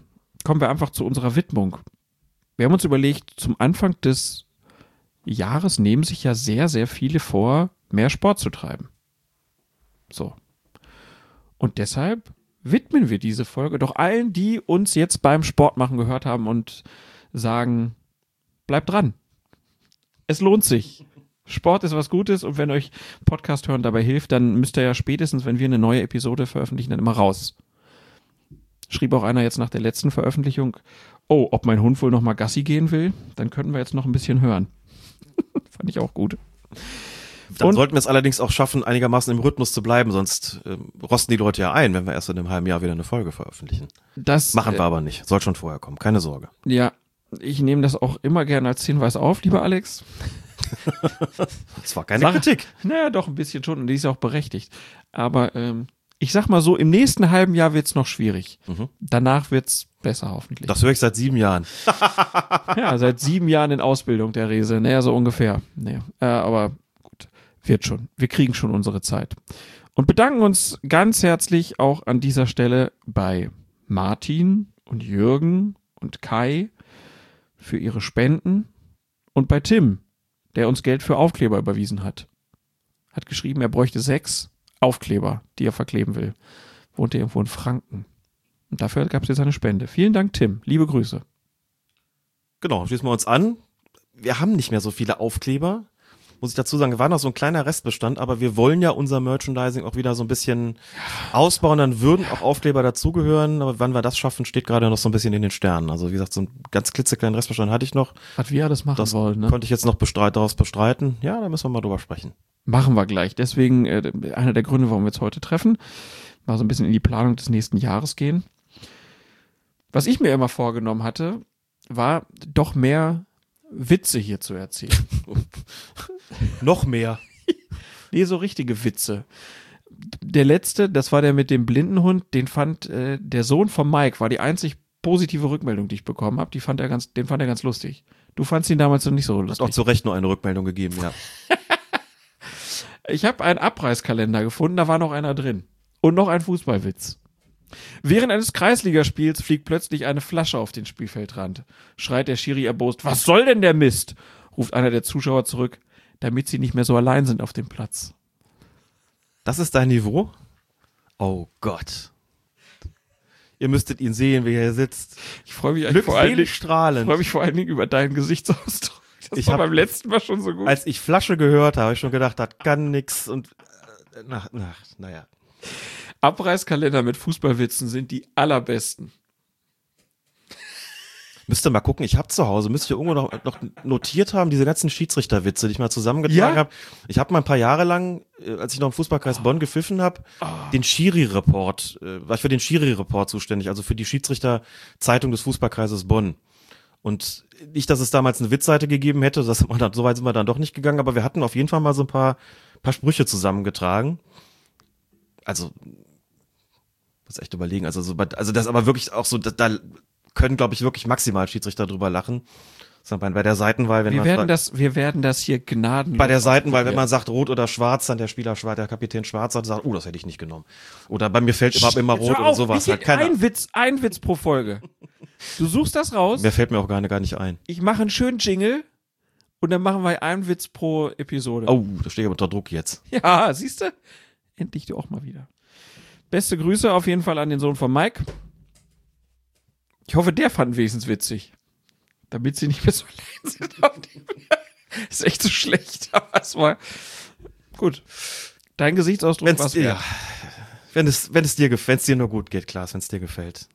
kommen wir einfach zu unserer Widmung. Wir haben uns überlegt, zum Anfang des Jahres nehmen sich ja sehr, sehr viele vor, mehr Sport zu treiben. So. Und deshalb widmen wir diese Folge doch allen, die uns jetzt beim Sportmachen gehört haben und sagen, bleibt dran. Es lohnt sich. Sport ist was Gutes und wenn euch Podcast hören dabei hilft, dann müsst ihr ja spätestens, wenn wir eine neue Episode veröffentlichen, dann immer raus. Schrieb auch einer jetzt nach der letzten Veröffentlichung, oh, ob mein Hund wohl noch mal Gassi gehen will, dann können wir jetzt noch ein bisschen hören. [LAUGHS] Fand ich auch gut. Dann Und- sollten wir es allerdings auch schaffen, einigermaßen im Rhythmus zu bleiben, sonst ähm, rosten die Leute ja ein, wenn wir erst in einem halben Jahr wieder eine Folge veröffentlichen. Das Machen äh, wir aber nicht. Soll schon vorher kommen, keine Sorge. Ja, ich nehme das auch immer gerne als Hinweis auf, lieber Alex. [LAUGHS] Das war keine Sag- Kritik. Naja, doch ein bisschen schon und die ist auch berechtigt. Aber ähm, ich sag mal so, im nächsten halben Jahr wird's noch schwierig. Danach wird's besser hoffentlich. Das höre ich seit sieben Jahren. [LAUGHS] ja, seit sieben Jahren in Ausbildung der Rese. Naja, so ungefähr. Naja, äh, aber wird schon. Wir kriegen schon unsere Zeit. Und bedanken uns ganz herzlich auch an dieser Stelle bei Martin und Jürgen und Kai für ihre Spenden und bei Tim, der uns Geld für Aufkleber überwiesen hat. hat geschrieben, er bräuchte sechs Aufkleber, die er verkleben will. Wohnt er irgendwo in Franken. Und dafür gab es jetzt eine Spende. Vielen Dank, Tim. Liebe Grüße. Genau, schließen wir uns an. Wir haben nicht mehr so viele Aufkleber. Muss ich dazu sagen, war noch so ein kleiner Restbestand, aber wir wollen ja unser Merchandising auch wieder so ein bisschen ausbauen. Dann würden auch Aufkleber dazugehören. Aber wann wir das schaffen, steht gerade noch so ein bisschen in den Sternen. Also wie gesagt, so einen ganz klitzekleinen Restbestand hatte ich noch. Was wir alles machen Das wollen, ne? konnte ich jetzt noch bestreit, daraus bestreiten. Ja, da müssen wir mal drüber sprechen. Machen wir gleich. Deswegen äh, einer der Gründe, warum wir uns heute treffen, mal so ein bisschen in die Planung des nächsten Jahres gehen. Was ich mir immer vorgenommen hatte, war doch mehr Witze hier zu erzählen. [LAUGHS] Noch mehr. [LAUGHS] Nee, so richtige Witze. Der letzte, das war der mit dem Blindenhund, den fand äh, der Sohn von Mike, war die einzig positive Rückmeldung, die ich bekommen habe. Die fand er ganz, den fand er ganz lustig. Du fandst ihn damals noch nicht so Hat lustig. auch zu Recht nur eine Rückmeldung gegeben, ja. [LAUGHS] Ich habe einen Abreißkalender gefunden, da war noch einer drin. Und noch ein Fußballwitz. Während eines Kreisligaspiels fliegt plötzlich eine Flasche auf den Spielfeldrand. Schreit der Schiri erbost, was soll denn der Mist? Ruft einer der Zuschauer zurück, damit sie nicht mehr so allein sind auf dem Platz. Das ist dein Niveau? Oh Gott. Ihr müsstet ihn sehen, wie er hier sitzt. Ich freue mich eigentlich vor allen Dingen, ich freue mich vor allen Dingen über deinen Gesichtsausdruck. Das Ich war hab- beim letzten Mal schon so gut. Als ich Flasche gehört habe, habe ich schon gedacht, das kann nix und äh, na, na, naja. Abreißkalender mit Fußballwitzen sind die allerbesten. Müsst ihr mal gucken, ich habe zu Hause, müsst ihr irgendwo noch, noch notiert haben, diese ganzen Schiedsrichterwitze, die ich mal zusammengetragen Ja? habe. Ich habe mal ein paar Jahre lang, äh, als ich noch im Fußballkreis Bonn gepfiffen habe, den Schiri-Report, äh, war ich für den Schiri-Report zuständig, also für die Schiedsrichter-Zeitung des Fußballkreises Bonn. Und nicht, dass es damals eine Witzseite gegeben hätte, das man [LAUGHS] dann, so weit sind wir dann doch nicht gegangen, aber wir hatten auf jeden Fall mal so ein paar, paar Sprüche zusammengetragen. Also, muss echt überlegen, also so, also das aber wirklich auch so, da, da können, glaube ich, wirklich maximal Schiedsrichter drüber lachen. Bei, der Seitenwahl, wenn Wir man werden fragt- das, wir werden das hier gnadenlos. bei der Seitenwahl, wenn man sagt rot oder schwarz, dann der Spieler schwarz, der Kapitän schwarz hat, sagt, oh, das hätte ich nicht genommen. Oder bei mir fällt immer, immer rot hör oder auf, sowas. Halt keine, ein Witz, ein Witz pro Folge. Du suchst das raus, mir fällt mir auch gar, nicht- gar nicht ein. ich mache einen schönen Jingle und dann machen wir einen Witz pro Episode. Oh, da stehe ich unter Druck jetzt. Ja, siehst du? Endlich du auch mal wieder. Beste Grüße auf jeden Fall an den Sohn von Mike. Ich hoffe, der fand wenigstens witzig. Damit sie nicht mehr so allein sind. auf dem- [LAUGHS] Ist echt so schlecht, [LAUGHS] aber es war gut. Dein Gesichtsausdruck war's ja, wenn es, wenn es dir gefällt, wenn es dir nur gut geht, Klaas, wenn es dir gefällt.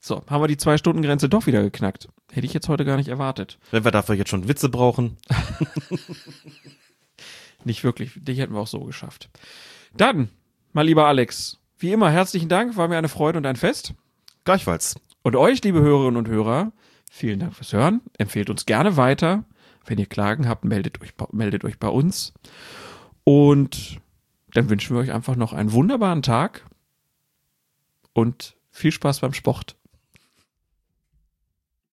So, haben wir die Zwei-Stunden-Grenze doch wieder geknackt. Hätte ich jetzt heute gar nicht erwartet. Wenn wir dafür jetzt schon Witze brauchen. [LAUGHS] Nicht wirklich. Dich hätten wir auch so geschafft. Dann, mein lieber Alex, wie immer herzlichen Dank. War mir eine Freude und ein Fest. Gleichfalls. Und euch, liebe Hörerinnen und Hörer, vielen Dank fürs Hören. Empfehlt uns gerne weiter. Wenn ihr Klagen habt, meldet euch, bei- meldet euch bei uns. Und dann wünschen wir euch einfach noch einen wunderbaren Tag und viel Spaß beim Sport.